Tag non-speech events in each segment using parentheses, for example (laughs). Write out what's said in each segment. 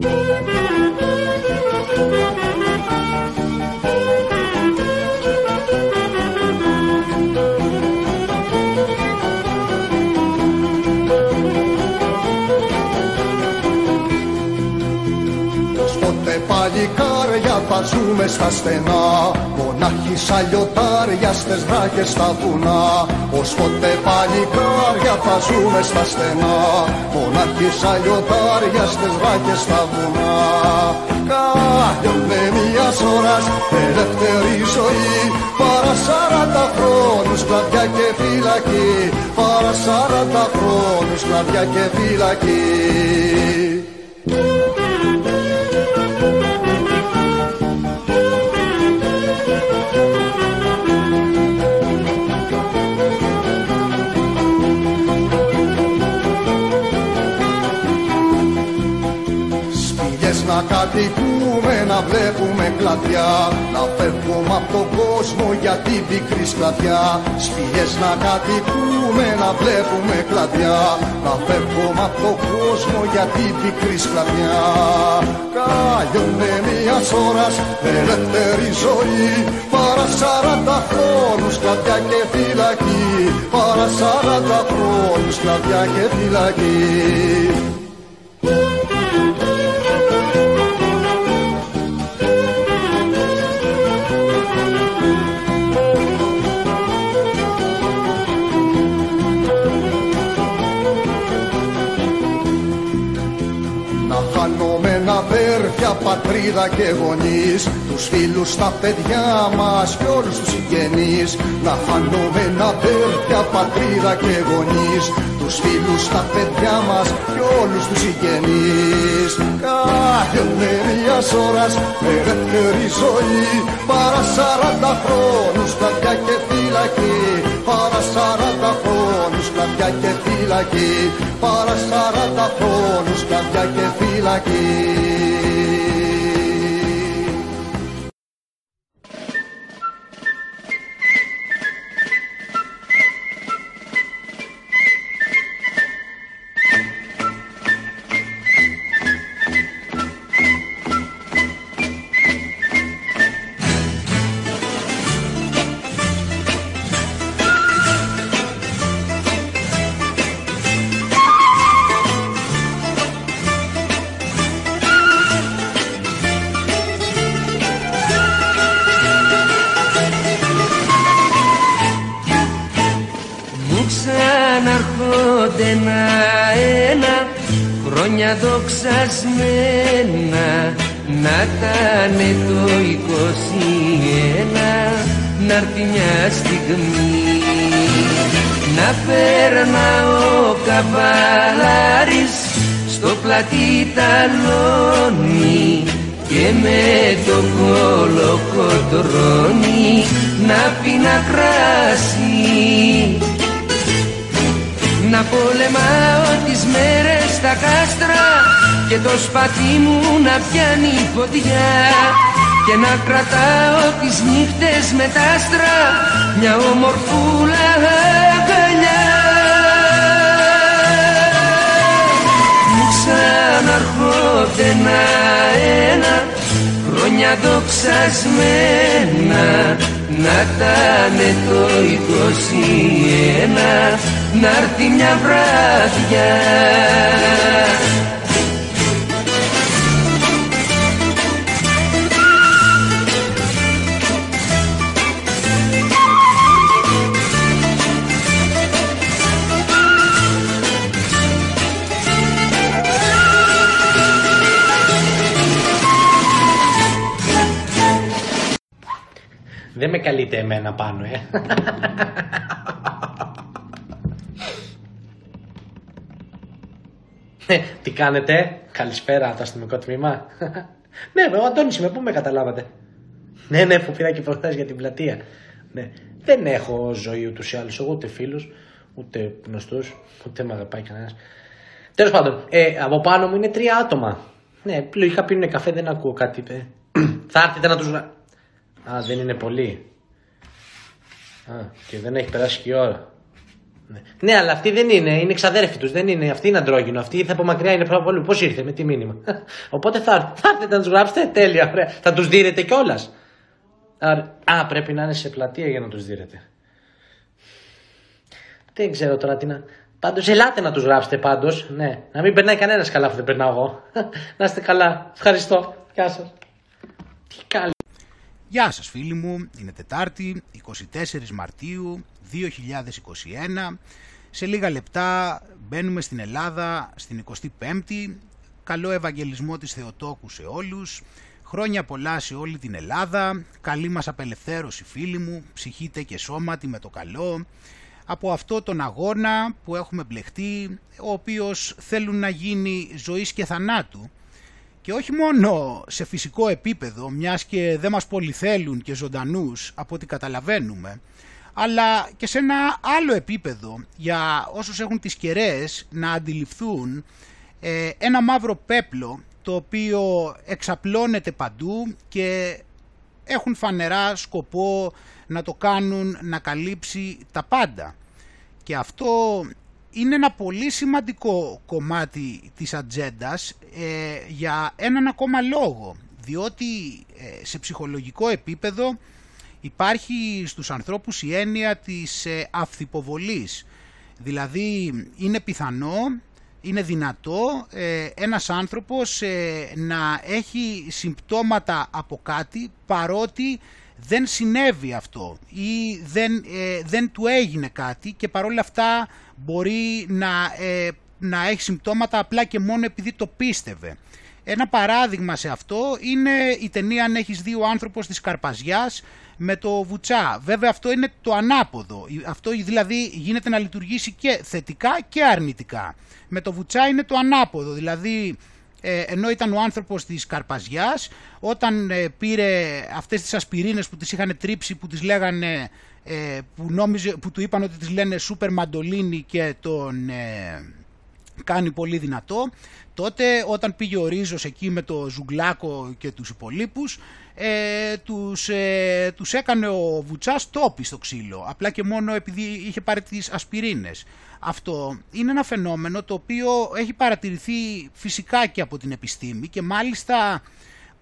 θα ζούμε στα στενά Μονάχοι σαν λιωτάρια στες βράχες στα βουνά. Ως ποτέ παλικάρια θα ζούμε στα στενά Μονάχοι σαν λιωτάρια στες βράχες στα βουνά. Κάλλιον μιας ώρας ελεύθερη ζωή Παρά σαράντα χρόνους κλαδιά και φυλακή. Παρά σαράντα χρόνους κλαδιά και φυλακή κατοικούμε να βλέπουμε κλαδιά Να φεύγουμε από τον κόσμο για την πικρή σκλαδιά. Σπηλιές να κατοικούμε να βλέπουμε κλαδιά Να φεύγουμε από τον κόσμο για την πικρή σκλαδιά. Κάλλιονε μιας ώρας ελεύθερη ζωή Παρά σαράντα χρόνους κλαδιά και φυλακή. Παρά σαράντα χρόνους κλαδιά και φυλακή αδέρφια, πατρίδα και γονείς Τους φίλους, τα παιδιά μας και όλους τους συγγενείς. Να φανούμε αδέρφια, πατρίδα και γονείς Τους φίλους, τα παιδιά μας και όλους τους συγγενείς. Κάθε μιας ώρας ελεύθερη ζωή Παρά σαράντα χρόνους παιδιά και φυλακή. Παρά σαράντα χρόνους παιδιά και φυλακή. Παρά σαράντα χρόνους παιδιά και φυλακή δοξασμένα να ήταν το 21 να έρθει μια στιγμή. Να φέρνα ο καβαλάρης στο πλατή ταλόνι και με το κολοκοτρώνι να πει να κράσει. Να πολεμάω τις μέρες στα κάστρα και το σπαθί μου να πιάνει φωτιά και να κρατάω τις νύχτες με τα άστρα μια ομορφούλα αγκαλιά. Μου ξαναρχόνται ένα-ένα χρόνια δοξασμένα να τάνε το 21 να έρθει μια βράδια Δεν με καλείτε εμένα πάνω, ε. Ε, τι κάνετε, καλησπέρα το αστυνομικό τμήμα. ναι, ο Αντώνης είμαι, πού με καταλάβατε; ναι, ναι, που πήρα και προχθές για την πλατεία. Ναι. Δεν έχω ζωή ούτως ή άλλως, εγώ ούτε φίλους, ούτε γνωστούς, ούτε με αγαπάει κανένας. Τέλος πάντων, ε, από πάνω μου είναι τρία άτομα. Ναι, λογικά πίνουν καφέ, δεν ακούω κάτι. Ε. (clears throat) Θα έρθετε να τους. Α, δεν είναι πολύ. Α, και δεν έχει περάσει και η ώρα. Ναι. ναι, αλλά αυτή δεν είναι, είναι εξαδέρφη τους. Δεν είναι, αυτή είναι αντρόγινο. Αυτή θα από μακριά είναι πάρα πολύ. Πώς ήρθε, με τι μήνυμα; (laughs) Οπότε θα, θα έρθετε να τους γράψετε; Τέλεια, ωραία. Θα τους δίνετε κιόλας. Α, πρέπει να είναι σε πλατεία για να τους δίνετε. Δεν ξέρω τώρα τι να. Πάντως, ελάτε να τους γράψετε πάντως. Ναι, να μην περνάει κανένας καλά αφού δεν περνάω εγώ. (laughs) να είστε καλά. Ευχαριστώ. Γεια σας. Τι καλή. Γεια σας φίλοι μου, είναι Τετάρτη, 24 Μαρτίου 2021. Σε λίγα λεπτά μπαίνουμε στην Ελλάδα στην 25η. Καλό Ευαγγελισμό της Θεοτόκου σε όλους. Χρόνια πολλά σε όλη την Ελλάδα. Καλή μας απελευθέρωση φίλοι μου. Ψυχείτε και σώματι με το καλό. Από αυτό τον αγώνα που έχουμε μπλεχτεί, ο οποίος θέλουν να γίνει ζωής και θανάτου και όχι μόνο σε φυσικό επίπεδο, μιας και δεν μας πολυθέλουν και ζωντανούς από ό,τι καταλαβαίνουμε, αλλά και σε ένα άλλο επίπεδο για όσους έχουν τις κεραίες να αντιληφθούν ε, ένα μαύρο πέπλο το οποίο εξαπλώνεται παντού και έχουν φανερά σκοπό να το κάνουν να καλύψει τα πάντα. Και αυτό είναι ένα πολύ σημαντικό κομμάτι της ατζέντας ε, για έναν ακόμα λόγο, διότι ε, σε ψυχολογικό επίπεδο υπάρχει στους ανθρώπους η έννοια της ε, αυθυποβολής. Δηλαδή είναι πιθανό, είναι δυνατό ε, ένας άνθρωπος ε, να έχει συμπτώματα από κάτι παρότι δεν συνέβη αυτό ή δεν, δεν του έγινε κάτι και παρόλα αυτά μπορεί να, να έχει συμπτώματα απλά και μόνο επειδή το πίστευε. Ένα παράδειγμα σε αυτό είναι η ταινία «Αν έχεις δει ο άνθρωπος της Καρπαζιάς» με το Βουτσά. Βέβαια αυτό είναι το ανάποδο. Αυτό δηλαδή γίνεται να λειτουργήσει και θετικά και αρνητικά. Με το Βουτσά είναι το ανάποδο. Δηλαδή ε, ενώ ήταν ο άνθρωπος της Καρπαζιάς όταν ε, πήρε αυτές τις ασπιρίνες που τις είχαν τρίψει που τις λέγανε ε, που, νόμιζε, που του είπαν ότι τις λένε Σούπερ Μαντολίνη και τον κάνει πολύ δυνατό τότε όταν πήγε ο Ρίζος εκεί με το Ζουγκλάκο και τους υπολείπους ε, τους, ε, τους έκανε ο Βουτσάς τόπι στο ξύλο απλά και μόνο επειδή είχε πάρει τις ασπιρίνες. Αυτό είναι ένα φαινόμενο το οποίο έχει παρατηρηθεί φυσικά και από την επιστήμη και μάλιστα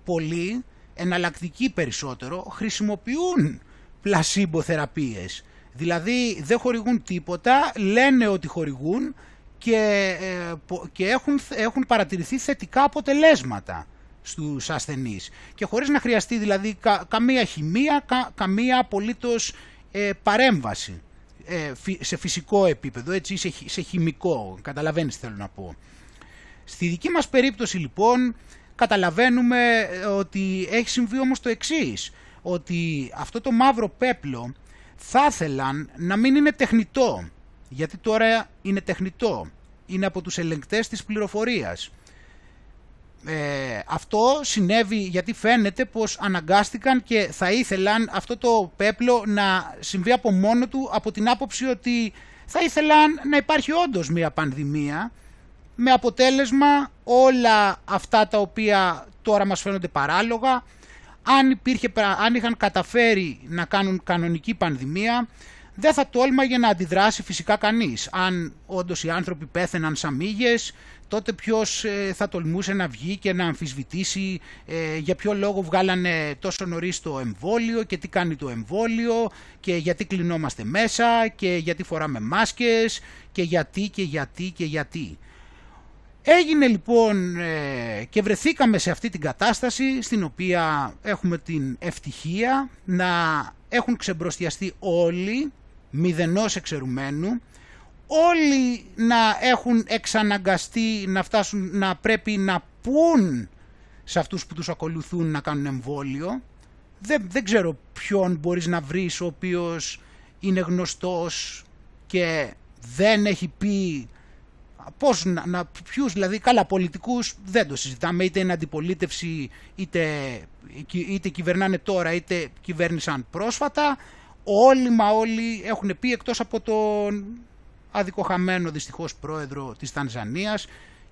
πολλοί εναλλακτικοί περισσότερο χρησιμοποιούν πλασίμπο θεραπείες. Δηλαδή δεν χορηγούν τίποτα λένε ότι χορηγούν και, ε, και έχουν, έχουν παρατηρηθεί θετικά αποτελέσματα στους ασθενείς και χωρίς να χρειαστεί δηλαδή καμία χημεία, καμία απολύτως ε, παρέμβαση ε, σε φυσικό επίπεδο, έτσι, σε, σε χημικό, καταλαβαίνεις τι θέλω να πω. Στη δική μας περίπτωση λοιπόν καταλαβαίνουμε ότι έχει συμβεί όμως το εξής, ότι αυτό το μαύρο πέπλο θα ήθελαν να μην είναι τεχνητό, γιατί τώρα είναι τεχνητό, είναι από τους ελεγκτές της πληροφορίας. Ε, αυτό συνέβη γιατί φαίνεται πως αναγκάστηκαν και θα ήθελαν αυτό το πέπλο να συμβεί από μόνο του από την άποψη ότι θα ήθελαν να υπάρχει όντως μια πανδημία με αποτέλεσμα όλα αυτά τα οποία τώρα μας φαίνονται παράλογα αν, υπήρχε, αν είχαν καταφέρει να κάνουν κανονική πανδημία δεν θα τόλμαγε να αντιδράσει φυσικά κανείς. Αν όντως οι άνθρωποι πέθαιναν σαν μύγες, τότε ποιος ε, θα τολμούσε να βγει και να αμφισβητήσει ε, για ποιο λόγο βγάλανε τόσο νωρίς το εμβόλιο και τι κάνει το εμβόλιο και γιατί κλεινόμαστε μέσα και γιατί φοράμε μάσκες και γιατί και γιατί και γιατί. Έγινε λοιπόν ε, και βρεθήκαμε σε αυτή την κατάσταση στην οποία έχουμε την ευτυχία να έχουν ξεμπροστιαστεί όλοι μηδενός εξαιρουμένου όλοι να έχουν εξαναγκαστεί να φτάσουν να πρέπει να πούν σε αυτούς που τους ακολουθούν να κάνουν εμβόλιο. Δεν, δεν ξέρω ποιον μπορείς να βρεις ο οποίος είναι γνωστός και δεν έχει πει πώς να, να ποιους δηλαδή καλά πολιτικούς δεν το συζητάμε είτε είναι αντιπολίτευση είτε, είτε κυβερνάνε τώρα είτε κυβέρνησαν πρόσφατα. Όλοι μα όλοι έχουν πει εκτός από τον αδικοχαμένο δυστυχώς πρόεδρο της Τανζανίας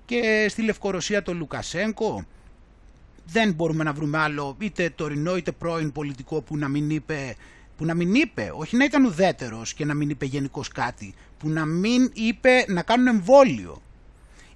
και στη Λευκορωσία τον Λουκασέγκο δεν μπορούμε να βρούμε άλλο είτε τωρινό είτε πρώην πολιτικό που να μην είπε, που να μην είπε όχι να ήταν ουδέτερος και να μην είπε γενικώς κάτι που να μην είπε να κάνουν εμβόλιο.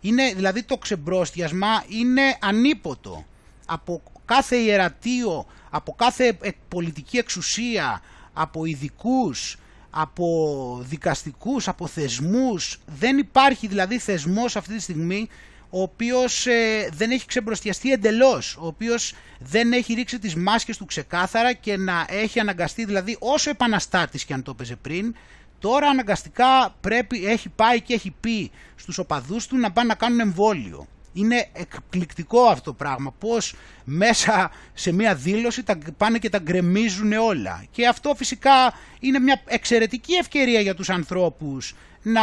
Είναι, δηλαδή το ξεμπρόστιασμα είναι ανίποτο. Από κάθε ιερατείο, από κάθε πολιτική εξουσία, από ειδικούς, από δικαστικούς, από θεσμούς. Δεν υπάρχει δηλαδή θεσμός αυτή τη στιγμή ο οποίος ε, δεν έχει ξεμπροστιαστεί εντελώς, ο οποίος δεν έχει ρίξει τις μάσκες του ξεκάθαρα και να έχει αναγκαστεί δηλαδή όσο επαναστάτης και αν το έπαιζε πριν, τώρα αναγκαστικά πρέπει, έχει πάει και έχει πει στους οπαδούς του να πάνε να κάνουν εμβόλιο. Είναι εκπληκτικό αυτό το πράγμα, πώς μέσα σε μια δήλωση τα πάνε και τα γκρεμίζουν όλα. Και αυτό φυσικά είναι μια εξαιρετική ευκαιρία για τους ανθρώπους να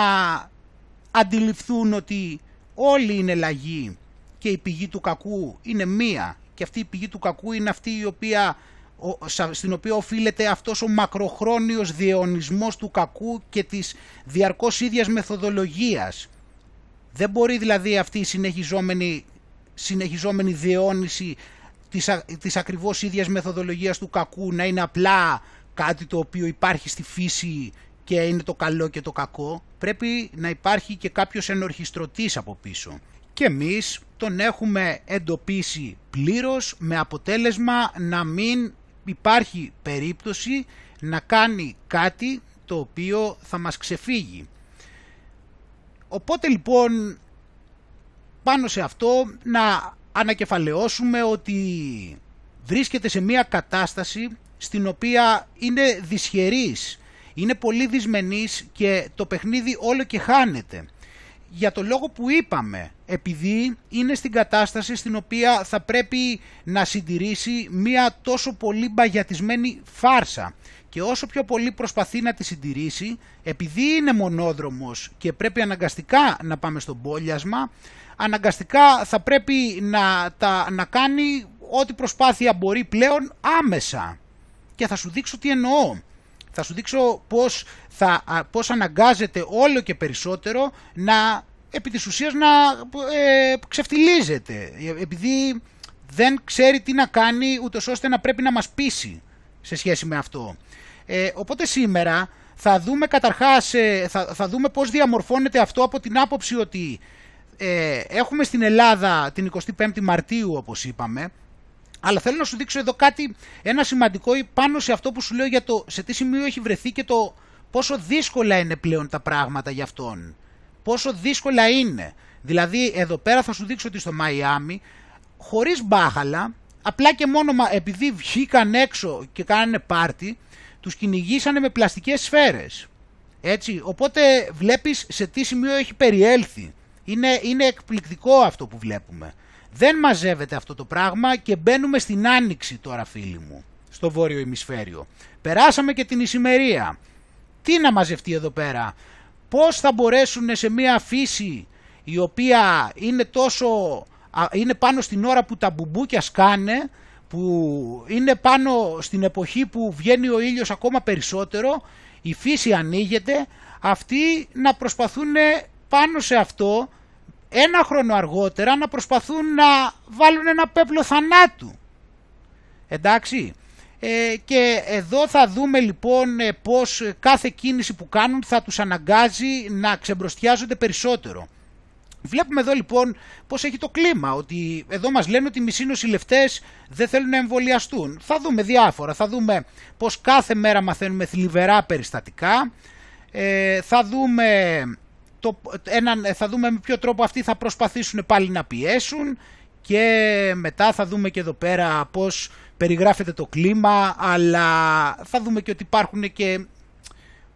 αντιληφθούν ότι όλοι είναι λαγοί και η πηγή του κακού είναι μία και αυτή η πηγή του κακού είναι αυτή η οποία, στην οποία οφείλεται αυτός ο μακροχρόνιος διαιωνισμός του κακού και της διαρκώς ίδιας μεθοδολογίας. Δεν μπορεί δηλαδή αυτή η συνεχιζόμενη, συνεχιζόμενη διαιώνιση της, της ακριβώς ίδιας μεθοδολογίας του κακού να είναι απλά κάτι το οποίο υπάρχει στη φύση και είναι το καλό και το κακό, πρέπει να υπάρχει και κάποιος ενορχιστρωτής από πίσω. Και εμείς τον έχουμε εντοπίσει πλήρως με αποτέλεσμα να μην υπάρχει περίπτωση να κάνει κάτι το οποίο θα μας ξεφύγει. Οπότε λοιπόν πάνω σε αυτό να ανακεφαλαιώσουμε ότι βρίσκεται σε μια κατάσταση στην οποία είναι δυσχερής είναι πολύ δυσμενής και το παιχνίδι όλο και χάνεται. Για το λόγο που είπαμε, επειδή είναι στην κατάσταση στην οποία θα πρέπει να συντηρήσει μία τόσο πολύ μπαγιατισμένη φάρσα και όσο πιο πολύ προσπαθεί να τη συντηρήσει, επειδή είναι μονόδρομος και πρέπει αναγκαστικά να πάμε στον πόλιασμα, αναγκαστικά θα πρέπει να, τα, να κάνει ό,τι προσπάθεια μπορεί πλέον άμεσα. Και θα σου δείξω τι εννοώ θα σου δείξω πώς, θα, πώς αναγκάζεται όλο και περισσότερο να επί της ουσίας να ε, ξεφτιλίζεται επειδή δεν ξέρει τι να κάνει ούτως ώστε να πρέπει να μας πείσει σε σχέση με αυτό. Ε, οπότε σήμερα θα δούμε καταρχάς, ε, θα, θα δούμε πώς διαμορφώνεται αυτό από την άποψη ότι ε, έχουμε στην Ελλάδα την 25η Μαρτίου όπως είπαμε αλλά θέλω να σου δείξω εδώ κάτι, ένα σημαντικό πάνω σε αυτό που σου λέω για το σε τι σημείο έχει βρεθεί και το πόσο δύσκολα είναι πλέον τα πράγματα για αυτόν. Πόσο δύσκολα είναι. Δηλαδή εδώ πέρα θα σου δείξω ότι στο Μαϊάμι, χωρίς μπάχαλα, απλά και μόνο επειδή βγήκαν έξω και κάνανε πάρτι, τους κυνηγήσανε με πλαστικές σφαίρες. Έτσι, οπότε βλέπεις σε τι σημείο έχει περιέλθει. Είναι, είναι εκπληκτικό αυτό που βλέπουμε. Δεν μαζεύεται αυτό το πράγμα και μπαίνουμε στην άνοιξη τώρα φίλοι μου, στο βόρειο ημισφαίριο. Περάσαμε και την ησημερία. Τι να μαζευτεί εδώ πέρα; Πώς θα μπορέσουν σε μια φύση η οποία είναι τόσο είναι πάνω στην ώρα που τα μπουμπούκια σκάνε που είναι πάνω στην εποχή που βγαίνει ο ήλιος ακόμα περισσότερο η φύση ανοίγεται αυτοί να προσπαθούν πάνω σε αυτό ένα χρόνο αργότερα να προσπαθούν να βάλουν ένα πέπλο θανάτου. Εντάξει. Ε, και εδώ θα δούμε λοιπόν ε, πως κάθε κίνηση που κάνουν θα τους αναγκάζει να ξεμπροστιάζονται περισσότερο. Βλέπουμε εδώ λοιπόν πως έχει το κλίμα, ότι εδώ μας λένε ότι οι μισοί νοσηλευτές δεν θέλουν να εμβολιαστούν. Θα δούμε διάφορα, θα δούμε πως κάθε μέρα μαθαίνουμε θλιβερά περιστατικά, ε, θα δούμε το, έναν, θα δούμε με ποιο τρόπο αυτοί θα προσπαθήσουν πάλι να πιέσουν και μετά θα δούμε και εδώ πέρα πώς περιγράφεται το κλίμα αλλά θα δούμε και ότι υπάρχουν και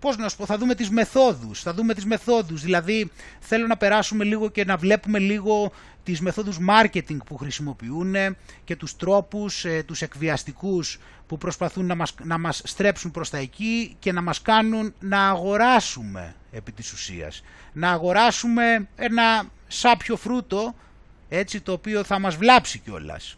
πώς να σου πω, θα δούμε τις μεθόδους, θα δούμε τις μεθόδους, δηλαδή θέλω να περάσουμε λίγο και να βλέπουμε λίγο τις μεθόδους marketing που χρησιμοποιούν και τους τρόπους, ε, τους εκβιαστικούς που προσπαθούν να μας, να μας στρέψουν προς τα εκεί και να μας κάνουν να αγοράσουμε επί της ουσίας. Να αγοράσουμε ένα σάπιο φρούτο έτσι το οποίο θα μας βλάψει κιόλας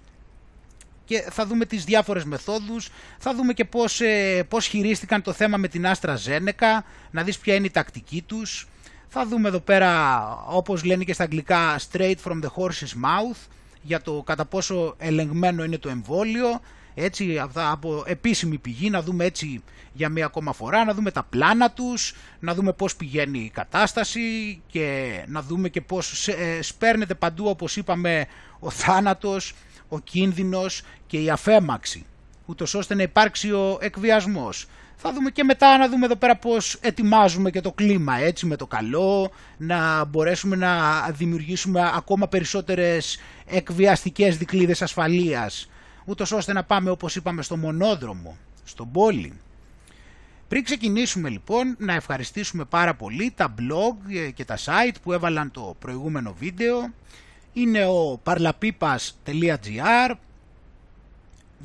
και θα δούμε τις διάφορες μεθόδους, θα δούμε και πώς, ε, πώς χειρίστηκαν το θέμα με την Άστρα Ζένεκα, να δεις ποια είναι η τακτική τους. Θα δούμε εδώ πέρα, όπως λένε και στα αγγλικά, straight from the horse's mouth, για το κατά πόσο ελεγμένο είναι το εμβόλιο. έτσι από επίσημη πηγή να δούμε έτσι για μία ακόμα φορά, να δούμε τα πλάνα τους, να δούμε πώς πηγαίνει η κατάσταση και να δούμε και πώς ε, σπέρνεται παντού όπως είπαμε ο θάνατος, ο κίνδυνος και η αφέμαξη, ούτως ώστε να υπάρξει ο εκβιασμός. Θα δούμε και μετά να δούμε εδώ πέρα πώς ετοιμάζουμε και το κλίμα έτσι με το καλό, να μπορέσουμε να δημιουργήσουμε ακόμα περισσότερες εκβιαστικές δικλείδες ασφαλείας, ούτως ώστε να πάμε όπως είπαμε στο μονόδρομο, στον πόλη. Πριν ξεκινήσουμε λοιπόν να ευχαριστήσουμε πάρα πολύ τα blog και τα site που έβαλαν το προηγούμενο βίντεο. Είναι ο parlapipas.gr,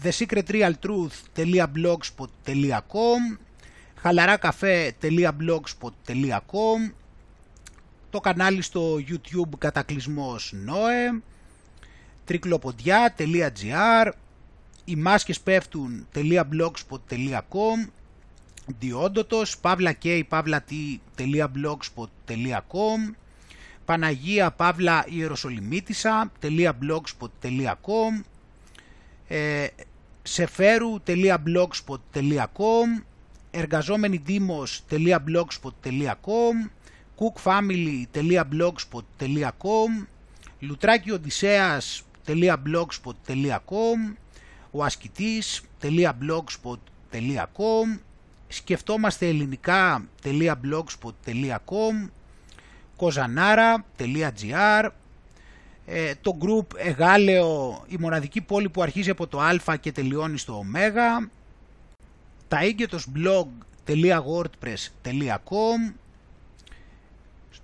thesecretrealtruth.blogspot.com, χαλαράκαφέ.blogspot.com, το κανάλι στο YouTube κατακλυσμός Noe, τρικλοποντιά.gr, οι μάσκες πέφτουν.blogspot.com, διόντοτος, παύλα και παύλα blogspot.com Παναγία παύλα Ιεροσολυμίτισσα.blogspot.com ε, σεφέρου.blogspot.com εργαζόμενοι δήμος.blogspot.com cookfamily.blogspot.com λουτράκι οδυσσέας.blogspot.com ο ασκητής.blogspot.com σκεφτόμαστε ελληνικά.blogspot.com koζανάρα.gr ε, το group Εγάλεο, η μοναδική πόλη που αρχίζει από το α και τελειώνει στο ω. Τα έγκαιτος blog.wordpress.com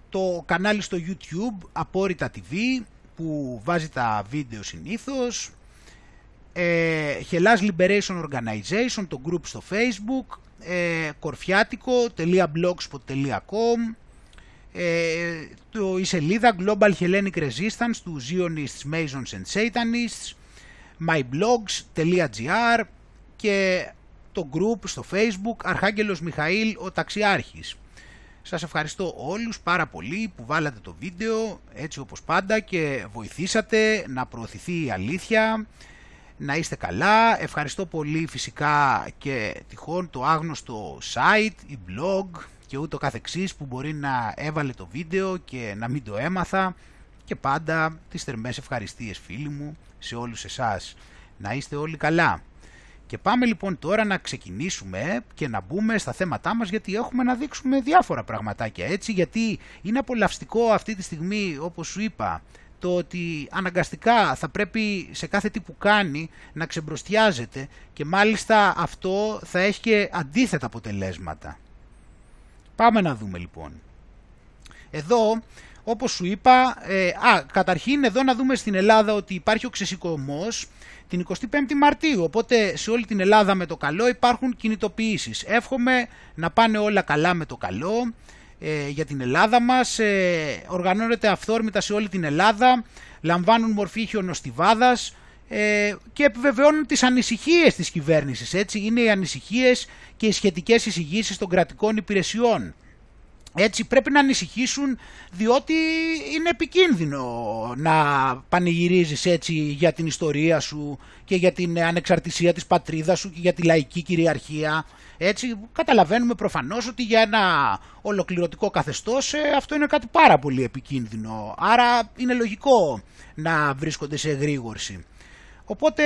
το κανάλι στο YouTube Απόρριτα TV που βάζει τα βίντεο συνήθως. Ε, Hellas Liberation Organization, το group στο Facebook. Ε, κορφιάτικο.blogspot.com ε, το, η σελίδα Global Hellenic Resistance του Zionists, Masons and Satanists myblogs.gr και το group στο facebook Αρχάγγελος Μιχαήλ ο Ταξιάρχης. Σας ευχαριστώ όλους πάρα πολύ που βάλατε το βίντεο έτσι όπως πάντα και βοηθήσατε να προωθηθεί η αλήθεια να είστε καλά. Ευχαριστώ πολύ φυσικά και τυχόν το άγνωστο site ή blog και ούτω καθεξής που μπορεί να έβαλε το βίντεο και να μην το έμαθα και πάντα τις θερμές ευχαριστίες φίλοι μου σε όλους εσάς. Να είστε όλοι καλά. Και πάμε λοιπόν τώρα να ξεκινήσουμε και να μπούμε στα θέματά μας γιατί έχουμε να δείξουμε διάφορα πραγματάκια έτσι γιατί είναι απολαυστικό αυτή τη στιγμή όπως σου είπα το ότι αναγκαστικά θα πρέπει σε κάθε τι που κάνει να ξεμπροστιάζεται και μάλιστα αυτό θα έχει και αντίθετα αποτελέσματα. Πάμε να δούμε λοιπόν. Εδώ, όπως σου είπα, ε, α, καταρχήν εδώ να δούμε στην Ελλάδα ότι υπάρχει ο ξεσηκωμός την 25η Μαρτίου, οπότε σε όλη την Ελλάδα με το καλό υπάρχουν κινητοποιήσεις. Εύχομαι να πάνε όλα καλά με το καλό, ε, για την Ελλάδα μας, ε, οργανώνεται αυθόρμητα σε όλη την Ελλάδα, λαμβάνουν μορφή χιονοστιβάδας ε, και επιβεβαιώνουν τις ανησυχίες της κυβέρνησης. Έτσι είναι οι ανησυχίες και οι σχετικές εισηγήσεις των κρατικών υπηρεσιών. Έτσι πρέπει να ανησυχήσουν διότι είναι επικίνδυνο να πανηγυρίζεις έτσι για την ιστορία σου και για την ανεξαρτησία της πατρίδας σου και για τη λαϊκή κυριαρχία. Έτσι καταλαβαίνουμε προφανώς ότι για ένα ολοκληρωτικό καθεστώς ε, αυτό είναι κάτι πάρα πολύ επικίνδυνο. Άρα είναι λογικό να βρίσκονται σε εγρήγορση. Οπότε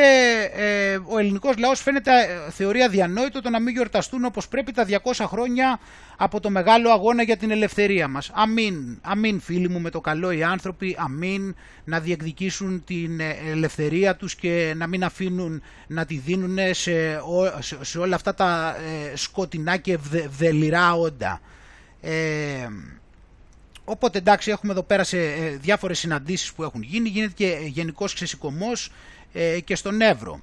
ε, ο ελληνικός λαός φαίνεται ε, θεωρία διανόητο το να μην γιορταστούν όπως πρέπει τα 200 χρόνια από το μεγάλο αγώνα για την ελευθερία μας. Αμήν, αμήν φίλοι μου με το καλό οι άνθρωποι, αμήν να διεκδικήσουν την ε, ελευθερία τους και να μην αφήνουν να τη δίνουν σε, σε, όλα αυτά τα σκοτεινά και βδελυρά όντα. Ε, Οπότε εντάξει έχουμε εδώ πέρα σε διάφορες συναντήσεις που έχουν γίνει, γίνεται και γενικός ξεσηκωμός ε, και στον Εύρο.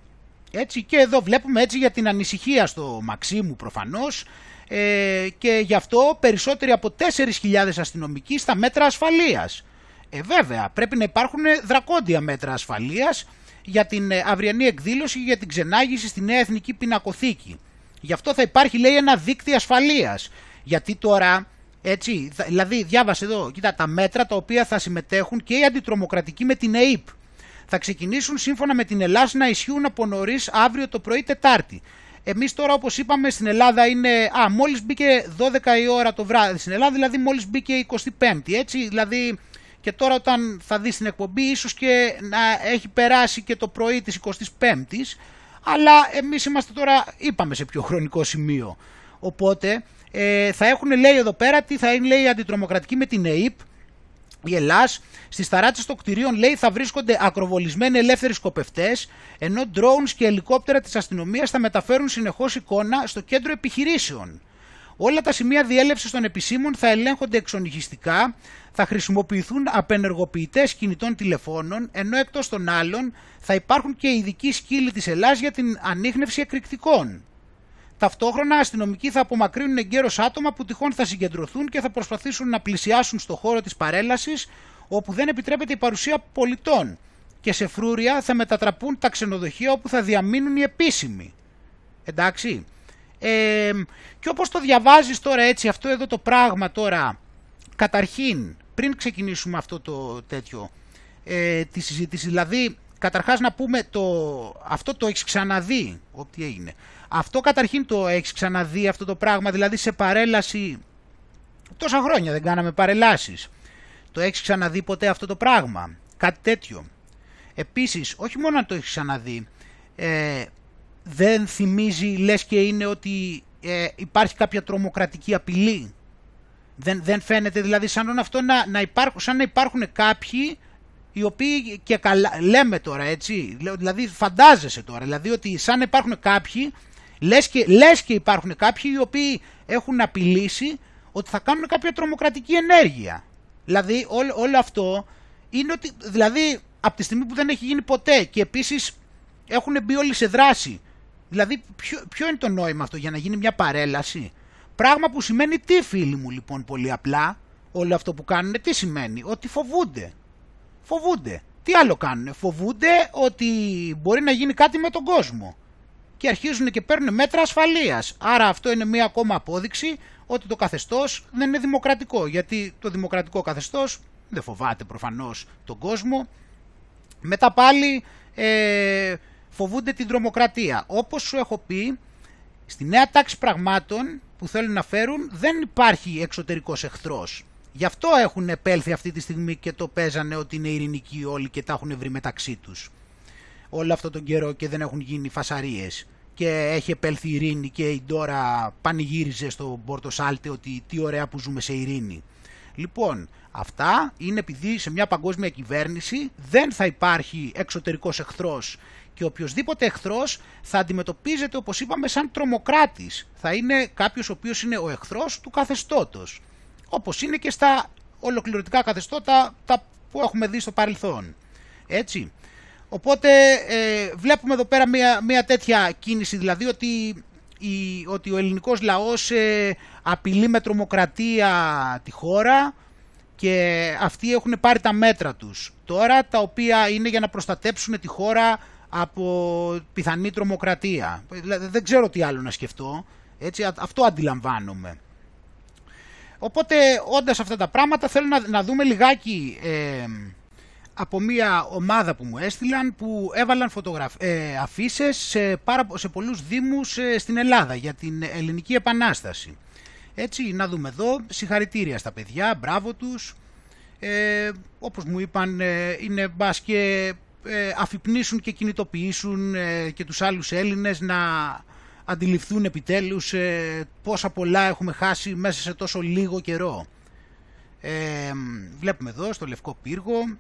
Έτσι και εδώ βλέπουμε έτσι για την ανησυχία στο Μαξίμου προφανώς ε, και γι' αυτό περισσότεροι από 4.000 αστυνομικοί στα μέτρα ασφαλείας. Ε, βέβαια, πρέπει να υπάρχουν δρακόντια μέτρα ασφαλείας για την ε, αυριανή εκδήλωση για την ξενάγηση στη Νέα Εθνική Πινακοθήκη. Γι' αυτό θα υπάρχει λέει ένα δίκτυο ασφαλείας. Γιατί τώρα, έτσι, δηλαδή διάβασε εδώ, κοίτα τα μέτρα τα οποία θα συμμετέχουν και οι αντιτρομοκρατικοί με την ΕΕΠ θα ξεκινήσουν σύμφωνα με την Ελλάδα να ισχύουν από νωρίς αύριο το πρωί Τετάρτη. Εμείς τώρα όπως είπαμε στην Ελλάδα είναι, α, μόλις μπήκε 12 η ώρα το βράδυ στην Ελλάδα, δηλαδή μόλις μπήκε 25η, έτσι, δηλαδή και τώρα όταν θα δεις την εκπομπή ίσως και να έχει περάσει και το πρωί της 25ης, αλλά εμείς είμαστε τώρα, είπαμε σε πιο χρονικό σημείο. Οπότε ε, θα έχουν λέει εδώ πέρα τι θα είναι λέει αντιτρομοκρατική με την ΕΕΠ, η Ελλάς, στις ταράτσες των κτηρίων λέει θα βρίσκονται ακροβολισμένοι ελεύθεροι σκοπευτές, ενώ drones και ελικόπτερα της αστυνομίας θα μεταφέρουν συνεχώς εικόνα στο κέντρο επιχειρήσεων. Όλα τα σημεία διέλευσης των επισήμων θα ελέγχονται εξονυχιστικά, θα χρησιμοποιηθούν απενεργοποιητές κινητών τηλεφώνων, ενώ εκτός των άλλων θα υπάρχουν και ειδικοί σκύλοι της Ελλάδα για την ανείχνευση εκρηκτικών. Ταυτόχρονα, αστυνομικοί θα απομακρύνουν εγκαίρως άτομα που τυχόν θα συγκεντρωθούν και θα προσπαθήσουν να πλησιάσουν στο χώρο της παρέλασης όπου δεν επιτρέπεται η παρουσία πολιτών. Και σε φρούρια θα μετατραπούν τα ξενοδοχεία όπου θα διαμείνουν οι επίσημοι. Εντάξει. Ε, και όπως το διαβάζεις τώρα έτσι αυτό εδώ το πράγμα τώρα, καταρχήν, πριν ξεκινήσουμε αυτό το τέτοιο, ε, τη συζήτηση, δηλαδή καταρχάς να πούμε το, αυτό το έχεις ξαναδεί, ό,τι έγινε. Αυτό καταρχήν το έχεις ξαναδεί αυτό το πράγμα, δηλαδή σε παρέλαση, τόσα χρόνια δεν κάναμε παρελάσεις. Το έχεις ξαναδεί ποτέ αυτό το πράγμα, κάτι τέτοιο. Επίσης, όχι μόνο να το έχεις ξαναδεί, ε, δεν θυμίζει, λες και είναι ότι ε, υπάρχει κάποια τρομοκρατική απειλή. Δεν, δεν φαίνεται δηλαδή σαν αυτό να, να υπάρχουν, σαν να υπάρχουν κάποιοι οι οποίοι και καλά, λέμε τώρα έτσι, δηλαδή φαντάζεσαι τώρα, δηλαδή ότι σαν να υπάρχουν κάποιοι, λες και, λες και υπάρχουν κάποιοι οι οποίοι έχουν απειλήσει ότι θα κάνουν κάποια τρομοκρατική ενέργεια. Δηλαδή όλο, όλο αυτό είναι ότι, δηλαδή από τη στιγμή που δεν έχει γίνει ποτέ και επίσης έχουν μπει όλοι σε δράση. Δηλαδή ποιο, ποιο είναι το νόημα αυτό για να γίνει μια παρέλαση; Πράγμα που σημαίνει τι φίλοι μου λοιπόν πολύ απλά όλο αυτό που κάνουν τι σημαίνει; Ότι φοβούνται. Φοβούνται. Τι άλλο κάνουν. Φοβούνται ότι μπορεί να γίνει κάτι με τον κόσμο. Και αρχίζουν και παίρνουν μέτρα ασφαλείας. Άρα αυτό είναι μια ακόμα απόδειξη ότι το καθεστώς δεν είναι δημοκρατικό. Γιατί το δημοκρατικό καθεστώς δεν φοβάται προφανώς τον κόσμο. Μετά πάλι ε, φοβούνται την τρομοκρατία. Όπως σου έχω πει, στη νέα τάξη πραγμάτων που θέλουν να φέρουν δεν υπάρχει εξωτερικός εχθρός. Γι' αυτό έχουν επέλθει αυτή τη στιγμή και το παίζανε ότι είναι ειρηνικοί όλοι και τα έχουν βρει μεταξύ τους. Όλο αυτό τον καιρό και δεν έχουν γίνει φασαρίες και έχει επέλθει η ειρήνη και η Ντόρα πανηγύριζε στο Πόρτο Σάλτε ότι τι ωραία που ζούμε σε ειρήνη. Λοιπόν, αυτά είναι επειδή σε μια παγκόσμια κυβέρνηση δεν θα υπάρχει εξωτερικός εχθρός και οποιοδήποτε εχθρός θα αντιμετωπίζεται όπως είπαμε σαν τρομοκράτης. Θα είναι κάποιος ο οποίος είναι ο εχθρός του καθεστώτος. Όπως είναι και στα ολοκληρωτικά καθεστώτα τα που έχουμε δει στο παρελθόν. Έτσι. Οπότε ε, βλέπουμε εδώ πέρα μια, μια τέτοια κίνηση, δηλαδή ότι, η, ότι ο ελληνικός λαός ε, απειλεί με τρομοκρατία τη χώρα και αυτοί έχουν πάρει τα μέτρα τους τώρα τα οποία είναι για να προστατέψουν τη χώρα από πιθανή τρομοκρατία. Δηλαδή, δεν ξέρω τι άλλο να σκεφτώ, έτσι, αυτό αντιλαμβάνομαι. Οπότε όντας αυτά τα πράγματα θέλω να, να δούμε λιγάκι ε, από μια ομάδα που μου έστειλαν που έβαλαν φωτογραφ... ε, αφήσεις σε, πάρα, σε πολλούς δήμους ε, στην Ελλάδα για την Ελληνική Επανάσταση. Έτσι, να δούμε εδώ, συγχαρητήρια στα παιδιά, μπράβο τους. Ε, όπως μου είπαν, ε, είναι μπας και ε, αφυπνίσουν και κινητοποιήσουν ε, και τους άλλους Έλληνες να αντιληφθούν επιτέλους πόσα πολλά έχουμε χάσει μέσα σε τόσο λίγο καιρό. βλέπουμε εδώ στο Λευκό Πύργο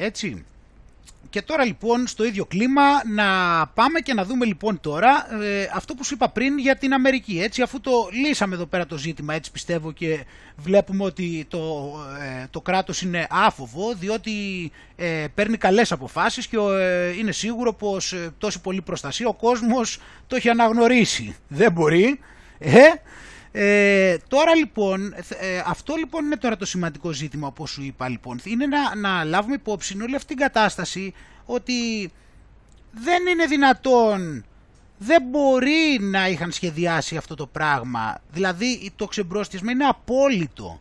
Έτσι. και τώρα λοιπόν στο ίδιο κλίμα να πάμε και να δούμε λοιπόν τώρα ε, αυτό που σου είπα πριν για την Αμερική. Έτσι αφού το λύσαμε εδώ πέρα το ζήτημα έτσι πιστεύω και βλέπουμε ότι το, ε, το κράτος είναι άφοβο διότι ε, παίρνει καλές αποφάσεις και είναι σίγουρο πως τόση πολύ προστασία ο κόσμος το έχει αναγνωρίσει. Δεν μπορεί. Ε, ε, τώρα λοιπόν, ε, αυτό λοιπόν είναι τώρα το σημαντικό ζήτημα όπως σου είπα λοιπόν, είναι να, να λάβουμε υπόψη όλη αυτή την κατάσταση ότι δεν είναι δυνατόν, δεν μπορεί να είχαν σχεδιάσει αυτό το πράγμα, δηλαδή το ξεμπρόστιασμα είναι απόλυτο.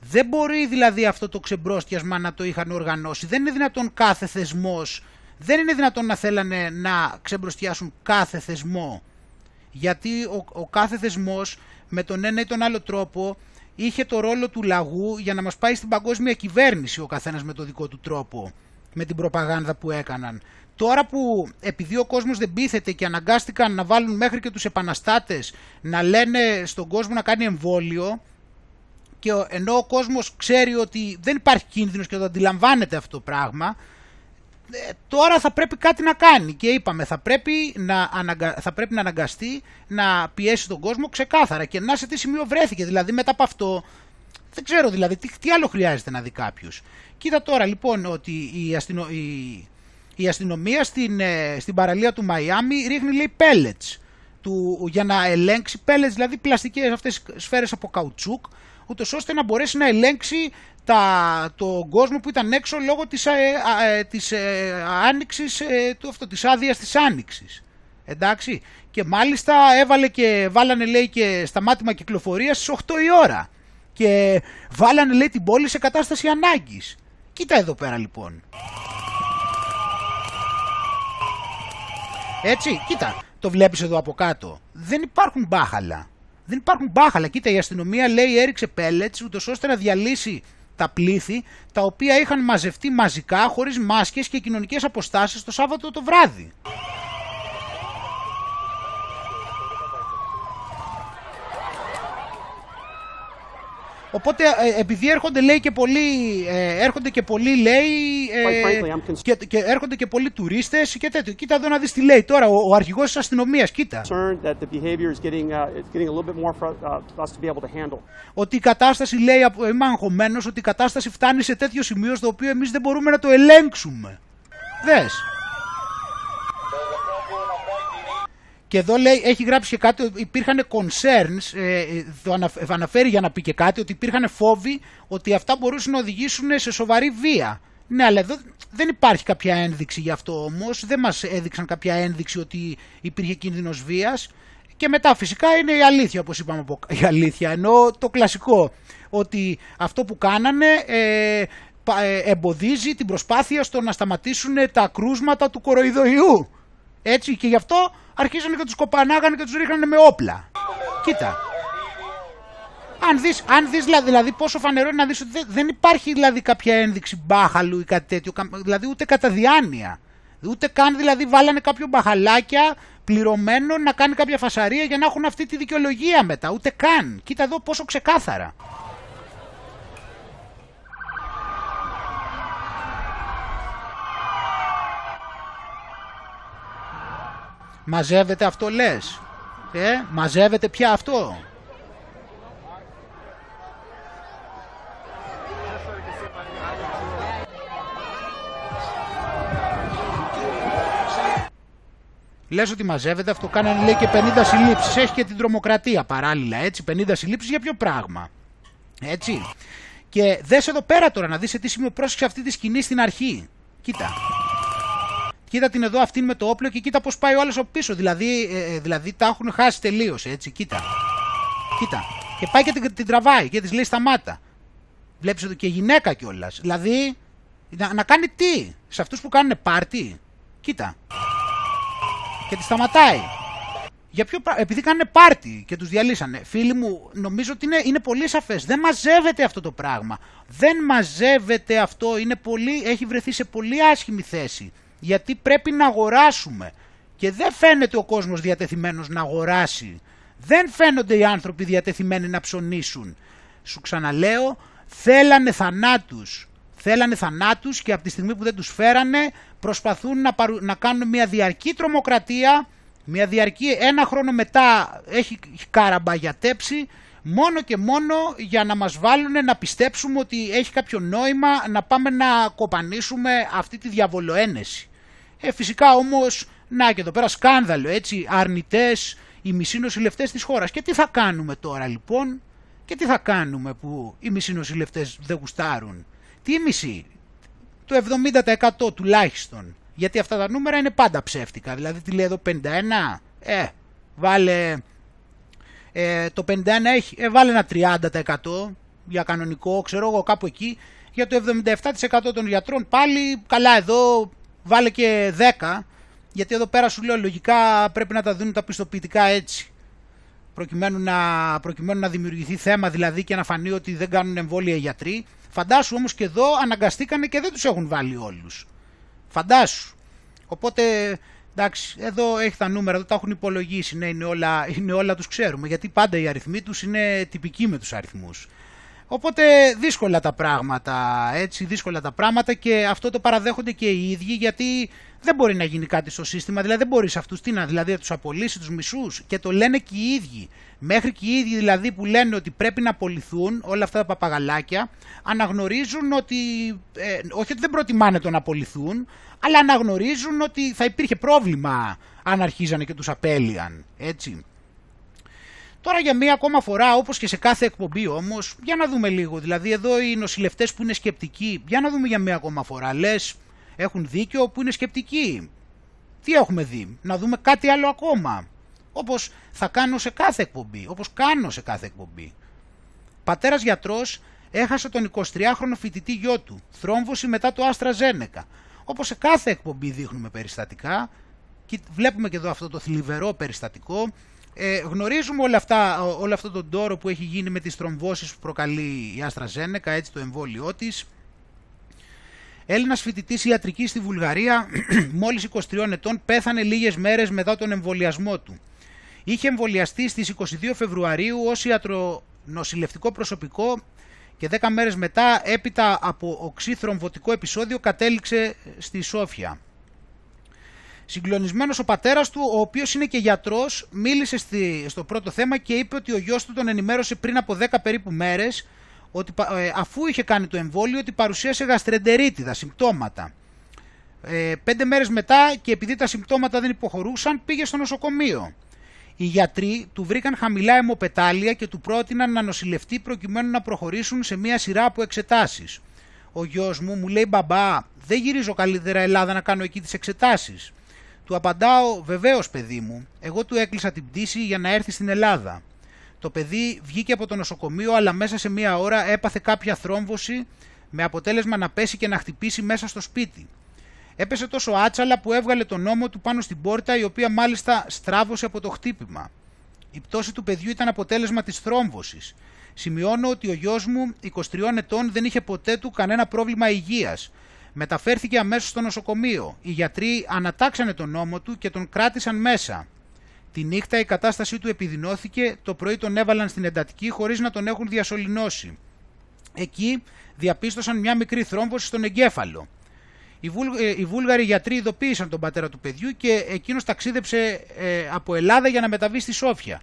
Δεν μπορεί δηλαδή αυτό το ξεμπρόστιασμα να το είχαν οργανώσει, δεν είναι δυνατόν κάθε θεσμός, δεν είναι δυνατόν να θέλανε να ξεμπροστιάσουν κάθε θεσμό, γιατί ο, ο κάθε θεσμός με τον ένα ή τον άλλο τρόπο είχε το ρόλο του λαγού για να μας πάει στην παγκόσμια κυβέρνηση ο καθένας με το δικό του τρόπο, με την προπαγάνδα που έκαναν. Τώρα που επειδή ο κόσμος δεν πείθεται και αναγκάστηκαν να βάλουν μέχρι και τους επαναστάτες να λένε στον κόσμο να κάνει εμβόλιο και ενώ ο κόσμος ξέρει ότι δεν υπάρχει κίνδυνος και το αντιλαμβάνεται αυτό το πράγμα, ε, τώρα θα πρέπει κάτι να κάνει. Και είπαμε θα πρέπει να, αναγκα... θα πρέπει να αναγκαστεί να πιέσει τον κόσμο ξεκάθαρα. Και να σε τι σημείο βρέθηκε. Δηλαδή μετά από αυτό δεν ξέρω δηλαδή τι, τι άλλο χρειάζεται να δει κάποιος. Κοίτα τώρα λοιπόν ότι η, αστυνο... η... η αστυνομία στην, ε, στην παραλία του Μαϊάμι ρίχνει λέει pellets. Του... για να ελέγξει pellets δηλαδή πλαστικές αυτές σφαίρες από καουτσούκ ούτως ώστε να μπορέσει να ελέγξει τα, τον κόσμο που ήταν έξω λόγω της, ε, ε, της ε, άνοιξης, ε, του, αυτό, της άδειας της άνοιξης. Εντάξει. Και μάλιστα έβαλε και, βάλανε λέει και σταμάτημα κυκλοφορίας στις 8 η ώρα. Και βάλανε λέει την πόλη σε κατάσταση ανάγκης. Κοίτα εδώ πέρα λοιπόν. Έτσι, κοίτα, το βλέπεις εδώ από κάτω. Δεν υπάρχουν μπάχαλα. Δεν υπάρχουν μπάχαλα. Κοίτα, η αστυνομία λέει έριξε πέλετς ούτως ώστε να διαλύσει τα πλήθη τα οποία είχαν μαζευτεί μαζικά χωρίς μάσκες και κοινωνικές αποστάσεις το Σάββατο το βράδυ. Οπότε ε, επειδή έρχονται λέει και πολλοί, ε, έρχονται και πολλοί λέει ε, και, και, έρχονται και πολλοί τουρίστες και τέτοιο. Κοίτα εδώ να δεις τι λέει τώρα ο, ο αρχηγός της αστυνομίας, κοίτα. Ότι η κατάσταση λέει, είμαι αγχωμένος, ότι η κατάσταση φτάνει σε τέτοιο σημείο στο οποίο εμείς δεν μπορούμε να το ελέγξουμε. Δες. Και εδώ λέει, έχει γράψει και κάτι, υπήρχαν concerns, ε, το αναφέρει για να πει και κάτι, ότι υπήρχαν φόβοι ότι αυτά μπορούσαν να οδηγήσουν σε σοβαρή βία. Ναι, αλλά εδώ δεν υπάρχει κάποια ένδειξη γι' αυτό όμως, δεν μας έδειξαν κάποια ένδειξη ότι υπήρχε κίνδυνος βίας. Και μετά φυσικά είναι η αλήθεια, όπως είπαμε, η αλήθεια, ενώ το κλασικό, ότι αυτό που κάνανε ε, ε, εμποδίζει την προσπάθεια στο να σταματήσουν τα κρούσματα του κοροϊδοϊού. Έτσι και γι' αυτό αρχίζανε και τους κοπανάγανε και τους ρίχνανε με όπλα. Κοίτα. Αν δεις, αν δεις δηλαδή, δηλαδή πόσο φανερό είναι να δεις ότι δεν υπάρχει δηλαδή κάποια ένδειξη μπάχαλου ή κάτι τέτοιο, δηλαδή ούτε κατά διάνοια. Ούτε καν δηλαδή βάλανε κάποιο μπαχαλάκια πληρωμένο να κάνει κάποια φασαρία για να έχουν αυτή τη δικαιολογία μετά. Ούτε καν. Κοίτα εδώ πόσο ξεκάθαρα. Μαζεύεται αυτό λες. Ε, μαζεύεται πια αυτό. Λες ότι μαζεύεται, αυτό κάνανε λέει και 50 συλλήψεις. Έχει και την τρομοκρατία παράλληλα, έτσι, 50 συλλήψεις για ποιο πράγμα. Έτσι. Και δες εδώ πέρα τώρα να δεις σε τι σημείο πρόσεξε αυτή τη σκηνή στην αρχή. Κοίτα. Κοίτα την εδώ αυτήν με το όπλο και κοίτα πώς πάει ο άλλος από πίσω. Δηλαδή, ε, ε δηλαδή τα έχουν χάσει τελείως, έτσι. Κοίτα. Κοίτα. Και πάει και την, την τραβάει και της λέει σταμάτα. Βλέπεις εδώ και γυναίκα κιόλας. Δηλαδή, να, να κάνει τι σε αυτούς που κάνουν πάρτι. Κοίτα. Και τη σταματάει. Για ποιο, επειδή κάνουν πάρτι και τους διαλύσανε. Φίλοι μου, νομίζω ότι είναι, είναι πολύ σαφές. Δεν μαζεύεται αυτό το πράγμα. Δεν μαζεύεται αυτό. Είναι πολύ, έχει βρεθεί σε πολύ άσχημη θέση γιατί πρέπει να αγοράσουμε και δεν φαίνεται ο κόσμος διατεθειμένος να αγοράσει. Δεν φαίνονται οι άνθρωποι διατεθειμένοι να ψωνίσουν. Σου ξαναλέω, θέλανε θανάτους. θέλανε θανάτους και από τη στιγμή που δεν τους φέρανε προσπαθούν να, να κάνουν μια διαρκή τρομοκρατία, μια διαρκή ένα χρόνο μετά έχει καραμπαγιατέψει μόνο και μόνο για να μας βάλουν να πιστέψουμε ότι έχει κάποιο νόημα να πάμε να κοπανίσουμε αυτή τη διαβολοένεση. Ε, φυσικά όμως, να και εδώ πέρα σκάνδαλο, έτσι, αρνητές, οι μισοί νοσηλευτές της χώρας. Και τι θα κάνουμε τώρα λοιπόν, και τι θα κάνουμε που οι μισοί νοσηλευτές δεν γουστάρουν; Τι μισή, το 70% τουλάχιστον. Γιατί αυτά τα νούμερα είναι πάντα ψεύτικα. Δηλαδή τι λέει εδώ 51, ε, βάλε ε, το 51 έχει, ε, βάλε ένα 30% για κανονικό, ξέρω εγώ κάπου εκεί. Για το 77% των γιατρών πάλι καλά εδώ βάλε και 10 γιατί εδώ πέρα σου λέω λογικά πρέπει να τα δουν τα πιστοποιητικά έτσι προκειμένου να, προκειμένου να δημιουργηθεί θέμα δηλαδή και να φανεί ότι δεν κάνουν εμβόλια οι γιατροί. Φαντάσου όμως και εδώ αναγκαστήκανε και δεν τους έχουν βάλει όλους. Φαντάσου. Οπότε εντάξει εδώ έχει τα νούμερα, εδώ τα έχουν υπολογίσει, ναι, είναι, όλα, είναι όλα τους ξέρουμε γιατί πάντα οι αριθμοί τους είναι τυπικοί με τους αριθμούς. Οπότε δύσκολα τα πράγματα, έτσι, δύσκολα τα πράγματα και αυτό το παραδέχονται και οι ίδιοι γιατί δεν μπορεί να γίνει κάτι στο σύστημα, δηλαδή δεν μπορείς σε αυτούς τι να, δηλαδή να τους απολύσεις τους μισούς και το λένε και οι ίδιοι. Μέχρι και οι ίδιοι δηλαδή που λένε ότι πρέπει να απολυθούν όλα αυτά τα παπαγαλάκια αναγνωρίζουν ότι, ε, όχι ότι δεν προτιμάνε το να απολυθούν, αλλά αναγνωρίζουν ότι θα υπήρχε πρόβλημα αν αρχίζανε και τους απέλυαν, έτσι. Τώρα για μία ακόμα φορά, όπως και σε κάθε εκπομπή όμως, για να δούμε λίγο. Δηλαδή εδώ οι νοσηλευτές που είναι σκεπτικοί, για να δούμε για μία ακόμα φορά. Λες, έχουν δίκιο που είναι σκεπτικοί; Τι έχουμε δει, να δούμε κάτι άλλο ακόμα. Όπως θα κάνω σε κάθε εκπομπή, όπως κάνω σε κάθε εκπομπή. Πατέρας γιατρός έχασε τον 23χρονο φοιτητή γιο του, θρόμβωση μετά το Άστρα Ζένεκα. Όπως σε κάθε εκπομπή δείχνουμε περιστατικά, και βλέπουμε και εδώ αυτό το θλιβερό περιστατικό, ε, γνωρίζουμε όλα αυτά, όλο αυτό τον τόρο που έχει γίνει με τις τρομβώσεις που προκαλεί η Άστρα Ζένεκα, έτσι το εμβόλιό της. Έλληνας φοιτητής ιατρικής στη Βουλγαρία, (clears throat) μόλις 23 ετών, πέθανε λίγες μέρες μετά τον εμβολιασμό του. Είχε εμβολιαστεί στις 22 Φεβρουαρίου ως ιατρονοσηλευτικό προσωπικό και 10 μέρες μετά, έπειτα από οξύ θρομβωτικό επεισόδιο, κατέληξε στη Σόφια. Συγκλονισμένος ο πατέρας του, ο οποίος είναι και γιατρός, μίλησε στη, στο πρώτο θέμα και είπε ότι ο γιος του τον ενημέρωσε πριν από 10 περίπου μέρες ότι ε, αφού είχε κάνει το εμβόλιο ότι παρουσίασε γαστρεντερίτιδα, συμπτώματα. Ε, πέντε μέρες μετά και επειδή τα συμπτώματα δεν υποχωρούσαν πήγε στο νοσοκομείο. Οι γιατροί του βρήκαν χαμηλά αιμοπετάλια και του πρότειναν να νοσηλευτεί προκειμένου να προχωρήσουν σε μια σειρά από εξετάσεις. Ο γιος μου μου λέει μπαμπά δεν γυρίζω καλύτερα Ελλάδα να κάνω εκεί τις εξετάσεις. Του απαντάω βεβαίως παιδί μου, εγώ του έκλεισα την πτήση για να έρθει στην Ελλάδα. Το παιδί βγήκε από το νοσοκομείο αλλά μέσα σε μία ώρα έπαθε κάποια θρόμβωση με αποτέλεσμα να πέσει και να χτυπήσει μέσα στο σπίτι. Έπεσε τόσο άτσαλα που έβγαλε τον νόμο του πάνω στην πόρτα η οποία μάλιστα στράβωσε από το χτύπημα. Η πτώση του παιδιού ήταν αποτέλεσμα της θρόμβωσης. Σημειώνω ότι ο γιος μου, 23 ετών, δεν είχε ποτέ του κανένα πρόβλημα υγείας. Μεταφέρθηκε αμέσως στο νοσοκομείο. Οι γιατροί ανατάξανε τον νόμο του και τον κράτησαν μέσα. Τη νύχτα η κατάστασή του επιδεινώθηκε, το πρωί τον έβαλαν στην εντατική χωρίς να τον έχουν διασωληνώσει. Εκεί διαπίστωσαν μια μικρή θρόμβωση στον εγκέφαλο. Οι, Βούλ, ε, οι Βούλγαροι γιατροί ειδοποίησαν τον πατέρα του παιδιού και εκείνος ταξίδεψε ε, από Ελλάδα για να μεταβεί στη Σόφια.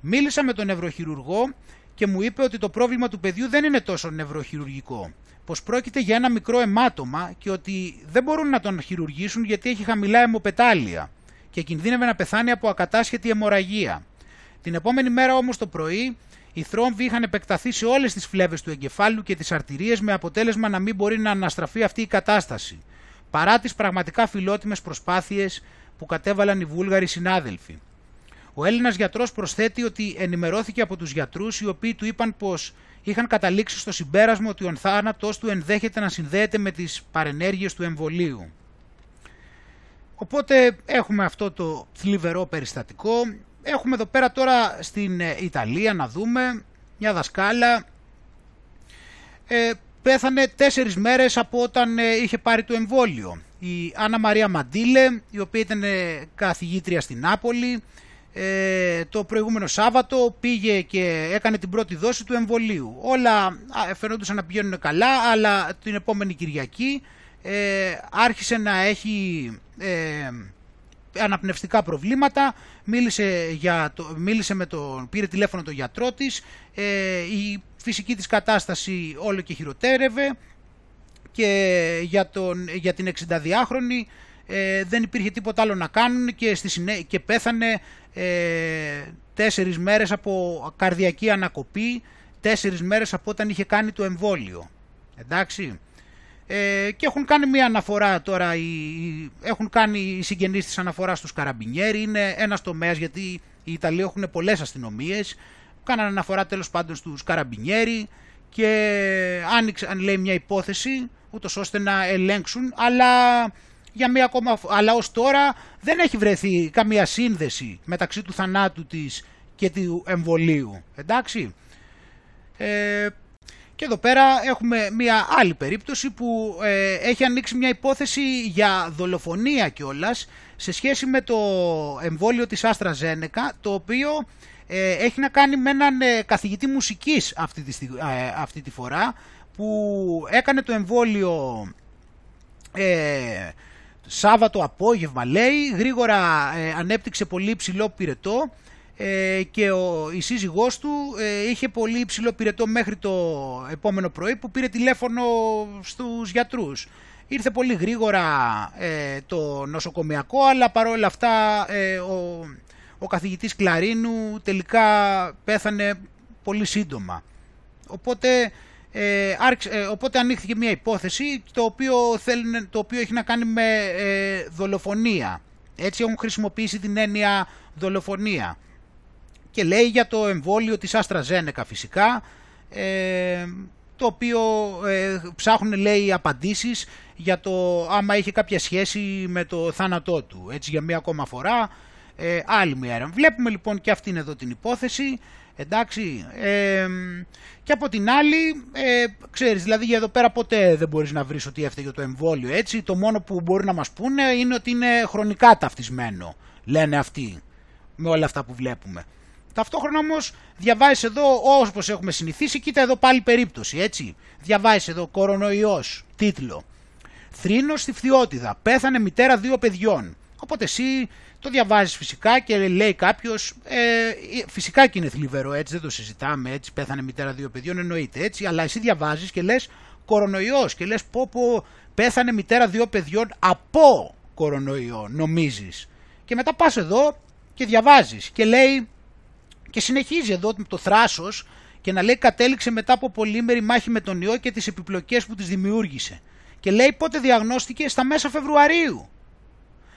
Μίλησα με τον νευροχειρουργό και μου είπε ότι το πρόβλημα του παιδιού δεν είναι τόσο νευροχειρουργικό. Πως πρόκειται για ένα μικρό αιμάτωμα και ότι δεν μπορούν να τον χειρουργήσουν γιατί έχει χαμηλά αιμοπετάλια και κινδύνευε να πεθάνει από ακατάσχετη αιμορραγία. Την επόμενη μέρα όμως το πρωί οι θρόμβοι είχαν επεκταθεί σε όλες τις φλέβες του εγκεφάλου και τις αρτηρίες με αποτέλεσμα να μην μπορεί να αναστραφεί αυτή η κατάσταση, παρά τις πραγματικά φιλότιμες προσπάθειες που κατέβαλαν οι Βούλγαροι συνάδελφοι. Ο Έλληνας γιατρός προσθέτει ότι ενημερώθηκε από τους γιατρούς οι οποίοι του είπαν πως είχαν καταλήξει στο συμπέρασμα ότι ο θάνατός του ενδέχεται να συνδέεται με τις παρενέργειες του εμβολίου. Οπότε έχουμε αυτό το θλιβερό περιστατικό. Έχουμε εδώ πέρα τώρα στην ε, Ιταλία να δούμε μια δασκάλα. Ε, πέθανε τέσσερις μέρες από όταν ε, είχε πάρει το εμβόλιο. Η Άννα Μαρία Μαντίλε, η οποία ήταν ε, καθηγήτρια στην Νάπολη, ε, το προηγούμενο Σάββατο πήγε και έκανε την πρώτη δόση του εμβολίου. Όλα φαινόντουσαν να πηγαίνουν καλά, αλλά την επόμενη Κυριακή ε, άρχισε να έχει ε, αναπνευστικά προβλήματα, μίλησε, για το, μίλησε με τον, πήρε τηλέφωνο τον γιατρό της, ε, η φυσική της κατάσταση όλο και χειροτέρευε. Και για, τον, για την 62χρονη ε, δεν υπήρχε τίποτα άλλο να κάνουν και, στη και πέθανε ε, τέσσερις μέρες από καρδιακή ανακοπή, τέσσερις μέρες από όταν είχε κάνει το εμβόλιο. Εντάξει. Ε, και έχουν κάνει μια αναφορά τώρα, οι, έχουν κάνει οι συγγενείς της αναφορά στους Καραμπινιέρη, είναι ένας τομέας γιατί οι Ιταλοί έχουν πολλές αστυνομίες, κάναν αναφορά τέλος πάντων στους Καραμπινιέρη και άνοιξαν λέει μια υπόθεση ούτως ώστε να ελέγξουν, αλλά για μία ακόμα, αλλά ως τώρα δεν έχει βρεθεί καμία σύνδεση μεταξύ του θανάτου της και του εμβολίου. Εντάξει. Ε, και εδώ πέρα έχουμε μία άλλη περίπτωση που ε, έχει ανοίξει μια υπόθεση για δολοφονία κιόλας σε σχέση με το εμβόλιο της Άστρα Ζένεκα, το οποίο ε, έχει να κάνει με έναν ε, καθηγητή μουσικής αυτή τη, αυτή τη φορά, που έκανε το εμβόλιο Σάββατο απόγευμα λέει, γρήγορα ε, ανέπτυξε πολύ υψηλό πυρετό ε, και ο, η σύζυγός του ε, είχε πολύ υψηλό πυρετό μέχρι το επόμενο πρωί που πήρε τηλέφωνο στους γιατρούς. Ήρθε πολύ γρήγορα το νοσοκομιακό αλλά παρόλα αυτά ο, ο καθηγητής Κλαρίνου τελικά πέθανε πολύ σύντομα. Οπότε ε, ε, οπότε ανοίχθηκε μια υπόθεση το οποίο, θέλουν, το οποίο έχει να κάνει με ε, δολοφονία. Έτσι έχουν χρησιμοποιήσει την έννοια δολοφονία. Και λέει για το εμβόλιο της Αστραζένεκα φυσικά, ε, το οποίο ε, ψάχνουν λέει απαντήσεις για το άμα είχε κάποια σχέση με το θάνατό του. Έτσι για μία ακόμα φορά, ε, άλλη μία Βλέπουμε λοιπόν και αυτήν εδώ την υπόθεση Εντάξει, ε, και από την άλλη, ε, ξέρεις, δηλαδή για εδώ πέρα ποτέ δεν μπορείς να βρεις ότι έφταιγε το εμβόλιο, έτσι. Το μόνο που μπορεί να μας πούνε είναι ότι είναι χρονικά ταυτισμένο, λένε αυτοί, με όλα αυτά που βλέπουμε. Ταυτόχρονα όμως διαβάζεις εδώ όπως έχουμε συνηθίσει, κοίτα εδώ πάλι περίπτωση, έτσι. Διαβάζεις εδώ κορονοϊός, τίτλο. Θρήνος στη φθιότητα, πέθανε μητέρα δύο παιδιών. Οπότε εσύ το διαβάζεις φυσικά και λέει κάποιος, ε, φυσικά και είναι θλιβερό έτσι, δεν το συζητάμε έτσι, πέθανε μητέρα δύο παιδιών, εννοείται έτσι, αλλά εσύ διαβάζεις και λες κορονοϊός και λες πω πω πέθανε μητέρα δύο παιδιών από κορονοϊό, νομίζεις. Και μετά πας εδώ και διαβάζεις και λέει και συνεχίζει εδώ το θράσος και να λέει κατέληξε μετά από πολύμερη μάχη με τον ιό και τις επιπλοκές που τις δημιούργησε. Και λέει πότε διαγνώστηκε στα μέσα Φεβρουαρίου.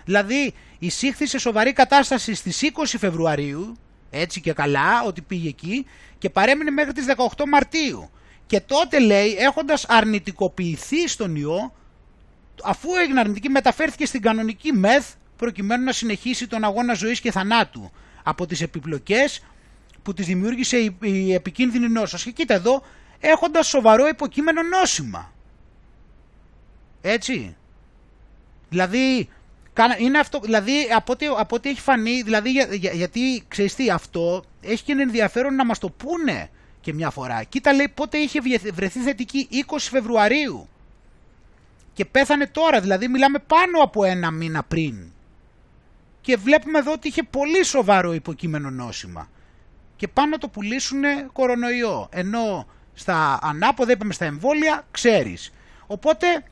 Δηλαδή εισήχθη σε σοβαρή κατάσταση στις 20 Φεβρουαρίου, έτσι και καλά ότι πήγε εκεί και παρέμεινε μέχρι τις 18 Μαρτίου. Και τότε λέει έχοντας αρνητικοποιηθεί στον ιό, αφού έγινε αρνητική μεταφέρθηκε στην κανονική ΜΕΘ προκειμένου να συνεχίσει τον αγώνα ζωής και θανάτου από τις επιπλοκές που τις δημιούργησε η, η επικίνδυνη νόσος. Και κοίτα εδώ, έχοντας σοβαρό υποκείμενο νόσημα. Έτσι. Δηλαδή, είναι αυτό, δηλαδή από ό,τι, από ό,τι έχει φανεί, δηλαδή για, γιατί ξέρεις τι, αυτό έχει και ένα ενδιαφέρον να μας το πούνε και μια φορά. Κοίτα λέει πότε είχε βρεθεί θετική 20 Φεβρουαρίου και πέθανε τώρα, δηλαδή μιλάμε πάνω από ένα μήνα πριν. Και βλέπουμε εδώ ότι είχε πολύ σοβαρό υποκείμενο νόσημα. Και πάνω να το πουλήσουν κορονοϊό. Ενώ στα ανάποδα, είπαμε στα εμβόλια, ξέρεις. Οπότε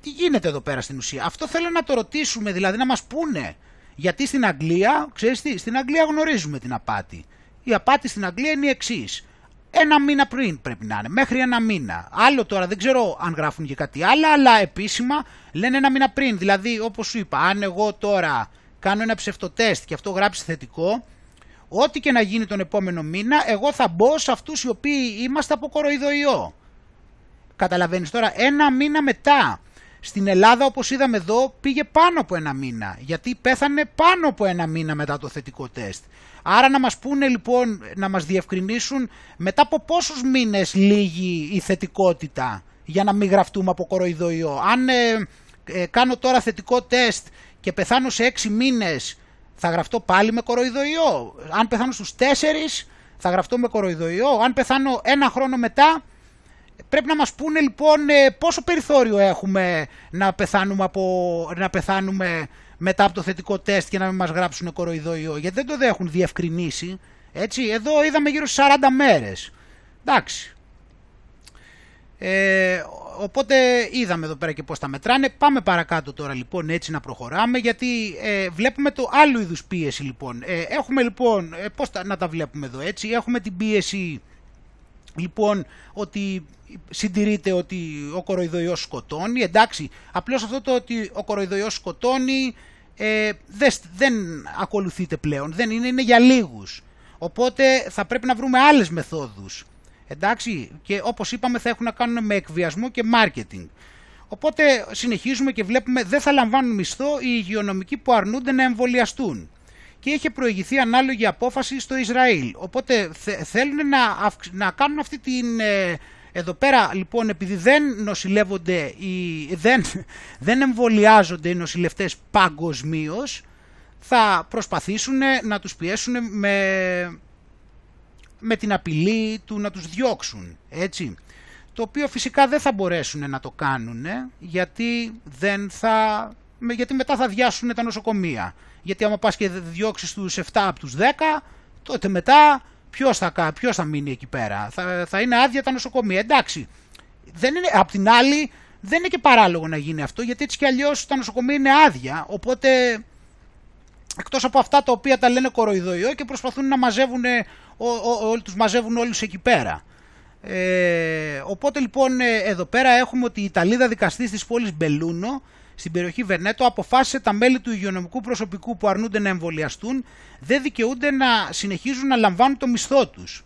τι γίνεται εδώ πέρα στην ουσία; Αυτό θέλω να το ρωτήσουμε, δηλαδή να μας πούνε. Γιατί στην Αγγλία, ξέρεις τι, στην Αγγλία γνωρίζουμε την απάτη. Η απάτη στην Αγγλία είναι η εξής. Ένα μήνα πριν πρέπει να είναι, μέχρι ένα μήνα. Άλλο τώρα, δεν ξέρω αν γράφουν και κάτι άλλο, αλλά επίσημα λένε ένα μήνα πριν. Δηλαδή, όπως σου είπα, αν εγώ τώρα κάνω ένα ψευτοτέστ και αυτό γράψει θετικό, ό,τι και να γίνει τον επόμενο μήνα, εγώ θα μπω σε αυτούς οι οποίοι είμαστε από κοροϊδοϊό. Καταλαβαίνεις τώρα, ένα μήνα μετά στην Ελλάδα όπως είδαμε εδώ πήγε πάνω από ένα μήνα γιατί πέθανε πάνω από ένα μήνα μετά το θετικό τεστ. Άρα να μας πούνε λοιπόν, να μας διευκρινίσουν μετά από πόσους μήνες λύγει η θετικότητα για να μην γραφτούμε από κοροϊδοϊό. Αν ε, ε, κάνω τώρα θετικό τεστ και πεθάνω σε έξι μήνες θα γραφτώ πάλι με κοροϊδοϊό; Αν πεθάνω στους τέσσερις θα γραφτώ με κοροϊδοϊό; Αν πεθάνω ένα χρόνο μετά πρέπει να μας πούνε λοιπόν ε, πόσο περιθώριο έχουμε να πεθάνουμε, από, να πεθάνουμε μετά από το θετικό τεστ και να μην μας γράψουν κοροϊδοϊό. Γιατί δεν το έχουν διευκρινίσει. Έτσι, εδώ είδαμε γύρω στις 40 μέρες. Εντάξει. Ε, οπότε είδαμε εδώ πέρα και πώς τα μετράνε. Πάμε παρακάτω τώρα λοιπόν έτσι να προχωράμε γιατί ε, βλέπουμε το άλλο είδους πίεση λοιπόν. Ε, έχουμε λοιπόν, ε, πώς να τα βλέπουμε εδώ έτσι, έχουμε την πίεση λοιπόν ότι συντηρείται ότι ο κοροϊδοϊός σκοτώνει. Εντάξει, απλώς αυτό το ότι ο κοροϊδοϊός σκοτώνει ε, δεν, δεν ακολουθείται πλέον, δεν είναι, είναι για λίγους. Οπότε θα πρέπει να βρούμε άλλες μεθόδους. Εντάξει, και όπως είπαμε θα έχουν να κάνουν με εκβιασμό και marketing. Οπότε συνεχίζουμε και βλέπουμε δεν θα λαμβάνουν μισθό οι υγειονομικοί που αρνούνται να εμβολιαστούν. Και είχε προηγηθεί ανάλογη απόφαση στο Ισραήλ. Οπότε θέλουν να, να κάνουν αυτή την... Ε, εδώ πέρα λοιπόν επειδή δεν νοσηλεύονται, οι, δεν, δεν εμβολιάζονται οι νοσηλευτές παγκοσμίως, θα προσπαθήσουν να τους πιέσουν με, με την απειλή του να τους διώξουν, έτσι. Το οποίο φυσικά δεν θα μπορέσουν να το κάνουν, γιατί, δεν θα, γιατί μετά θα διάσουν τα νοσοκομεία. Γιατί άμα πας και διώξεις τους 7 από τους 10, τότε μετά ποιος θα, ποιος θα μείνει εκεί πέρα; Θα, θα είναι άδεια τα νοσοκομεία. Εντάξει, δεν είναι, απ' την άλλη δεν είναι και παράλογο να γίνει αυτό, γιατί έτσι κι αλλιώς τα νοσοκομεία είναι άδεια, οπότε εκτός από αυτά τα οποία τα λένε κοροϊδοϊό και προσπαθούν να μαζεύουν, όλοι τους μαζεύουν όλους εκεί πέρα. Ε, οπότε λοιπόν ε, εδώ πέρα έχουμε ότι η Ιταλίδα δικαστής της πόλης Μπελούνο στην περιοχή Βενέτο αποφάσισε τα μέλη του υγειονομικού προσωπικού που αρνούνται να εμβολιαστούν δεν δικαιούνται να συνεχίζουν να λαμβάνουν το μισθό τους.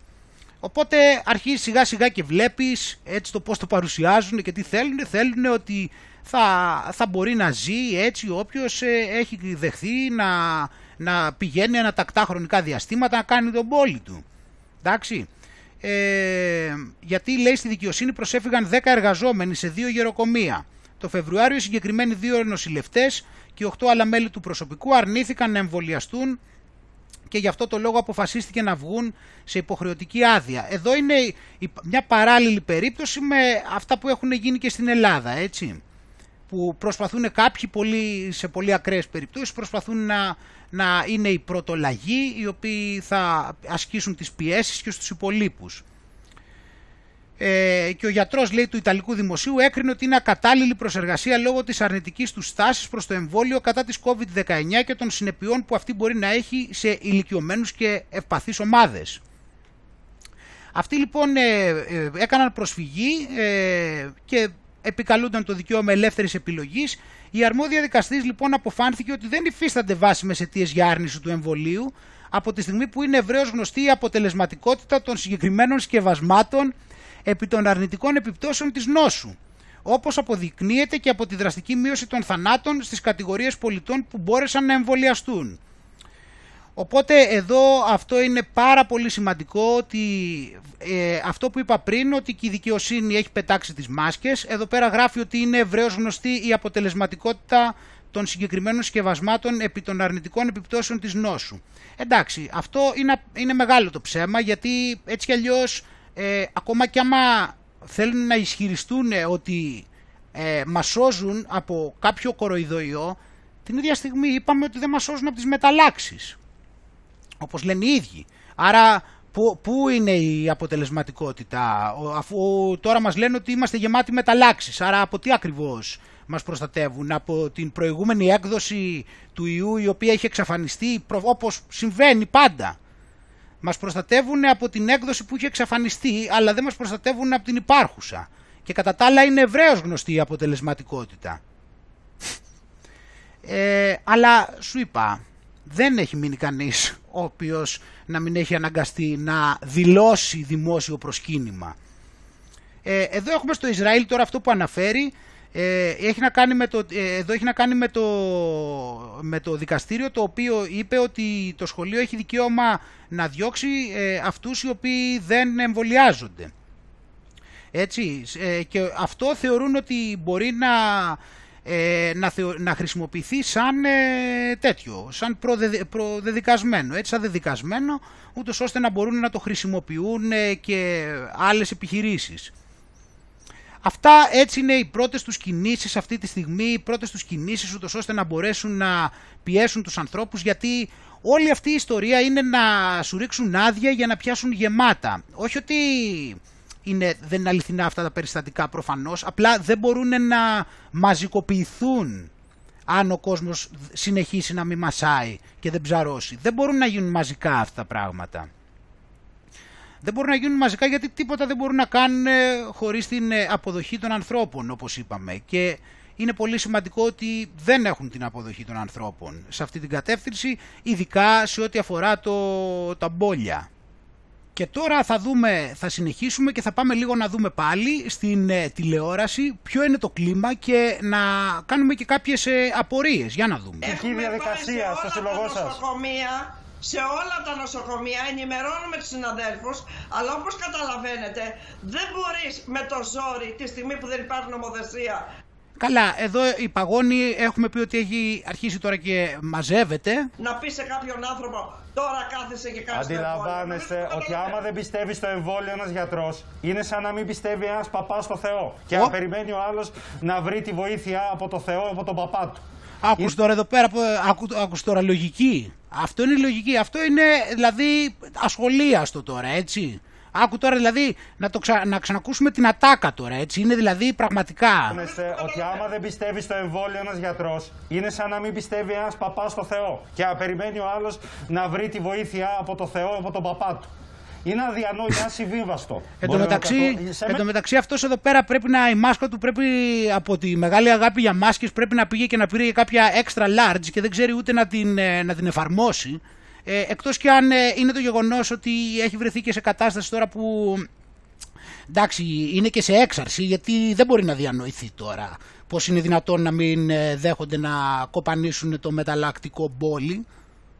Οπότε αρχίζει σιγά σιγά και βλέπεις έτσι το πώς το παρουσιάζουν και τι θέλουν. Θέλουν ότι θα, θα μπορεί να ζει έτσι όποιος ε, έχει δεχθεί να, να πηγαίνει ένα τακτά χρονικά διαστήματα να κάνει τον πόλη του. Εντάξει. Ε, γιατί λέει στη δικαιοσύνη προσέφηγαν 10 εργαζόμενοι σε δύο γεροκομεία. Το Φεβρουάριο οι συγκεκριμένοι δύο νοσηλευτές και 8 άλλα μέλη του προσωπικού αρνήθηκαν να εμβολιαστούν και γι' αυτό το λόγο αποφασίστηκε να βγουν σε υποχρεωτική άδεια. Εδώ είναι μια παράλληλη περίπτωση με αυτά που έχουν γίνει και στην Ελλάδα, έτσι που προσπαθούν κάποιοι πολύ, σε πολύ ακραίες περιπτώσεις προσπαθούν να, να είναι οι πρωτολαγοί οι οποίοι θα ασκήσουν τις πιέσεις και στους υπολείπους. Ε, και ο γιατρός λέει του Ιταλικού Δημοσίου έκρινε ότι είναι ακατάλληλη προσεργασία λόγω της αρνητικής του στάσης προς το εμβόλιο κατά της COVID-19 και των συνεπειών που αυτή μπορεί να έχει σε ηλικιωμένους και ευπαθείς ομάδες. Αυτοί λοιπόν ε, ε, έκαναν προσφυγή ε, και επικαλούνταν το δικαίωμα ελεύθερης επιλογής. Η αρμόδια δικαστής λοιπόν αποφάνθηκε ότι δεν υφίστανται βάσιμες αιτίες για άρνηση του εμβολίου από τη στιγμή που είναι ευρέως γνωστή η αποτελεσματικότητα των συγκεκριμένων σκευασμάτων επί των αρνητικών επιπτώσεων της νόσου, όπως αποδεικνύεται και από τη δραστική μείωση των θανάτων στις κατηγορίες πολιτών που μπόρεσαν να εμβολιαστούν. Οπότε εδώ αυτό είναι πάρα πολύ σημαντικό ότι ε, αυτό που είπα πριν ότι και η δικαιοσύνη έχει πετάξει τις μάσκες. Εδώ πέρα γράφει ότι είναι ευρέως γνωστή η αποτελεσματικότητα των συγκεκριμένων σκευασμάτων επί των αρνητικών επιπτώσεων της νόσου. Εντάξει, αυτό είναι, είναι μεγάλο το ψέμα γιατί έτσι κι αλλιώς ε, ακόμα κι άμα θέλουν να ισχυριστούν ότι ε, μας σώζουν από κάποιο κοροϊδοϊό την ίδια στιγμή είπαμε ότι δεν μας σώζουν από τις μεταλλάξεις όπως λένε οι ίδιοι. Άρα πού, πού είναι η αποτελεσματικότητα, αφού τώρα μας λένε ότι είμαστε γεμάτοι μεταλλάξεις, άρα από τι ακριβώς μας προστατεύουν, από την προηγούμενη έκδοση του ιού η οποία έχει εξαφανιστεί όπως συμβαίνει πάντα. Μας προστατεύουν από την έκδοση που είχε εξαφανιστεί, αλλά δεν μας προστατεύουν από την υπάρχουσα. Και κατά τα άλλα είναι ευρέως γνωστή η αποτελεσματικότητα. Ε, αλλά σου είπα, δεν έχει μείνει κανείς ο οποίος να μην έχει αναγκαστεί να δηλώσει δημόσιο προσκύνημα. Ε, εδώ έχουμε στο Ισραήλ τώρα αυτό που αναφέρει, ε, έχει να κάνει με το, ε, εδώ έχει να κάνει με το, με το δικαστήριο το οποίο είπε ότι το σχολείο έχει δικαίωμα να διώξει ε, αυτούς οι οποίοι δεν εμβολιάζονται. Έτσι, ε, και αυτό θεωρούν ότι μπορεί να ε, να, θεω, να χρησιμοποιηθεί σαν ε, τέτοιο, σαν προδεδικασμένο, προδεδικασμένο, έτσι σαν δεδικασμένο, ούτως ώστε να μπορούν να το χρησιμοποιούν ε, και άλλες επιχειρήσεις. Αυτά έτσι είναι οι πρώτες τους κινήσεις αυτή τη στιγμή, οι πρώτες τους κινήσεις ούτως ώστε να μπορέσουν να πιέσουν τους ανθρώπους γιατί όλη αυτή η ιστορία είναι να σου ρίξουν άδεια για να πιάσουν γεμάτα. Όχι ότι είναι, δεν είναι αληθινά αυτά τα περιστατικά προφανώς, απλά δεν μπορούν να μαζικοποιηθούν αν ο κόσμος συνεχίσει να μην μασάει και δεν ψαρώσει. Δεν μπορούν να γίνουν μαζικά αυτά τα πράγματα. Δεν μπορούν να γίνουν μαζικά γιατί τίποτα δεν μπορούν να κάνουν χωρίς την ε, αποδοχή των ανθρώπων όπως είπαμε. Και είναι πολύ σημαντικό ότι δεν έχουν την αποδοχή των ανθρώπων σε αυτή την κατεύθυνση, ειδικά σε ό,τι αφορά το, τα μπόλια. Και τώρα θα δούμε, θα συνεχίσουμε και θα πάμε λίγο να δούμε πάλι στην ε, τηλεόραση ποιο είναι το κλίμα και να κάνουμε και κάποιες ε, απορίες. Για να δούμε. Έχουμε διαδικασία στο σύλλογό σας. Σε όλα τα νοσοκομεία ενημερώνουμε τους συναδέλφους, αλλά όπως καταλαβαίνετε δεν μπορείς με το ζόρι τη στιγμή που δεν υπάρχει νομοθεσία Καλά, εδώ η παγόνη έχουμε πει ότι έχει αρχίσει τώρα και μαζεύεται. Να πει σε κάποιον άνθρωπο, τώρα κάθεσαι και κάθεσαι. Αντιλαμβάνεστε ότι άμα δεν πιστεύεις στο εμβόλιο ένας γιατρός, είναι σαν να μην πιστεύει ένας παπάς στο Θεό. Και να περιμένει ο άλλος να βρει τη βοήθεια από το Θεό, από τον παπά του. Άκουσες τώρα εδώ πέρα, άκου, άκουσες τώρα λογική; Αυτό είναι λογική. Αυτό είναι δηλαδή ασχολίαστο τώρα, έτσι. Άκου τώρα δηλαδή να, το ξα... να ξανακούσουμε την ατάκα τώρα, έτσι. Είναι δηλαδή πραγματικά. ότι άμα δεν πιστεύει στο εμβόλιο ένας γιατρός, είναι σαν να μην πιστεύει ένας παπάς στο Θεό. Και να περιμένει ο άλλος να βρει τη βοήθεια από το Θεό, από τον παπά του. Είναι αδιανόητο, ασυμβίβαστο. (laughs) Εν τω μεταξύ, εν μεταξύ αυτός εδώ πέρα πρέπει να, η μάσκα του πρέπει από τη μεγάλη αγάπη για μάσκες πρέπει να πήγε και να πήρε κάποια extra large και δεν ξέρει ούτε να την, ε, να την εφαρμόσει. Ε, εκτός και αν ε, είναι το γεγονός ότι έχει βρεθεί και σε κατάσταση τώρα που εντάξει είναι και σε έξαρση γιατί δεν μπορεί να διανοηθεί τώρα πως είναι δυνατόν να μην ε, δέχονται να κοπανίσουν το μεταλλακτικό μπόλι.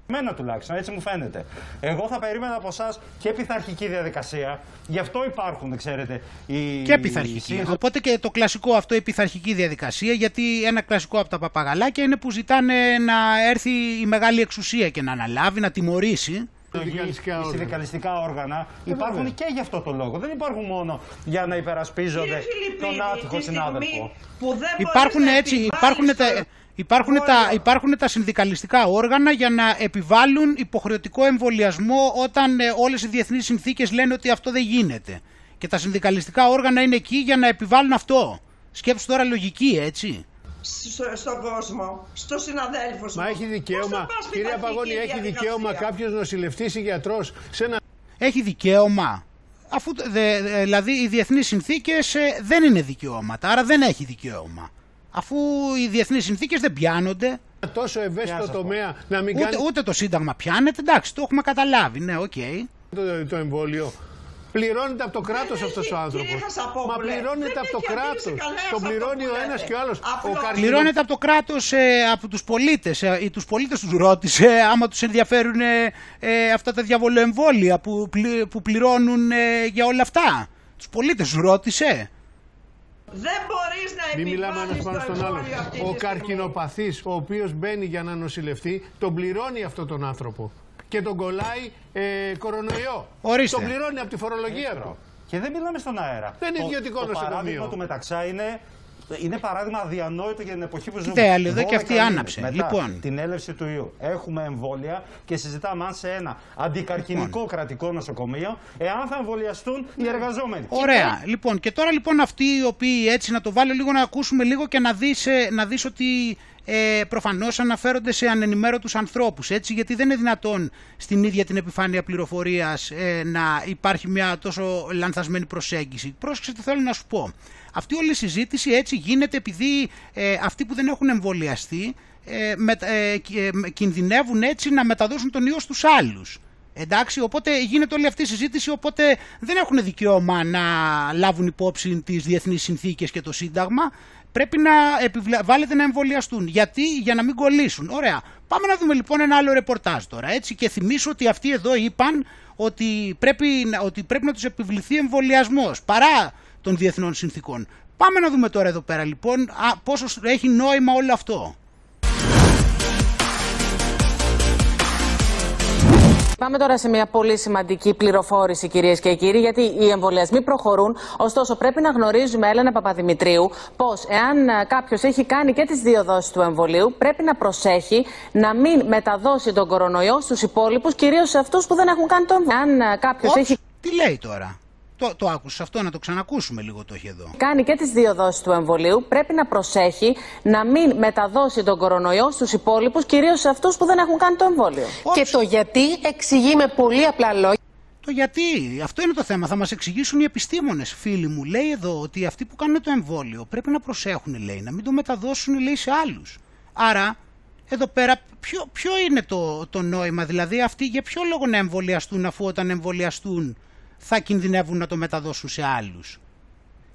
Μένα τουλάχιστον, έτσι μου φαίνεται. Εγώ θα περίμενα από εσάς και πειθαρχική διαδικασία. Γι' αυτό υπάρχουν, ξέρετε. Οι... Και πειθαρχική. Οι... Οπότε και το κλασικό αυτό, η πειθαρχική διαδικασία, γιατί ένα κλασικό από τα παπαγαλάκια είναι που ζητάνε να έρθει η μεγάλη εξουσία και να αναλάβει, να τιμωρήσει. Οι συνδικαλιστικά όργανα υπάρχουν και γι' αυτό το λόγο. Δεν υπάρχουν μόνο για να υπερασπίζονται τον άτυχο συνάδελφο. Υπάρχουν έτσι, υπάρχουν τα, Υπάρχουν τα, υπάρχουν τα συνδικαλιστικά όργανα για να επιβάλλουν υποχρεωτικό εμβολιασμό όταν ε, όλες οι διεθνείς συνθήκες λένε ότι αυτό δεν γίνεται. Και τα συνδικαλιστικά όργανα είναι εκεί για να επιβάλλουν αυτό. Σκέψου τώρα λογική, έτσι. στον κόσμο, στο συναδέλφο Μα έχει δικαίωμα, κυρία Παγώνη, έχει δικαίωμα κάποιος νοσηλευτή ή γιατρός σε ένα. Έχει δικαίωμα. Αφού, δηλαδή, οι διεθνείς συνθήκες ε, δεν είναι δικαιώματα, άρα δεν έχει δικαίωμα αφού οι διεθνείς συνθήκες δεν πιάνονται. Τόσο ευαίσθητο τομέα να μην ούτε, κάνει. Ούτε το Σύνταγμα πιάνεται, εντάξει, το έχουμε καταλάβει, ναι, οκ. Okay. Το, το εμβόλιο. Πληρώνεται από το κράτος αυτός ο άνθρωπος. Μα πληρώνεται από το κράτος. Το πληρώνει ο ένας και ο άλλος. Πληρώνεται από το κράτος ε, από τους πολίτες. Ε, τους πολίτες τους ρώτησε άμα τους ενδιαφέρουν ε, ε, αυτά τα διαβολοεμβόλια που, που πληρώνουν ε, για όλα αυτά. Τους πολίτες τους ρώτησε. Δεν μπορείς να Μην μιλάμε ένας πάνω στον άλλο. Ο καρκινοπαθής, ο οποίος μπαίνει για να νοσηλευτεί, τον πληρώνει αυτόν τον άνθρωπο. Και τον κολλάει ε, κορονοϊό. Ορίστε. Τον πληρώνει από τη φορολογία του. Και δεν μιλάμε στον αέρα. Δεν είναι ιδιωτικό νοσοκομείο. Το παράδειγμα του μεταξά είναι είναι παράδειγμα αδιανόητο για την εποχή που ζούμε. Κοιτάξτε, εδώ και αυτή άναψε. Μετά λοιπόν. την έλευση του ιού έχουμε εμβόλια και συζητάμε αν σε ένα αντικαρκυνικό λοιπόν. κρατικό νοσοκομείο εάν θα εμβολιαστούν οι εργαζόμενοι. Ωραία. Και... Λοιπόν, και τώρα λοιπόν αυτοί οι οποίοι έτσι να το βάλω λίγο να ακούσουμε λίγο και να δεις, ε, να δεις ότι ε, προφανώς αναφέρονται σε ανενημέρωτους ανθρώπους. Έτσι, γιατί δεν είναι δυνατόν στην ίδια την επιφάνεια πληροφορίας ε, να υπάρχει μια τόσο λανθασμένη προσέγγιση. Πρόσεξε τι θέλω να σου πω. Αυτή όλη η συζήτηση έτσι γίνεται επειδή ε, αυτοί που δεν έχουν εμβολιαστεί ε, με, ε, ε, κινδυνεύουν έτσι να μεταδώσουν τον ιό στους άλλους. Εντάξει, οπότε γίνεται όλη αυτή η συζήτηση, οπότε δεν έχουν δικαίωμα να λάβουν υπόψη τις διεθνείς συνθήκες και το Σύνταγμα. Πρέπει να επιβάλλεται να εμβολιαστούν. Γιατί, για να μην κολλήσουν. Ωραία. Πάμε να δούμε λοιπόν ένα άλλο ρεπορτάζ τώρα. Έτσι. Και θυμίσω ότι αυτοί εδώ είπαν ότι πρέπει, ότι πρέπει να τους επιβληθεί εμβολιασμός παρά των διεθνών συνθήκων. Πάμε να δούμε τώρα εδώ πέρα λοιπόν α, πόσο έχει νόημα όλο αυτό. Πάμε τώρα σε μια πολύ σημαντική πληροφόρηση, κυρίες και κύριοι, γιατί οι εμβολιασμοί προχωρούν. Ωστόσο, πρέπει να γνωρίζουμε, Έλενα Παπαδημητρίου, πως εάν ε, κάποιος έχει κάνει και τις δύο δόσεις του εμβολίου, πρέπει να προσέχει να μην μεταδώσει τον κορονοϊό στους υπόλοιπους, κυρίως σε αυτούς που δεν έχουν κάνει το εμβόλιο. Εάν ε, κάποιος έχει. Τι λέει τώρα; Το, το άκουσα αυτό, να το ξανακούσουμε λίγο το έχει εδώ. Κάνει και τις δύο δόσεις του εμβολίου. Πρέπει να προσέχει να μην μεταδώσει τον κορονοϊό στους υπόλοιπους, κυρίως σε αυτούς που δεν έχουν κάνει το εμβόλιο. Και το γιατί εξηγεί με πολύ απλά λόγια. Το γιατί, αυτό είναι το θέμα. Θα μας εξηγήσουν οι επιστήμονες, φίλοι μου. Λέει εδώ ότι αυτοί που κάνουν το εμβόλιο πρέπει να προσέχουν, λέει, να μην το μεταδώσουν, λέει, σε άλλους. Άρα, εδώ πέρα, ποιο, ποιο είναι το, το νόημα, δηλαδή αυτοί για ποιο λόγο να εμβολιαστούν αφού όταν εμβολιαστούν θα κινδυνεύουν να το μεταδώσουν σε άλλους.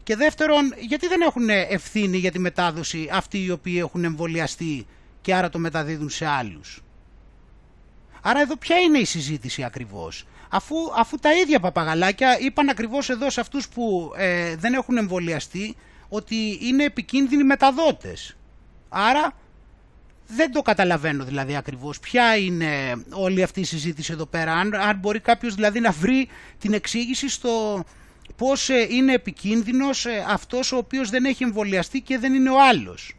Και δεύτερον, γιατί δεν έχουν ευθύνη για τη μετάδοση αυτοί οι οποίοι έχουν εμβολιαστεί και άρα το μεταδίδουν σε άλλους; Άρα εδώ ποια είναι η συζήτηση ακριβώς; Αφού, αφού τα ίδια παπαγαλάκια είπαν ακριβώς εδώ σε αυτούς που ε, δεν έχουν εμβολιαστεί ότι είναι επικίνδυνοι μεταδότες. Άρα δεν το καταλαβαίνω δηλαδή ακριβώς ποια είναι όλη αυτή η συζήτηση εδώ πέρα. Αν, αν μπορεί κάποιος δηλαδή να βρει την εξήγηση στο πώς ε, είναι επικίνδυνος ε, αυτός ο οποίος δεν έχει εμβολιαστεί και δεν είναι ο άλλος.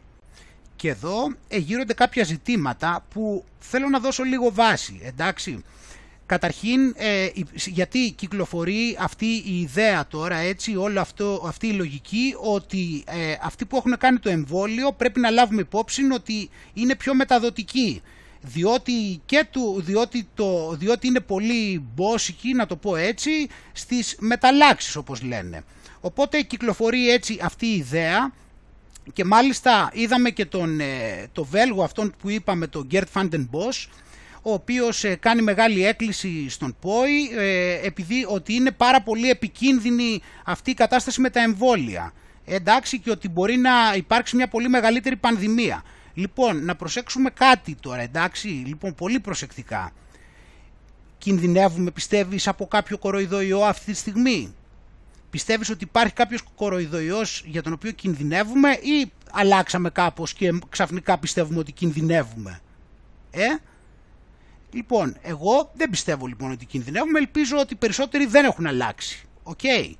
Και εδώ ε, γύρονται κάποια ζητήματα που θέλω να δώσω λίγο βάση, εντάξει. Καταρχήν, ε, γιατί κυκλοφορεί αυτή η ιδέα τώρα, έτσι, όλο αυτό, αυτή η λογική, ότι ε, αυτοί που έχουν κάνει το εμβόλιο πρέπει να λάβουμε υπόψη ότι είναι πιο μεταδοτικοί. Διότι, και του, διότι, το, διότι είναι πολύ μπόσικοι, να το πω έτσι, στις μεταλλάξεις όπως λένε. Οπότε κυκλοφορεί έτσι αυτή η ιδέα και μάλιστα είδαμε και τον, ε, το Βέλγο αυτόν που είπαμε, τον Gert van den Bosch, ο οποίος ε, κάνει μεγάλη έκκληση στον ΠΟΗ ε, επειδή ότι είναι πάρα πολύ επικίνδυνη αυτή η κατάσταση με τα εμβόλια. Εντάξει και ότι μπορεί να υπάρξει μια πολύ μεγαλύτερη πανδημία. Λοιπόν, να προσέξουμε κάτι τώρα, εντάξει, λοιπόν πολύ προσεκτικά. Κινδυνεύουμε, πιστεύεις, από κάποιο κορωνοϊό αυτή τη στιγμή; Πιστεύεις ότι υπάρχει κάποιος κορωνοϊός για τον οποίο κινδυνεύουμε ή αλλάξαμε κάπως και ξαφνικά πιστεύουμε ότι κινδυνεύουμε; Ε, Λοιπόν, εγώ δεν πιστεύω λοιπόν ότι κινδυνεύουμε, ελπίζω ότι περισσότεροι δεν έχουν αλλάξει. Οκ. Okay.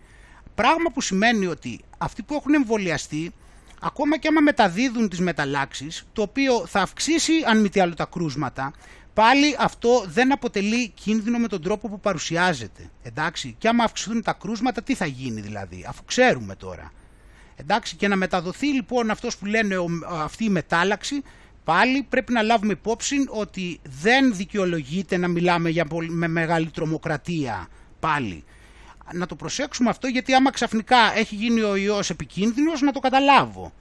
Πράγμα που σημαίνει ότι αυτοί που έχουν εμβολιαστεί, ακόμα και άμα μεταδίδουν τις μεταλλάξεις, το οποίο θα αυξήσει αν μη τι άλλο τα κρούσματα, πάλι αυτό δεν αποτελεί κίνδυνο με τον τρόπο που παρουσιάζεται. Εντάξει, και άμα αυξηθούν τα κρούσματα, τι θα γίνει δηλαδή, αφού ξέρουμε τώρα. Εντάξει, και να μεταδοθεί λοιπόν αυτός που λένε αυτή η μετάλλαξη, πάλι πρέπει να λάβουμε υπόψη ότι δεν δικαιολογείται να μιλάμε για με μεγάλη τρομοκρατία πάλι. Να το προσέξουμε αυτό γιατί άμα ξαφνικά έχει γίνει ο ιός επικίνδυνος να το καταλάβω.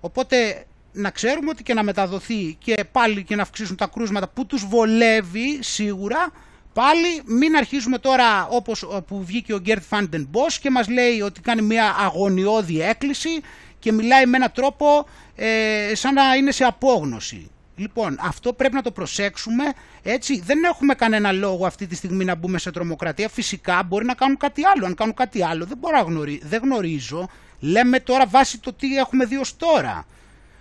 Οπότε να ξέρουμε ότι και να μεταδοθεί και πάλι και να αυξήσουν τα κρούσματα που τους βολεύει σίγουρα πάλι μην αρχίζουμε τώρα όπως που βγήκε ο Γκέρτ Φάντεν και μας λέει ότι κάνει μια αγωνιώδη έκκληση και μιλάει με έναν τρόπο ε, σαν να είναι σε απόγνωση. Λοιπόν, αυτό πρέπει να το προσέξουμε. Έτσι, δεν έχουμε κανένα λόγο αυτή τη στιγμή να μπούμε σε τρομοκρατία. Φυσικά μπορεί να κάνουν κάτι άλλο. Αν κάνουν κάτι άλλο, δεν μπορώ να γνωρίζω. Δεν γνωρίζω. Λέμε τώρα βάσει το τι έχουμε δει ως τώρα.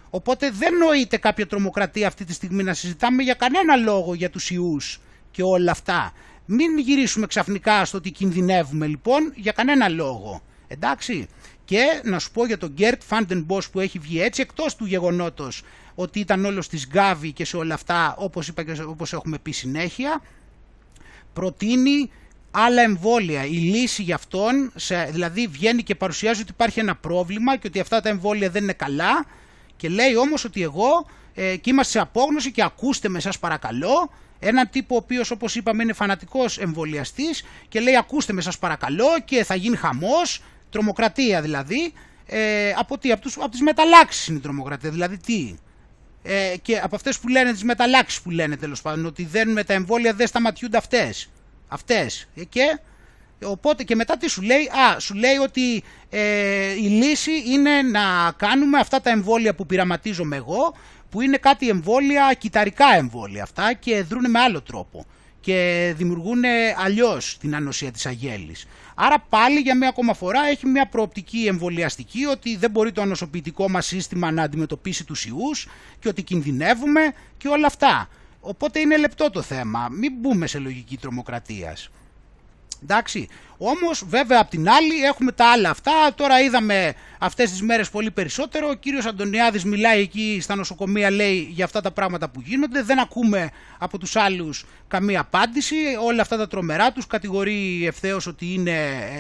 Οπότε δεν νοείται κάποια τρομοκρατία αυτή τη στιγμή να συζητάμε για κανένα λόγο για τους ιούς και όλα αυτά. Μην γυρίσουμε ξαφνικά στο ότι κινδυνεύουμε λοιπόν για κανένα λόγο. Εντάξει. Και να σου πω για τον Γκέρτ Φάντενμπος που έχει βγει έτσι, εκτός του γεγονότος ότι ήταν όλος της Γκάβη και σε όλα αυτά, όπως, είπα και όπως έχουμε πει συνέχεια, προτείνει άλλα εμβόλια. Η λύση για αυτόν, δηλαδή βγαίνει και παρουσιάζει ότι υπάρχει ένα πρόβλημα και ότι αυτά τα εμβόλια δεν είναι καλά και λέει όμως ότι εγώ ε, και είμαστε σε απόγνωση και ακούστε με σας παρακαλώ έναν τύπο ο οποίος όπως είπαμε είναι φανατικός εμβολιαστής και λέει ακούστε με σας παρακαλώ και θα γίνει χαμός τρομοκρατία δηλαδή, ε, από, τι, από, τους, από τις μεταλλάξεις είναι η τρομοκρατία, δηλαδή τι; Ε, και από αυτές που λένε, τις μεταλλάξεις που λένε τέλος πάντων, ότι δεν με τα εμβόλια δεν σταματιούνται αυτές. Αυτές. Ε, και, οπότε και μετά τι σου λέει, α, σου λέει ότι ε, η λύση είναι να κάνουμε αυτά τα εμβόλια που πειραματίζομαι εγώ, που είναι κάτι εμβόλια, κυταρικά εμβόλια αυτά και δρούν με άλλο τρόπο. Και δημιουργούν αλλιώς την ανοσία της αγέλης. Άρα πάλι για μία ακόμα φορά έχει μια προοπτική εμβολιαστική ότι δεν μπορεί το ανοσοποιητικό μας σύστημα να αντιμετωπίσει τους ιούς και ότι κινδυνεύουμε και όλα αυτά. Οπότε είναι λεπτό το θέμα, μην μπούμε σε λογική τρομοκρατίας. Εντάξει. Όμως, βέβαια, απ' την άλλη έχουμε τα άλλα αυτά. Τώρα είδαμε αυτές τις μέρες πολύ περισσότερο. Ο κύριος Αντωνιάδης μιλάει εκεί στα νοσοκομεία, λέει για αυτά τα πράγματα που γίνονται. Δεν ακούμε από τους άλλους καμία απάντηση. Όλα αυτά τα τρομερά τους κατηγορεί ευθέως ότι είναι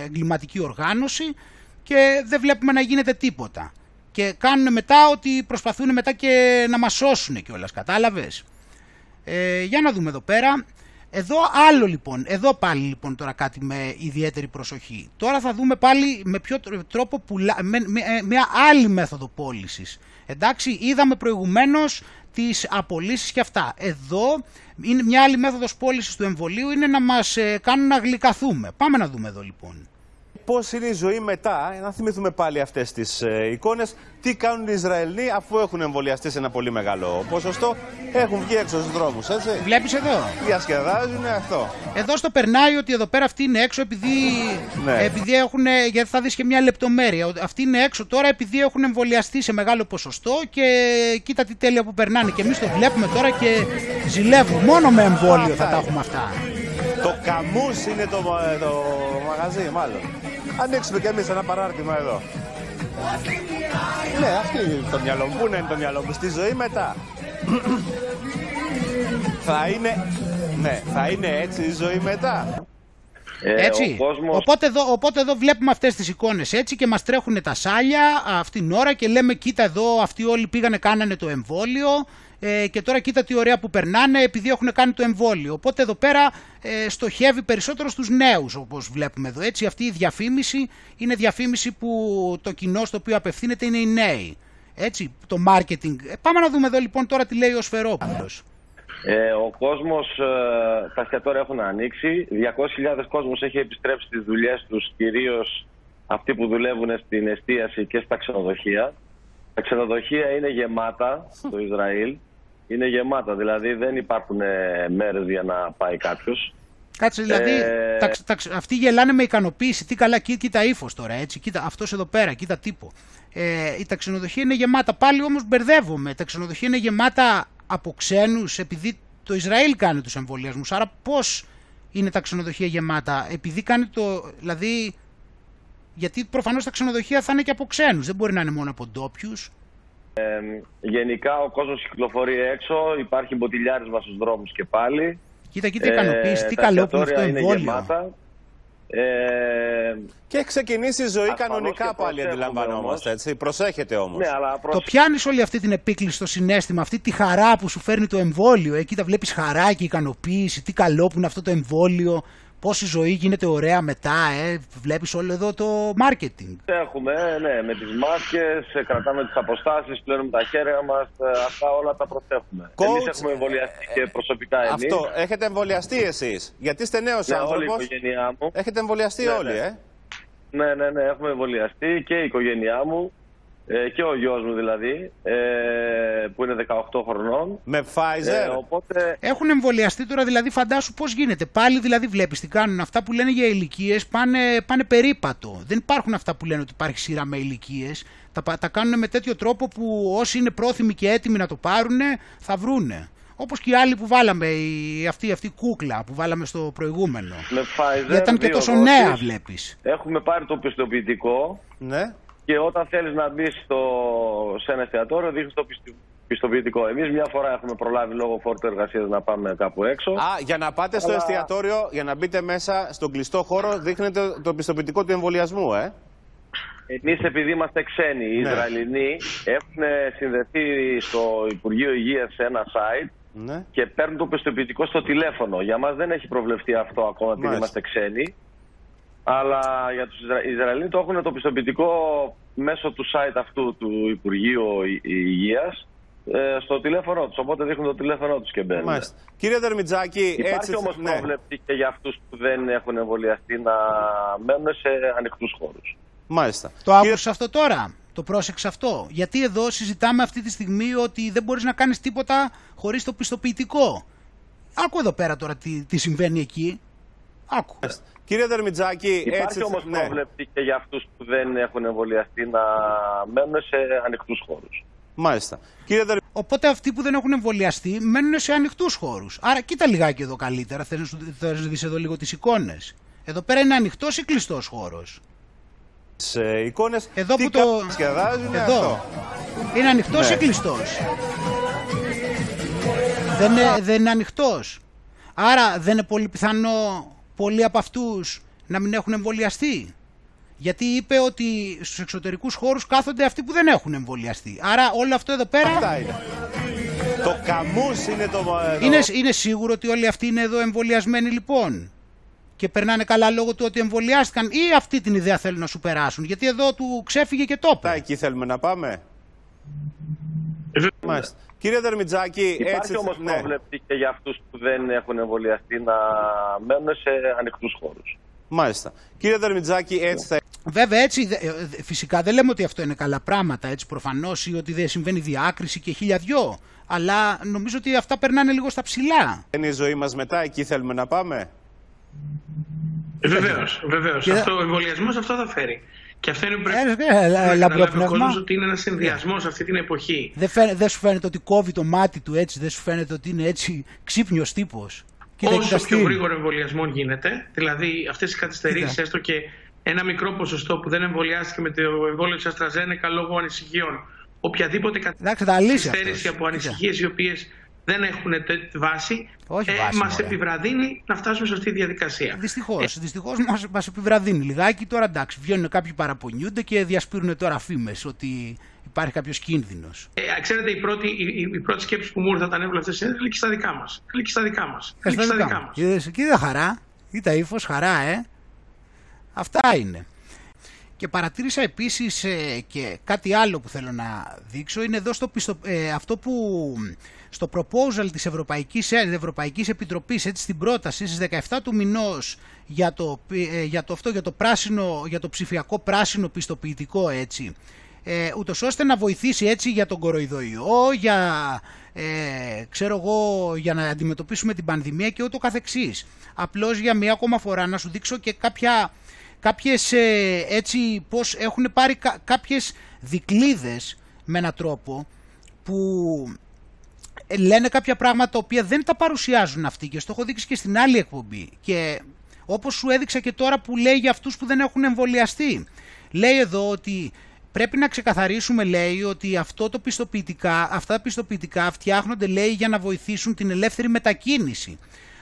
εγκληματική οργάνωση και δεν βλέπουμε να γίνεται τίποτα. Και κάνουν μετά ότι προσπαθούν μετά και να μας σώσουν κιόλας, κατάλαβες; Ε, για να δούμε εδώ πέρα. Εδώ άλλο λοιπόν, εδώ πάλι λοιπόν τώρα κάτι με ιδιαίτερη προσοχή. Τώρα θα δούμε πάλι με ποιο τρόπο πουλά, με, ε, μια άλλη μέθοδο πώλησης. Εντάξει, είδαμε προηγουμένως τις απολύσεις και αυτά. Εδώ είναι μια άλλη μέθοδος πώλησης του εμβολίου είναι να μας ε, κάνουν να γλυκαθούμε. Πάμε να δούμε εδώ λοιπόν πώς είναι η ζωή μετά. Να θυμηθούμε πάλι αυτές τις ε, εικόνες. Τι κάνουν οι Ισραηλοί αφού έχουν εμβολιαστεί σε ένα πολύ μεγάλο ποσοστό. Έχουν βγει έξω στους δρόμους, έτσι. Βλέπεις εδώ; Διασκεδάζουν αυτό. Εδώ στο περνάει ότι εδώ πέρα αυτοί είναι έξω επειδή, ναι. επειδή έχουν. Γιατί θα δεις και μια λεπτομέρεια. Αυτοί είναι έξω τώρα επειδή έχουν εμβολιαστεί σε μεγάλο ποσοστό και κοίτα τι τέλεια που περνάνε. Και εμείς το βλέπουμε τώρα και ζηλεύουμε. Μόνο με εμβόλιο θα τα έχουμε αυτά. Το καμούς είναι το, το μαγαζί, μάλλον. Ανοίξουμε κι εμείς ένα παράρτημα εδώ. Ναι, αυτή είναι το μυαλό μου. Πού είναι το μυαλό μου, στη ζωή μετά. θα είναι, ναι, θα είναι έτσι η ζωή μετά. Ε, έτσι. κόσμος... οπότε, εδώ, οπότε εδώ βλέπουμε αυτές τις εικόνες έτσι και μας τρέχουν τα σάλια αυτήν την ώρα και λέμε κοίτα εδώ αυτοί όλοι πήγανε κάνανε το εμβόλιο ε, και τώρα κοίτα τι ωραία που περνάνε επειδή έχουν κάνει το εμβόλιο. Οπότε εδώ πέρα ε, στοχεύει περισσότερο στους νέους όπως βλέπουμε εδώ. Έτσι αυτή η διαφήμιση είναι διαφήμιση που το κοινό στο οποίο απευθύνεται είναι οι νέοι. Έτσι, το marketing. Ε, πάμε να δούμε εδώ λοιπόν τώρα τι λέει ο Σφερόπουλος. Ε, ο κόσμος, ε, τα εστιατόρια έχουν ανοίξει, 200.000 κόσμος έχει επιστρέψει στις δουλειές τους, κυρίως αυτοί που δουλεύουν στην εστίαση και στα ξενοδοχεία. Τα ξενοδοχεία είναι γεμάτα στο Ισραήλ είναι γεμάτα. Δηλαδή δεν υπάρχουν ε, μέρες για να πάει κάποιος. Κάτσε, δηλαδή ε... τα, τα, αυτοί γελάνε με ικανοποίηση. Τι καλά, κοίτα, κοίτα ύφος τώρα, έτσι. Κοίτα αυτός εδώ πέρα, κοίτα τύπο. Ε, τα ξενοδοχεία είναι γεμάτα. Πάλι όμως μπερδεύομαι. Τα ξενοδοχεία είναι γεμάτα από ξένους επειδή το Ισραήλ κάνει τους εμβολιασμούς. Άρα πώς είναι τα ξενοδοχεία γεμάτα, επειδή κάνει το. Δηλαδή, γιατί προφανώς τα ξενοδοχεία θα είναι και από ξένους. Δεν μπορεί να είναι μόνο από ντόπιους γενικά ο κόσμος κυκλοφορεί έξω, υπάρχει μποτιλιάρισμα στους δρόμους και πάλι. Κοίτα, κοίτα, ικανοποίηση, ε, τι καλό που είναι αυτό εμβόλιο. Ε, και έχει ξεκινήσει η ζωή κανονικά πάλι, αντιλαμβανόμαστε. Έτσι. Προσέχετε όμως. Ναι, αλλά Το πιάνεις όλη αυτή την επίκληση στο συνέστημα, αυτή τη χαρά που σου φέρνει το εμβόλιο. Εκεί τα βλέπεις χαρά και ικανοποίηση. Τι καλό που είναι αυτό το εμβόλιο πώς η ζωή γίνεται ωραία μετά, ε, βλέπεις όλο εδώ το marketing. Έχουμε, ναι, με τις μάσκες, ε, κρατάμε τις αποστάσεις, πλένουμε τα χέρια μας, ε, αυτά όλα τα προσέχουμε. Coach, εμείς έχουμε εμβολιαστεί και προσωπικά εμείς. Αυτό, έχετε εμβολιαστεί εσείς, γιατί είστε νέος ναι, άνθρωπος. Όλη η οικογένειά μου. Έχετε εμβολιαστεί ναι, όλοι, ναι. ε; Ναι, ναι, ναι, έχουμε εμβολιαστεί και η οικογένειά μου. Ε, και ο γιος μου δηλαδή, ε, που είναι 18 χρονών. Με Pfizer. Ε, οπότε... Έχουν εμβολιαστεί τώρα, δηλαδή φαντάσου πώς γίνεται. Πάλι δηλαδή βλέπεις τι κάνουν. Αυτά που λένε για ηλικίες πάνε, πάνε περίπατο. Δεν υπάρχουν αυτά που λένε ότι υπάρχει σειρά με ηλικίες. Τα, τα κάνουν με τέτοιο τρόπο που όσοι είναι πρόθυμοι και έτοιμοι να το πάρουν θα βρούνε. Όπως και οι άλλοι που βάλαμε, η, αυτή, αυτή κούκλα που βάλαμε στο προηγούμενο. Με Pfizer, Γιατί ήταν και τόσο νέα, βλέπεις. Έχουμε πάρει το πιστοποιητικό. Ναι. Και όταν θέλεις να μπεις σε ένα εστιατόριο, δείχνεις το πιστοποιητικό. Εμείς μια φορά έχουμε προλάβει λόγω φόρτου εργασίας να πάμε κάπου έξω. Α, για να πάτε στο εστιατόριο, για να μπείτε μέσα στον κλειστό χώρο, δείχνετε το πιστοποιητικό του εμβολιασμού, ε. Εμείς, επειδή είμαστε ξένοι, οι ναι. Ισραηλινοί έχουν συνδεθεί στο Υπουργείο Υγείας σε ένα site ναι. και παίρνουν το πιστοποιητικό στο τηλέφωνο. Για μας δεν έχει προβλεφθεί αυτό ακόμα επειδή είμαστε ξένοι. Αλλά για τους Ισρα... Ισραηλοί το έχουν το πιστοποιητικό μέσω του site αυτού του Υπουργείου Υγείας ε, στο τηλέφωνο τους. Οπότε δείχνουν το τηλέφωνο τους και μπαίνουν. Μάλιστα. Κύριε Δερμιτζάκη, Υπάρχει έτσι. όμως ναι. πρόβλεψη και για αυτούς που δεν έχουν εμβολιαστεί να μένουν σε ανοιχτούς χώρους. Μάλιστα. Το Κύριε... άκουσε αυτό τώρα. Το πρόσεξε αυτό. Γιατί εδώ συζητάμε αυτή τη στιγμή ότι δεν μπορείς να κάνεις τίποτα χωρίς το πιστοποιητικό. Άκου εδώ πέρα τώρα τι, τι συμβαίνει εκεί. Άκου. Κύριε Δερμιτζάκη, Υπάρχει έτσι. όμως ναι. πρόβλεψη και για αυτούς που δεν έχουν εμβολιαστεί να μένουν σε ανοιχτούς χώρους. Μάλιστα. Κύριε Δερ... Οπότε αυτοί που δεν έχουν εμβολιαστεί μένουν σε ανοιχτούς χώρους. Άρα κοίτα λιγάκι εδώ καλύτερα. Θες να δεις εδώ λίγο τις εικόνες. Εδώ πέρα είναι ανοιχτός ή κλειστός χώρος; Σε εικόνες, Εδώ τι που το. κάνουν, σκεδάζουν Εδώ. αυτό. Είναι ανοιχτός Ναι. ή κλειστός; Δεν είναι, δεν είναι ανοιχτός. Άρα δεν είναι πολύ πιθανό πολλοί από αυτούς να μην έχουν εμβολιαστεί; Γιατί είπε ότι στους εξωτερικούς χώρους κάθονται αυτοί που δεν έχουν εμβολιαστεί. Άρα όλο αυτό εδώ πέρα... Αυτά είναι. Το καμούς είναι το... εδώ. Είναι, είναι σίγουρο ότι όλοι αυτοί είναι εδώ εμβολιασμένοι λοιπόν. Και περνάνε καλά λόγω του ότι εμβολιάστηκαν ή αυτή την ιδέα θέλουν να σου περάσουν. Γιατί εδώ του ξέφυγε και το είπε. Εκεί θέλουμε να πάμε. Μάλιστα. Κύριε Δερμιτζάκη, Υπάρχει έτσι... όμως ναι. πρόβλεψη και για αυτούς που δεν έχουν εμβολιαστεί να μένουν σε ανοιχτούς χώρους. Μάλιστα. Κύριε Δερμιτζάκη, έτσι θα... Βέβαια έτσι, δε- ε, δε- φυσικά δεν λέμε ότι αυτό είναι καλά πράγματα, έτσι προφανώς ή ότι δεν συμβαίνει διάκριση και χίλια δυο. Αλλά νομίζω ότι αυτά περνάνε λίγο στα ψηλά. είναι η ζωή μας μετά, εκεί θέλουμε να πάμε; Βεβαίως, βεβαίως. Και- Αυτό, ο εμβολιασμός αυτό θα φέρει. Και αυτό είναι που πρέπει Ε, ε, να καταλάβει λαμπρόπνευμα. ο κόσμος ότι είναι ένας συνδυασμός αυτή την εποχή. Δεν, φαίνε- δεν σου φαίνεται ότι κόβει το μάτι του έτσι, δεν σου φαίνεται ότι είναι έτσι ξύπνιος τύπος; Κοίτα, Όσο κοίτα πιο στυλ. γρήγορο εμβολιασμό γίνεται, δηλαδή αυτές οι καθυστερήσεις, Κοίτα. έστω και ένα μικρό ποσοστό που δεν εμβολιάστηκε με το εμβόλιο της Αστραζένεκα λόγω ανησυχιών, οποιαδήποτε Εντάξει, θα λύσει καθυστέρηση αυτός. από ανησυχίες οι οποίες δεν έχουν τε- βάση, Όχι ε, βάση, μας μωρέ. επιβραδύνει να φτάσουμε σε αυτή τη διαδικασία. Δυστυχώς, δυστυχώς μας, μας επιβραδύνει λιγάκι. Τώρα εντάξει, βγαίνουν κάποιοι παραπονιούνται και διασπείρουν τώρα φήμες ότι υπάρχει κάποιος κίνδυνος. Ε, ξέρετε, η πρώτη, η, η- η πρώτη σκέψη που μου ήρθε όταν έβλεπα αυτές τις συνέντευξει, λέει και στα δικά μας. Λέει και στα δικά μας. Ε, στα δικά μας. Είδες, κοίτα χαρά, κοίτα ύφος, χαρά, ε. Αυτά είναι. Και παρατήρησα επίσης ε, και κάτι άλλο που θέλω να δείξω είναι εδώ στο πιστο, ε, αυτό που στο proposal της Ευρωπαϊκής, ε, Ευρωπαϊκής Επιτροπής έτσι στην πρόταση στις 17 του μηνός για το, ε, για το αυτό για το πράσινο για το ψηφιακό πράσινο πιστοποιητικό έτσι ε, ούτως ώστε να βοηθήσει έτσι για τον κοροϊδοϊό, για, ε, ξέρω εγώ, για να αντιμετωπίσουμε την πανδημία και ούτω καθεξής. Απλώς για μία ακόμα φορά να σου δείξω και κάποια, κάποιες ε, έτσι πώς έχουν πάρει κα, κάποιες δικλίδες με έναν τρόπο που ε, λένε κάποια πράγματα τα οποία δεν τα παρουσιάζουν αυτοί και στο έχω δείξει και στην άλλη εκπομπή και όπως σου έδειξα και τώρα που λέει για αυτούς που δεν έχουν εμβολιαστεί λέει εδώ ότι πρέπει να ξεκαθαρίσουμε λέει ότι αυτό το πιστοποιητικά, αυτά τα πιστοποιητικά φτιάχνονται λέει για να βοηθήσουν την ελεύθερη μετακίνηση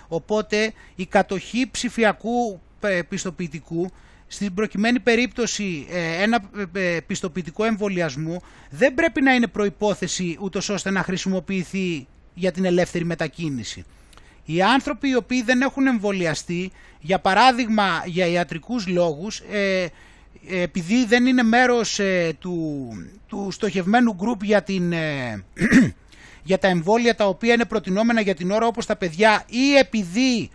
οπότε η κατοχή ψηφιακού ε, πιστοποιητικού στην προκειμένη περίπτωση ε, ένα ε, πιστοποιητικό εμβολιασμού δεν πρέπει να είναι προϋπόθεση ούτως ώστε να χρησιμοποιηθεί για την ελεύθερη μετακίνηση. Οι άνθρωποι οι οποίοι δεν έχουν εμβολιαστεί, για παράδειγμα για ιατρικούς λόγους, ε, επειδή δεν είναι μέρος ε, του, του στοχευμένου γκρουπ για, την, ε, (clears throat) για τα εμβόλια τα οποία είναι προτινόμενα για την ώρα όπως τα παιδιά ή επειδή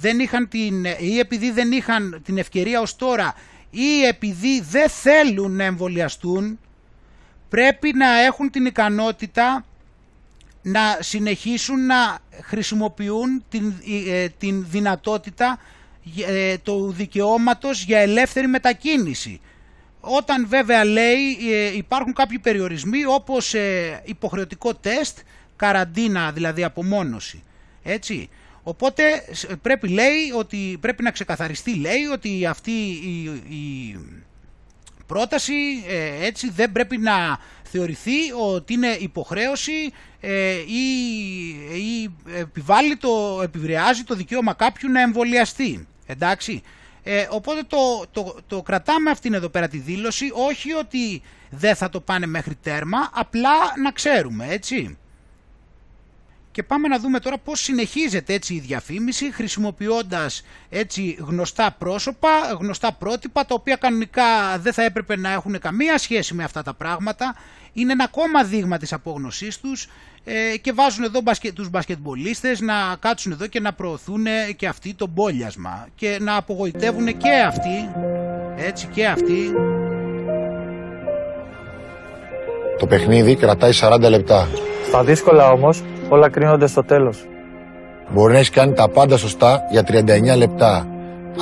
δεν είχαν την, ή επειδή δεν είχαν την ευκαιρία ως τώρα ή επειδή δεν θέλουν να εμβολιαστούν πρέπει να έχουν την ικανότητα να συνεχίσουν να χρησιμοποιούν την, ε, την δυνατότητα ε, του δικαιώματος για ελεύθερη μετακίνηση. Όταν βέβαια λέει ε, υπάρχουν κάποιοι περιορισμοί όπως ε, υποχρεωτικό τεστ, καραντίνα δηλαδή απομόνωση. Έτσι. Οπότε σ- πρέπει, λέει, ότι, πρέπει να ξεκαθαριστεί λέει ότι αυτή η, η πρόταση ε, έτσι δεν πρέπει να θεωρηθεί ότι είναι υποχρέωση ε, ή, ή επιβάλλει το, επιβρεάζει το δικαίωμα κάποιου να εμβολιαστεί. Εντάξει. Ε, οπότε το, το, το κρατάμε αυτήν εδώ πέρα τη δήλωση, όχι ότι δεν θα το πάνε μέχρι τέρμα, απλά να ξέρουμε, έτσι. Και πάμε να δούμε τώρα πώς συνεχίζεται έτσι η διαφήμιση χρησιμοποιώντας έτσι γνωστά πρόσωπα, γνωστά πρότυπα τα οποία κανονικά δεν θα έπρεπε να έχουν καμία σχέση με αυτά τα πράγματα. Είναι ένα ακόμα δείγμα της απόγνωσής τους ε, και βάζουν εδώ μπασκε, τους μπασκετμπολίστες να κάτσουν εδώ και να προωθούν και αυτοί το μπόλιασμα και να απογοητεύουν και αυτοί, έτσι και αυτοί. Το παιχνίδι κρατάει 40 λεπτά. Στα δύσκολα όμως όλα κρίνονται στο τέλος. Μπορεί να έχεις κάνει τα πάντα σωστά για 39 λεπτά,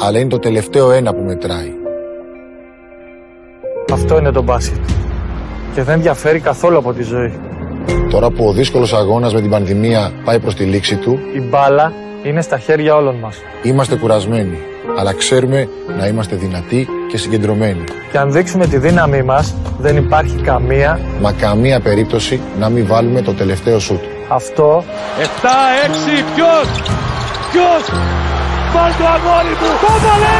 αλλά είναι το τελευταίο ένα που μετράει. Αυτό είναι το μπάσκετ. Και δεν διαφέρει καθόλου από τη ζωή. Τώρα που ο δύσκολος αγώνας με την πανδημία πάει προς τη λήξη του, Η μπάλα είναι στα χέρια όλων μας. είμαστε κουρασμένοι, αλλά ξέρουμε να είμαστε δυνατοί και συγκεντρωμένοι. Και αν δείξουμε τη δύναμή μας, δεν υπάρχει καμία... Μα καμία περίπτωση να μην βάλουμε το τελευταίο σούτ. Αυτό 7-6, ποιος, ποιος, βάλ το αγόρι μου, το βάλε!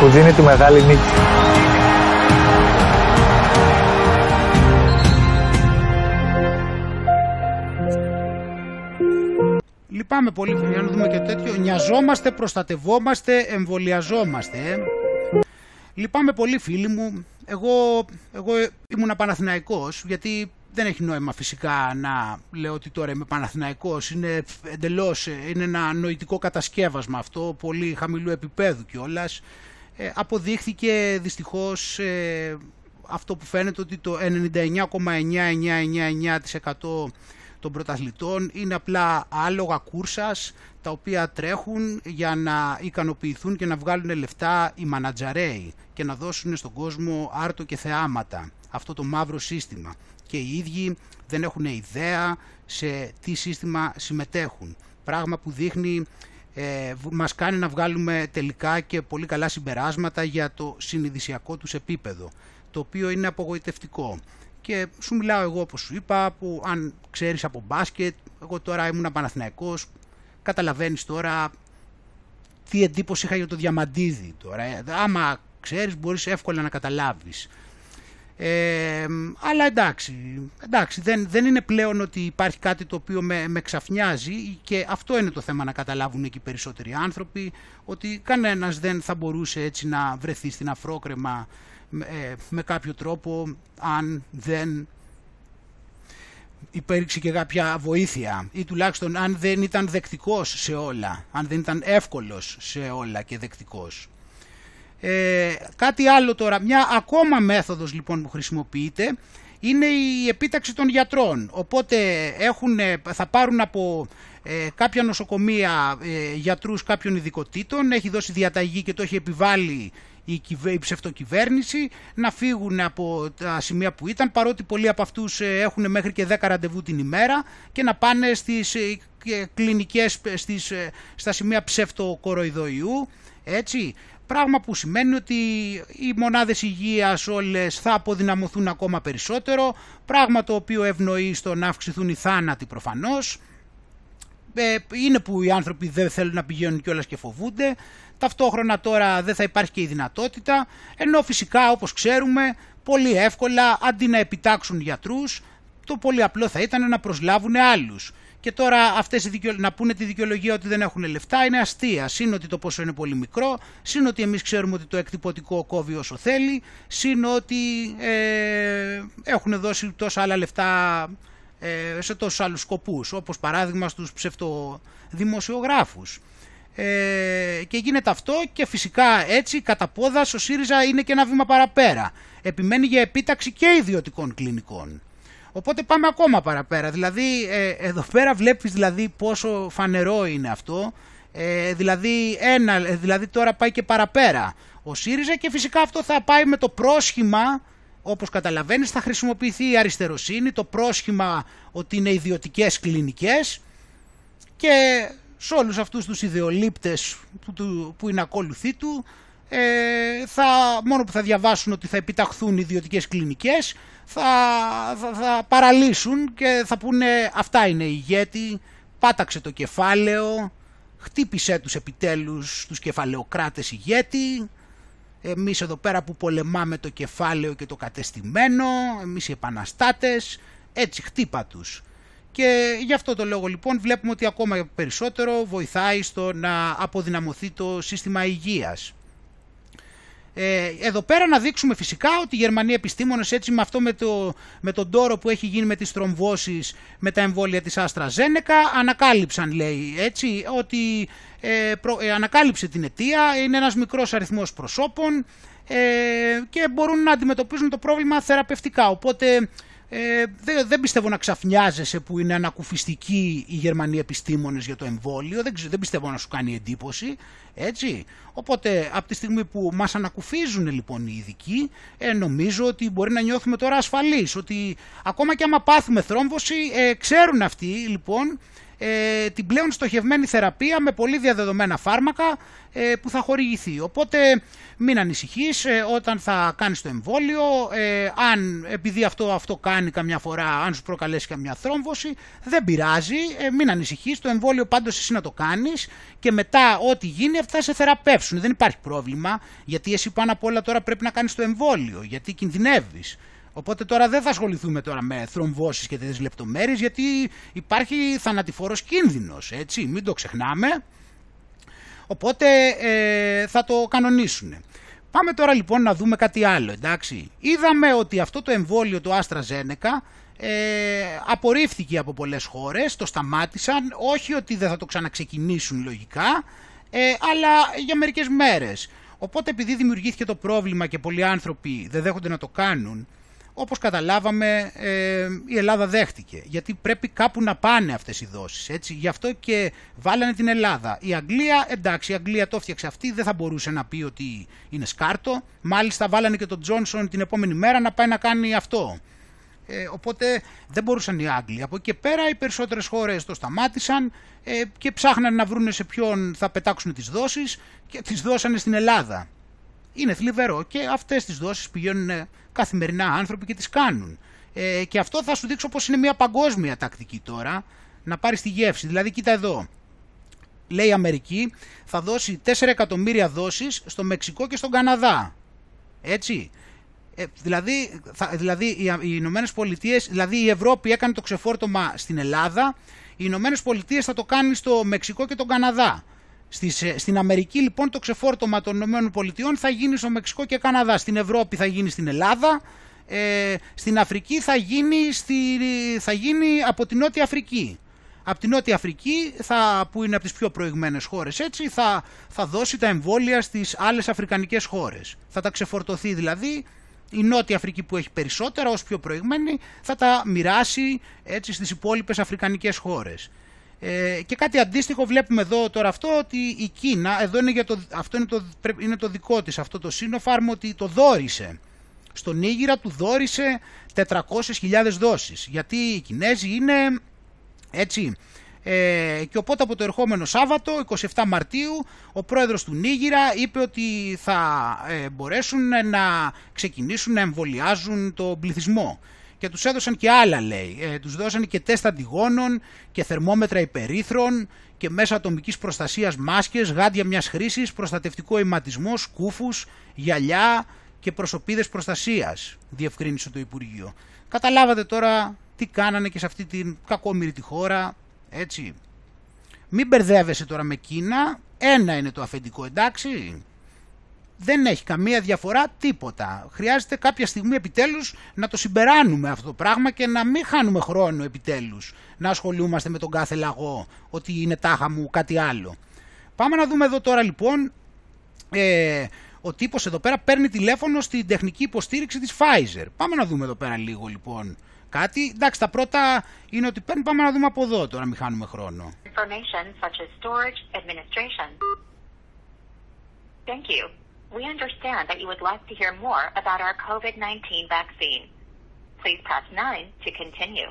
που δίνει τη μεγάλη νίκη. Λυπάμαι πολύ, για να δούμε και τέτοιο. Νοιαζόμαστε, προστατευόμαστε, εμβολιαζόμαστε. ε. Λυπάμαι πολύ, φίλοι μου. Εγώ, εγώ ήμουν Παναθηναϊκός, γιατί δεν έχει νόημα φυσικά να λέω ότι τώρα είμαι Παναθηναϊκός. Είναι εντελώς, ε, είναι ένα νοητικό κατασκεύασμα αυτό, πολύ χαμηλού επίπεδου κιόλας. Ε, αποδείχθηκε δυστυχώς ε, αυτό που φαίνεται ότι το 99,9999% των πρωταθλητών. Είναι απλά άλογα κούρσας τα οποία τρέχουν για να ικανοποιηθούν και να βγάλουν λεφτά οι μανατζαρέοι και να δώσουν στον κόσμο άρτο και θεάματα. Αυτό το μαύρο σύστημα. Και οι ίδιοι δεν έχουν ιδέα σε τι σύστημα συμμετέχουν. Πράγμα που δείχνει ε, β- μας κάνει να βγάλουμε τελικά και πολύ καλά συμπεράσματα για το συνειδησιακό τους επίπεδο το οποίο είναι απογοητευτικό και σου μιλάω εγώ όπως σου είπα που αν ξέρεις από μπάσκετ εγώ τώρα ήμουν Παναθηναϊκός καταλαβαίνεις τώρα τι εντύπωση είχα για το Διαμαντίδη τώρα ε. άμα ξέρεις μπορείς εύκολα να καταλάβεις ε, αλλά εντάξει, εντάξει δεν, δεν είναι πλέον ότι υπάρχει κάτι το οποίο με, με ξαφνιάζει και αυτό είναι το θέμα να καταλάβουν εκεί περισσότεροι άνθρωποι ότι κανένας δεν θα μπορούσε έτσι να βρεθεί στην αφρόκρεμα με, ε, με κάποιο τρόπο αν δεν υπήρξε και κάποια βοήθεια ή τουλάχιστον αν δεν ήταν δεκτικός σε όλα, αν δεν ήταν εύκολος σε όλα και δεκτικός. Ε, κάτι άλλο τώρα, μια ακόμα μέθοδος λοιπόν που χρησιμοποιείται είναι η επίταξη των γιατρών. Οπότε έχουν, θα πάρουν από ε, κάποια νοσοκομεία ε, γιατρούς κάποιων ειδικοτήτων, έχει δώσει διαταγή και το έχει επιβάλει η, κυβε- η ψευτοκυβέρνηση να φύγουν από τα σημεία που ήταν παρότι πολλοί από αυτούς ε, έχουν μέχρι και 10 ραντεβού την ημέρα και να πάνε στις ε, και κλινικές ε, στις, ε, στα σημεία ψευτοκοροϊδοϊού έτσι πράγμα που σημαίνει ότι οι μονάδες υγείας όλες θα αποδυναμωθούν ακόμα περισσότερο πράγμα το οποίο ευνοεί στο να αυξηθούν οι θάνατοι προφανώς ε, είναι που οι άνθρωποι δεν θέλουν να πηγαίνουν κιόλας και φοβούνται. Ταυτόχρονα τώρα δεν θα υπάρχει και η δυνατότητα, ενώ φυσικά όπως ξέρουμε πολύ εύκολα αντί να επιτάξουν γιατρούς, το πολύ απλό θα ήταν να προσλάβουν άλλους. Και τώρα αυτές οι δικαιο... να πούνε τη δικαιολογία ότι δεν έχουν λεφτά είναι αστεία. Συν ότι το ποσό είναι πολύ μικρό, συν ότι εμείς ξέρουμε ότι το εκτυπωτικό κόβει όσο θέλει, συν ότι ε, έχουν δώσει τόσα άλλα λεφτά ε, σε τόσους άλλους σκοπούς, όπως παράδειγμα στους ψευτοδημοσιογράφους. Ε, και γίνεται αυτό και φυσικά έτσι κατά πόδας ο ΣΥΡΙΖΑ είναι και ένα βήμα παραπέρα. Επιμένει για επίταξη και ιδιωτικών κλινικών. Οπότε πάμε ακόμα παραπέρα. Δηλαδή ε, εδώ πέρα βλέπεις δηλαδή πόσο φανερό είναι αυτό. Ε, δηλαδή, ένα, ε, δηλαδή τώρα πάει και παραπέρα ο ΣΥΡΙΖΑ και φυσικά αυτό θα πάει με το πρόσχημα όπως καταλαβαίνεις θα χρησιμοποιηθεί η αριστεροσύνη, το πρόσχημα ότι είναι ιδιωτικές κλινικές και σε όλους αυτούς τους ιδεολείπτες που, του- που είναι ακόλουθοί του ε, θα, μόνο που θα διαβάσουν ότι θα επιταχθούν ιδιωτικές κλινικές θα, θα, θα παραλύσουν και θα πούνε αυτά είναι η ηγέτη, πάταξε το κεφάλαιο, χτύπησε τους επιτέλους τους κεφαλαιοκράτες ηγέτη, εμείς εδώ πέρα που πολεμάμε το κεφάλαιο και το κατεστημένο, εμείς οι επαναστάτες, έτσι χτύπα τους. Και γι' αυτό το λόγο λοιπόν βλέπουμε ότι ακόμα περισσότερο βοηθάει στο να αποδυναμωθεί το σύστημα υγείας. Ε, εδώ πέρα να δείξουμε φυσικά ότι οι Γερμανοί επιστήμονες έτσι με αυτό με, το, με τον τόρο που έχει γίνει με τις τρομβώσεις με τα εμβόλια της Άστρα Ζένεκα ανακάλυψαν λέει έτσι ότι ε, προ- ε, ανακάλυψε την αιτία, είναι ένας μικρός αριθμός προσώπων ε, και μπορούν να αντιμετωπίζουν το πρόβλημα θεραπευτικά. Οπότε Ε, δεν, δεν πιστεύω να ξαφνιάζεσαι που είναι ανακουφιστικοί οι Γερμανοί επιστήμονες για το εμβόλιο, δεν, ξε- δεν πιστεύω να σου κάνει εντύπωση, έτσι. Οπότε από τη στιγμή που μας ανακουφίζουν λοιπόν οι ειδικοί, ε, νομίζω ότι μπορεί να νιώθουμε τώρα ασφαλείς, ότι ακόμα και άμα πάθουμε θρόμβωση, ε, ξέρουν αυτοί λοιπόν ε, την πλέον στοχευμένη θεραπεία με πολύ διαδεδομένα φάρμακα ε, που θα χορηγηθεί. Οπότε μην ανησυχείς ε, όταν θα κάνεις το εμβόλιο, ε, αν επειδή αυτό, αυτό κάνει καμιά φορά, αν σου προκαλέσει καμιά θρόμβωση, δεν πειράζει, ε, μην ανησυχείς, το εμβόλιο πάντως εσύ να το κάνεις και μετά ό,τι γίνει αυτά θα σε θεραπεύσουν, δεν υπάρχει πρόβλημα, γιατί εσύ πάνω απ' όλα τώρα πρέπει να κάνεις το εμβόλιο, γιατί κινδυνεύεις. Οπότε τώρα δεν θα ασχοληθούμε τώρα με θρομβώσεις και τέτοιες λεπτομέρειες γιατί υπάρχει θανατηφόρος κίνδυνος, έτσι, μην το ξεχνάμε. Οπότε ε, θα το κανονίσουν. Πάμε τώρα λοιπόν να δούμε κάτι άλλο, εντάξει. Είδαμε ότι αυτό το εμβόλιο, το AstraZeneca, ε, απορρίφθηκε από πολλές χώρες, το σταμάτησαν, όχι ότι δεν θα το ξαναξεκινήσουν λογικά, ε, αλλά για μερικές μέρες. Οπότε επειδή δημιουργήθηκε το πρόβλημα και πολλοί άνθρωποι δεν δέχονται να το κάνουν, όπως καταλάβαμε ε, η Ελλάδα δέχτηκε. Γιατί πρέπει κάπου να πάνε αυτές οι δόσεις. Έτσι. Γι' αυτό και βάλανε την Ελλάδα. Η Αγγλία, εντάξει, η Αγγλία το έφτιαξε αυτή, δεν θα μπορούσε να πει ότι είναι σκάρτο. Μάλιστα βάλανε και τον Τζόνσον την επόμενη μέρα να πάει να κάνει αυτό. Ε, οπότε δεν μπορούσαν οι Άγγλοι. Από εκεί και πέρα οι περισσότερες χώρες το σταμάτησαν ε, και ψάχναν να βρουν σε ποιον θα πετάξουν τις δόσεις και τις δώσανε στην Ελλάδα. Είναι θλιβερό και αυτές τις δόσεις πηγαίνουν ε, καθημερινά άνθρωποι και τις κάνουν. Ε, και αυτό θα σου δείξω πως είναι μια παγκόσμια τακτική τώρα να πάρεις τη γεύση. Δηλαδή κοίτα εδώ, λέει η Αμερική θα δώσει 4 εκατομμύρια δόσεις στο Μεξικό και στον Καναδά. Έτσι. Ε, δηλαδή, θα, δηλαδή οι, οι Ηνωμένες Πολιτείες, δηλαδή η Ευρώπη έκανε το ξεφόρτωμα στην Ελλάδα, οι Ηνωμένες Πολιτείες θα το κάνει στο Μεξικό και τον Καναδά. Στις, ε, στην Αμερική λοιπόν το ξεφόρτωμα των Ηνωμένων Πολιτειών θα γίνει στο Μεξικό και Καναδά. Στην Ευρώπη θα γίνει στην Ελλάδα, ε, στην Αφρική θα γίνει, στη, θα γίνει από την Νότια Αφρική. Από την Νότια Αφρική, θα, που είναι από τις πιο προηγμένες χώρες έτσι, θα, θα δώσει τα εμβόλια στις άλλες αφρικανικές χώρες. Θα τα ξεφορτωθεί δηλαδή η Νότια Αφρική που έχει περισσότερα ως πιο προηγμένη θα τα μοιράσει έτσι στις υπόλοιπες αφρικανικές χώρες. Ε, και κάτι αντίστοιχο βλέπουμε εδώ τώρα αυτό ότι η Κίνα, εδώ είναι για το, αυτό είναι το, είναι το δικό της αυτό το Sinopharm ότι το δόρισε. Στον Νίγηρα του δόρισε 400.000 δόσεις γιατί οι Κινέζοι είναι έτσι ε, και οπότε από το ερχόμενο Σάββατο, 27 Μαρτίου, ο πρόεδρος του Νίγηρα είπε ότι θα ε, μπορέσουν να ξεκινήσουν να εμβολιάζουν τον πληθυσμό. Και τους έδωσαν και άλλα λέει, ε, τους δώσαν και τεστ αντιγόνων και θερμόμετρα υπερήθρων και μέσα ατομικής προστασίας μάσκες, γάντια μιας χρήσης, προστατευτικό αιματισμό, σκούφους, γυαλιά και προσωπίδες προστασίας, διευκρίνησε το Υπουργείο. Καταλάβατε τώρα τι κάνανε και σε αυτή την κακόμοιρη τη χώρα, έτσι. Μην μπερδεύεσαι τώρα με Κίνα, ένα είναι το αφεντικό εντάξει. Δεν έχει καμία διαφορά τίποτα. Χρειάζεται κάποια στιγμή επιτέλους να το συμπεράνουμε αυτό το πράγμα και να μην χάνουμε χρόνο επιτέλους να ασχολούμαστε με τον κάθε λαγό ότι είναι τάχα μου κάτι άλλο. Πάμε να δούμε εδώ τώρα λοιπόν ε, ο τύπος εδώ πέρα παίρνει τηλέφωνο στην τεχνική υποστήριξη της Pfizer. Πάμε να δούμε εδώ πέρα λίγο λοιπόν κάτι. Εντάξει, τα πρώτα είναι ότι παίρνει. Πάμε να δούμε από εδώ τώρα, μην χάνουμε χρόνο. Information such as storage administration. Thank you. We understand that you would like to hear more about our COVID-19 vaccine. Please press 9 to continue.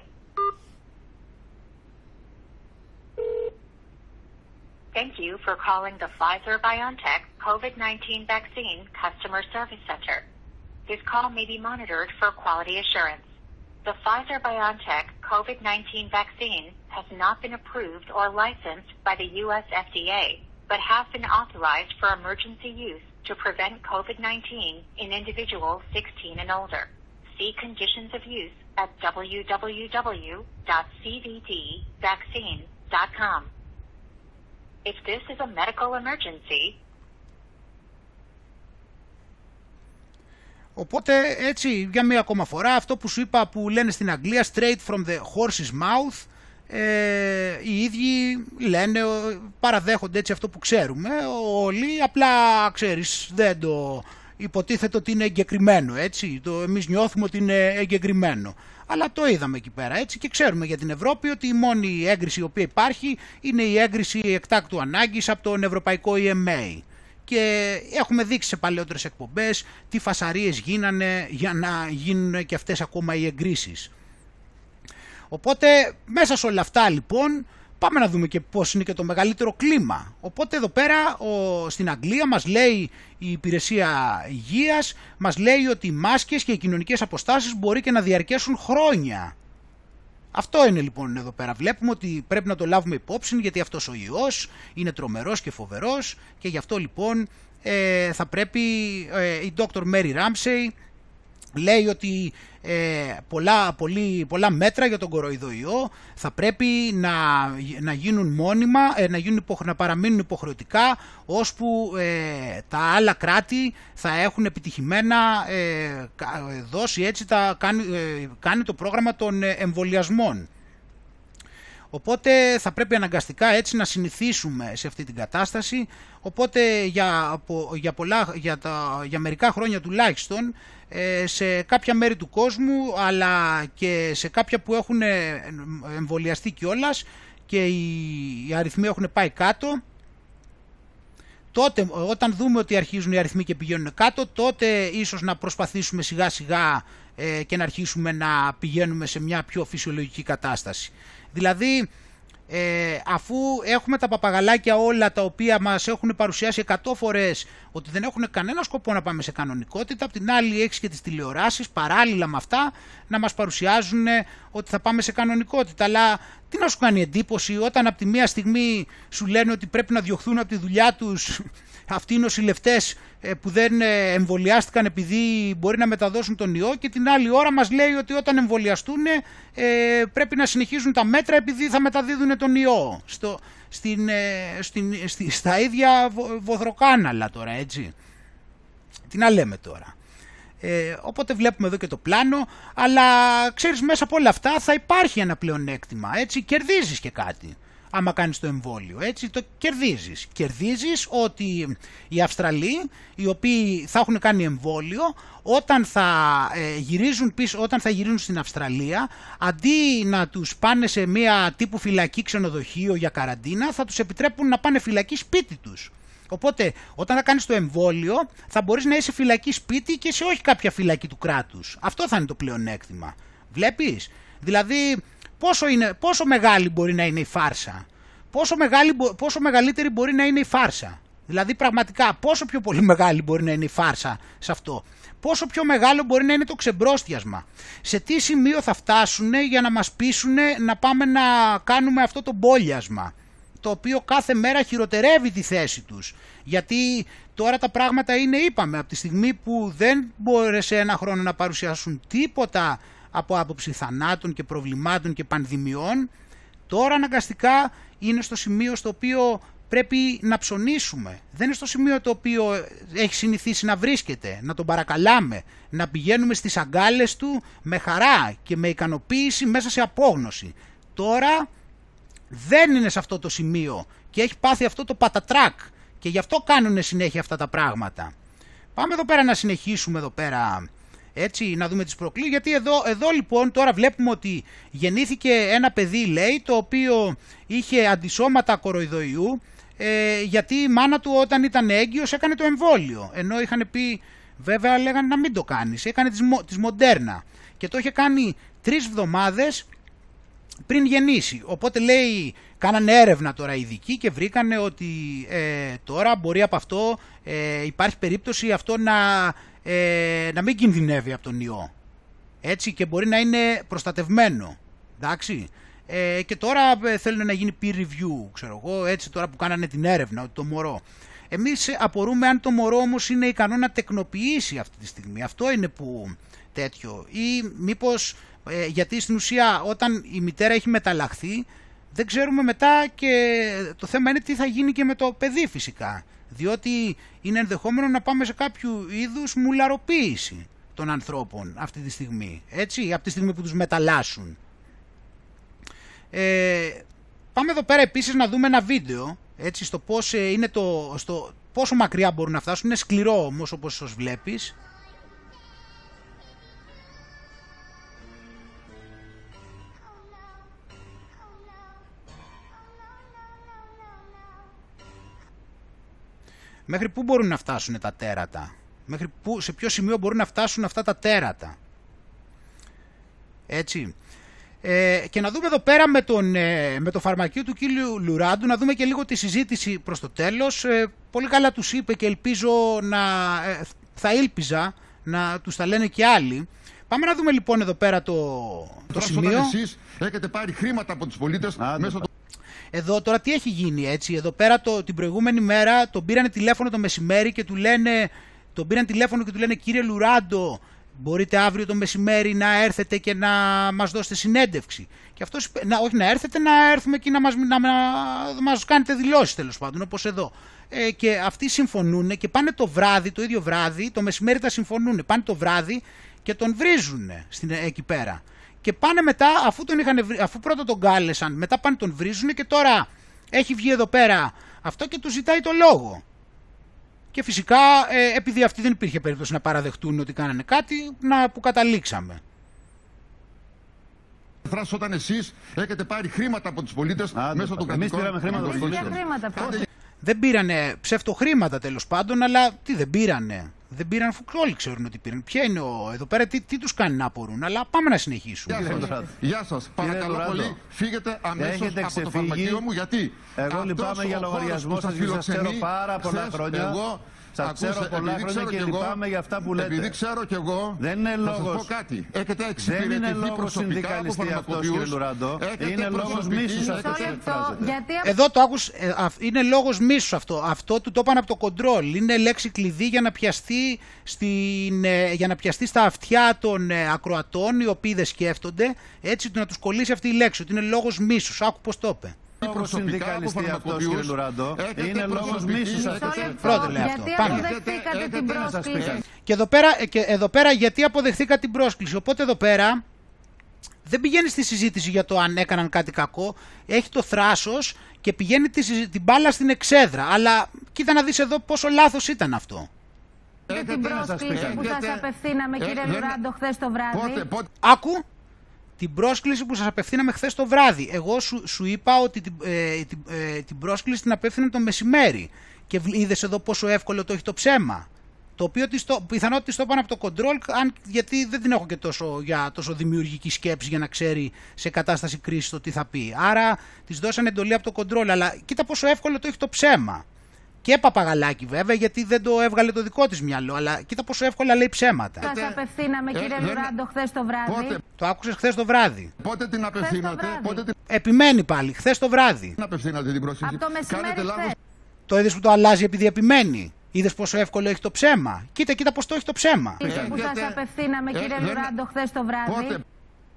Thank you for calling the Pfizer-BioNTech COVID-19 Vaccine Customer Service Center. This call may be monitored for quality assurance. The Pfizer-BioNTech COVID-19 vaccine has not been approved or licensed by the U.S. FDA, but has been authorized for emergency use to prevent COVID-19 in individuals 16 and older. See conditions of use at www.cvdvaccine.com. If this is a medical emergency, Οπότε έτσι για μία ακόμα φορά αυτό που σου είπα που λένε στην Αγγλία straight from the horse's mouth ε, οι ίδιοι λένε, παραδέχονται έτσι αυτό που ξέρουμε όλοι, απλά ξέρεις δεν το υποτίθεται ότι είναι εγκεκριμένο, έτσι. Το, εμείς νιώθουμε ότι είναι εγκεκριμένο. Αλλά το είδαμε εκεί πέρα, έτσι. Και ξέρουμε για την Ευρώπη ότι η μόνη έγκριση η οποία υπάρχει είναι η έγκριση εκτάκτου ανάγκης από τον Ευρωπαϊκό EMA. Και έχουμε δείξει σε παλαιότερες εκπομπές τι φασαρίες γίνανε για να γίνουν και αυτές ακόμα οι εγκρίσεις. Οπότε μέσα σε όλα αυτά λοιπόν πάμε να δούμε και πώς είναι και το μεγαλύτερο κλίμα. Οπότε εδώ πέρα ο, στην Αγγλία μας λέει η υπηρεσία υγείας, μας λέει ότι οι μάσκες και οι κοινωνικές αποστάσεις μπορεί και να διαρκέσουν χρόνια. Αυτό είναι λοιπόν εδώ πέρα. Βλέπουμε ότι πρέπει να το λάβουμε υπόψη γιατί αυτός ο ιός είναι τρομερός και φοβερός και γι' αυτό λοιπόν ε, θα πρέπει ε, η Dr. Mary Ramsey λέει ότι ε, πολλά, πολύ, πολλά μέτρα για τον κοροϊδοϊό θα πρέπει να, να γίνουν μόνιμα, ε, να, γίνουν να παραμείνουν υποχρεωτικά ώσπου ε, τα άλλα κράτη θα έχουν επιτυχημένα ε, δώσει έτσι, τα, κάνει, κάνει το πρόγραμμα των εμβολιασμών. Οπότε θα πρέπει αναγκαστικά έτσι να συνηθίσουμε σε αυτή την κατάσταση. Οπότε για, για, πολλά, για, τα, για μερικά χρόνια τουλάχιστον ε, σε κάποια μέρη του κόσμου αλλά και σε κάποια που έχουν εμβολιαστεί κιόλας και οι αριθμοί έχουν πάει κάτω τότε όταν δούμε ότι αρχίζουν οι αριθμοί και πηγαίνουν κάτω τότε ίσως να προσπαθήσουμε σιγά σιγά ε, και να αρχίσουμε να πηγαίνουμε σε μια πιο φυσιολογική κατάσταση. Δηλαδή ε, αφού έχουμε τα παπαγαλάκια όλα τα οποία μας έχουν παρουσιάσει 100 φορές ότι δεν έχουν κανένα σκοπό να πάμε σε κανονικότητα, απ' την άλλη έχεις και τις τηλεοράσεις παράλληλα με αυτά να μας παρουσιάζουν ότι θα πάμε σε κανονικότητα. Αλλά τι να σου κάνει εντύπωση όταν από τη μία στιγμή σου λένε ότι πρέπει να διωχθούν από τη δουλειά τους αυτοί οι νοσηλευτέ ε, που δεν ε, εμβολιάστηκαν επειδή μπορεί να μεταδώσουν τον ιό και την άλλη ώρα μας λέει ότι όταν εμβολιαστούν ε, πρέπει να συνεχίζουν τα μέτρα επειδή θα μεταδίδουν τον ιό στο, στην, στην, στα ίδια βοδροκάναλα τώρα έτσι. Τι να λέμε τώρα. Ε, οπότε βλέπουμε εδώ και το πλάνο, αλλά ξέρεις μέσα από όλα αυτά θα υπάρχει ένα πλεονέκτημα, έτσι, κερδίζεις και κάτι άμα κάνεις το εμβόλιο, έτσι, το κερδίζεις. Κερδίζεις ότι οι Αυστραλοί, οι οποίοι θα έχουν κάνει εμβόλιο, όταν θα, ε, γυρίζουν πίσω, όταν θα γυρίζουν στην Αυστραλία, αντί να τους πάνε σε μια τύπου φυλακή ξενοδοχείο για καραντίνα, θα τους επιτρέπουν να πάνε φυλακή σπίτι τους. Οπότε, όταν θα κάνεις το εμβόλιο, θα μπορείς να είσαι φυλακή σπίτι και σε όχι κάποια φυλακή του κράτους. Αυτό θα είναι το πλεονέκτημα. Βλέπεις; Δηλαδή, πόσο, είναι, πόσο μεγάλη μπορεί να είναι η φάρσα; Πόσο, μεγάλη, πόσο μεγαλύτερη μπορεί να είναι η φάρσα; Δηλαδή πραγματικά πόσο πιο πολύ μεγάλη μπορεί να είναι η φάρσα σε αυτό; Πόσο πιο μεγάλο μπορεί να είναι το ξεμπρόστιασμα; Σε τι σημείο θα φτάσουν για να μας πείσουν να πάμε να κάνουμε αυτό το μπόλιασμα. Το οποίο κάθε μέρα χειροτερεύει τη θέση τους; Γιατί τώρα τα πράγματα είναι, είπαμε, από τη στιγμή που δεν μπόρεσε ένα χρόνο να παρουσιάσουν τίποτα από άποψη θανάτων και προβλημάτων και πανδημιών, τώρα αναγκαστικά είναι στο σημείο στο οποίο πρέπει να ψωνίσουμε. Δεν είναι στο σημείο το οποίο έχει συνηθίσει να βρίσκεται, να τον παρακαλάμε, να πηγαίνουμε στις αγκάλες του με χαρά και με ικανοποίηση μέσα σε απόγνωση. Τώρα δεν είναι σε αυτό το σημείο και έχει πάθει αυτό το πατατράκ και γι' αυτό κάνουν συνέχεια αυτά τα πράγματα. Πάμε εδώ πέρα να συνεχίσουμε εδώ πέρα έτσι να δούμε τις προκλήσεις. Γιατί εδώ, εδώ λοιπόν τώρα βλέπουμε ότι γεννήθηκε ένα παιδί λέει το οποίο είχε αντισώματα κοροϊδοϊού ε, γιατί η μάνα του όταν ήταν έγκυος έκανε το εμβόλιο. Ενώ είχαν πει βέβαια λέγανε να μην το κάνεις. Έκανε της, της Μοντέρνα. Και το είχε κάνει τρεις εβδομάδες πριν γεννήσει. Οπότε λέει κάνανε έρευνα τώρα ειδικοί και βρήκανε ότι ε, τώρα μπορεί από αυτό ε, υπάρχει περίπτωση αυτό να ε, να μην κινδυνεύει από τον ιό. Έτσι και μπορεί να είναι προστατευμένο. Εντάξει. Ε, και τώρα ε, θέλουν να γίνει peer review, ξέρω εγώ, έτσι τώρα που κάνανε την έρευνα, το μωρό. Εμείς απορούμε αν το μωρό όμως είναι ικανό να τεκνοποιήσει αυτή τη στιγμή. Αυτό είναι που τέτοιο. Ή μήπως, ε, γιατί στην ουσία όταν η μητέρα έχει μεταλλαχθεί, δεν ξέρουμε μετά και το θέμα είναι τι θα γίνει και με το παιδί φυσικά διότι είναι ενδεχόμενο να πάμε σε κάποιο είδους μουλαροποίηση των ανθρώπων αυτή τη στιγμή, έτσι, από τη στιγμή που τους μεταλλάσσουν. Ε, πάμε εδώ πέρα επίσης να δούμε ένα βίντεο, Έτσι, στο πώς ε, είναι το, στο πόσο μακριά μπορούν να φτάσουν. Είναι σκληρό όμως όπως σας βλέπεις. Μέχρι πού μπορούν να φτάσουν τα τέρατα; Μέχρι πού, σε ποιο σημείο μπορούν να φτάσουν αυτά τα τέρατα; Έτσι. Ε, και να δούμε εδώ πέρα με, τον, ε, με το φαρμακείο του κύριου Λουράντου, να δούμε και λίγο τη συζήτηση προς το τέλος. Ε, πολύ καλά τους είπε και ελπίζω να, ε, θα ήλπιζα να τους τα λένε και άλλοι. Πάμε να δούμε λοιπόν εδώ πέρα το, το σημείο. εσείς έχετε πάρει χρήματα από τους πολίτες μέσω του... Εδώ τώρα τι έχει γίνει έτσι. Εδώ πέρα το, την προηγούμενη μέρα τον πήρανε τηλέφωνο το μεσημέρι και του λένε, τον πήραν τηλέφωνο και του λένε κύριε Λουράντο μπορείτε αύριο το μεσημέρι να έρθετε και να μας δώσετε συνέντευξη. Και αυτός, να, όχι να έρθετε, να έρθουμε και να μας, να, να μας κάνετε δηλώσεις τέλος πάντων, όπως εδώ. Ε, και αυτοί συμφωνούν και πάνε το βράδυ, το ίδιο βράδυ, το μεσημέρι τα συμφωνούν, πάνε το βράδυ και τον βρίζουν στην, εκεί πέρα. Και πάνε μετά, αφού, τον είχαν, αφού πρώτα τον κάλεσαν, μετά πάνε τον βρίζουν και τώρα έχει βγει εδώ πέρα αυτό και του ζητάει το λόγο. Και φυσικά ε, επειδή αυτή δεν υπήρχε περίπτωση να παραδεχτούν ότι κάνανε κάτι, να που καταλήξαμε. Φράσο όταν εσείς έχετε πάρει χρήματα από τους πολίτες μέσω των Εμείς πήραμε χρήματα από τους πολίτες. Δεν πήρανε ψευτοχρήματα τέλος πάντων, αλλά τι δεν πήρανε. Δεν πήραν, αφού όλοι ξέρουν ότι πήραν. Ποια είναι ο, εδώ πέρα, τι, τι τους κάνει να απορούν. Αλλά πάμε να συνεχίσουμε. Γεια σας. Παρακαλώ πολύ, φύγετε αμέσως από ξεφύγει. το φαρμακείο μου. Γιατί Εγώ λυπάμαι για λογαριασμό σας, σας ξέρω πάρα πολλά χρόνια. Εγώ Σας ξέρω πολλά χρόνια και λυπάμαι για αυτά που λέτε. Επειδή ξέρω κι εγώ, δεν είναι θα σας λόγος, πω κάτι. Έχετε δεν είναι εξυπηρετηθεί λόγος προσωπικά από συνδικαλιστή αυτός κύριε φαρμακοποιούς. Λουράντο. Έχετε Είναι λόγος προσωπική- μίσους αυτός που εκφράζεται. Εδώ το άκους, ε, αυ- είναι λόγος μίσους αυτό. Αυτό του το είπαν από το κοντρόλ. Είναι λέξη κλειδί για να πιαστεί, στην, ε, για να πιαστεί στα αυτιά των ε, ακροατών οι οποίοι δεν σκέφτονται. Έτσι να τους κολλήσει αυτή η λέξη. Ότι είναι λόγος μίσους. Άκου πώς το είπε. Λόγος συνδικαλιστή αυτός κύριε Λουράντο. Είναι λόγος μίσους αυτό που Πρώτο εκφράζεται. λέει αυτό. Πάμε. αποδεχτήκατε την πρόσκληση. Και εδώ, πέρα, ε, και εδώ πέρα γιατί αποδεχθήκα την πρόσκληση. Οπότε εδώ πέρα δεν πηγαίνει στη συζήτηση για το αν έκαναν κάτι κακό. Έχει το θράσος και πηγαίνει τη, συζη- την μπάλα στην εξέδρα. Αλλά κοίτα να δεις εδώ πόσο λάθος ήταν αυτό. Και την πρόσκληση που σας απευθύναμε, κύριε Λουράντο, χθες το βράδυ. Άκου την πρόσκληση που σας απευθύναμε χθες το βράδυ. Εγώ σου, σου είπα ότι την, ε, την, ε, την πρόσκληση την απέφθηνε το μεσημέρι. Και είδες εδώ πόσο εύκολο το έχει το ψέμα. Το οποίο της το, πιθανότητα της το είπαν από το control, αν, γιατί δεν την έχω και τόσο, για τόσο δημιουργική σκέψη για να ξέρει σε κατάσταση κρίσης το τι θα πει. Άρα της δώσανε εντολή από το control, αλλά κοίτα πόσο εύκολο το έχει το ψέμα. Και παπαγαλάκι βέβαια, γιατί δεν το έβγαλε το δικό της μυαλό, αλλά κοίτα πόσο εύκολα λέει ψέματα. Σας απευθύναμε, κύριε δεν- Λουράντο, χθες το βράδυ. Το άκουσες χθες το βράδυ; Πότε την απευθύνατε, πότε την Επιμένει πάλι, χθες το βράδυ. απευθύνατε την πρόσκληση. Από το μεσημέρι Κάνετε λάθος χθες. Το είδες που το αλλάζει επειδή επιμένει. Είδες πόσο εύκολο έχει το ψέμα. Κοίτα, κοίτα πώ το έχει το ψέμα. που σας απευθύναμε, κύριε δεν- Λουράντο, χθες το βράδυ.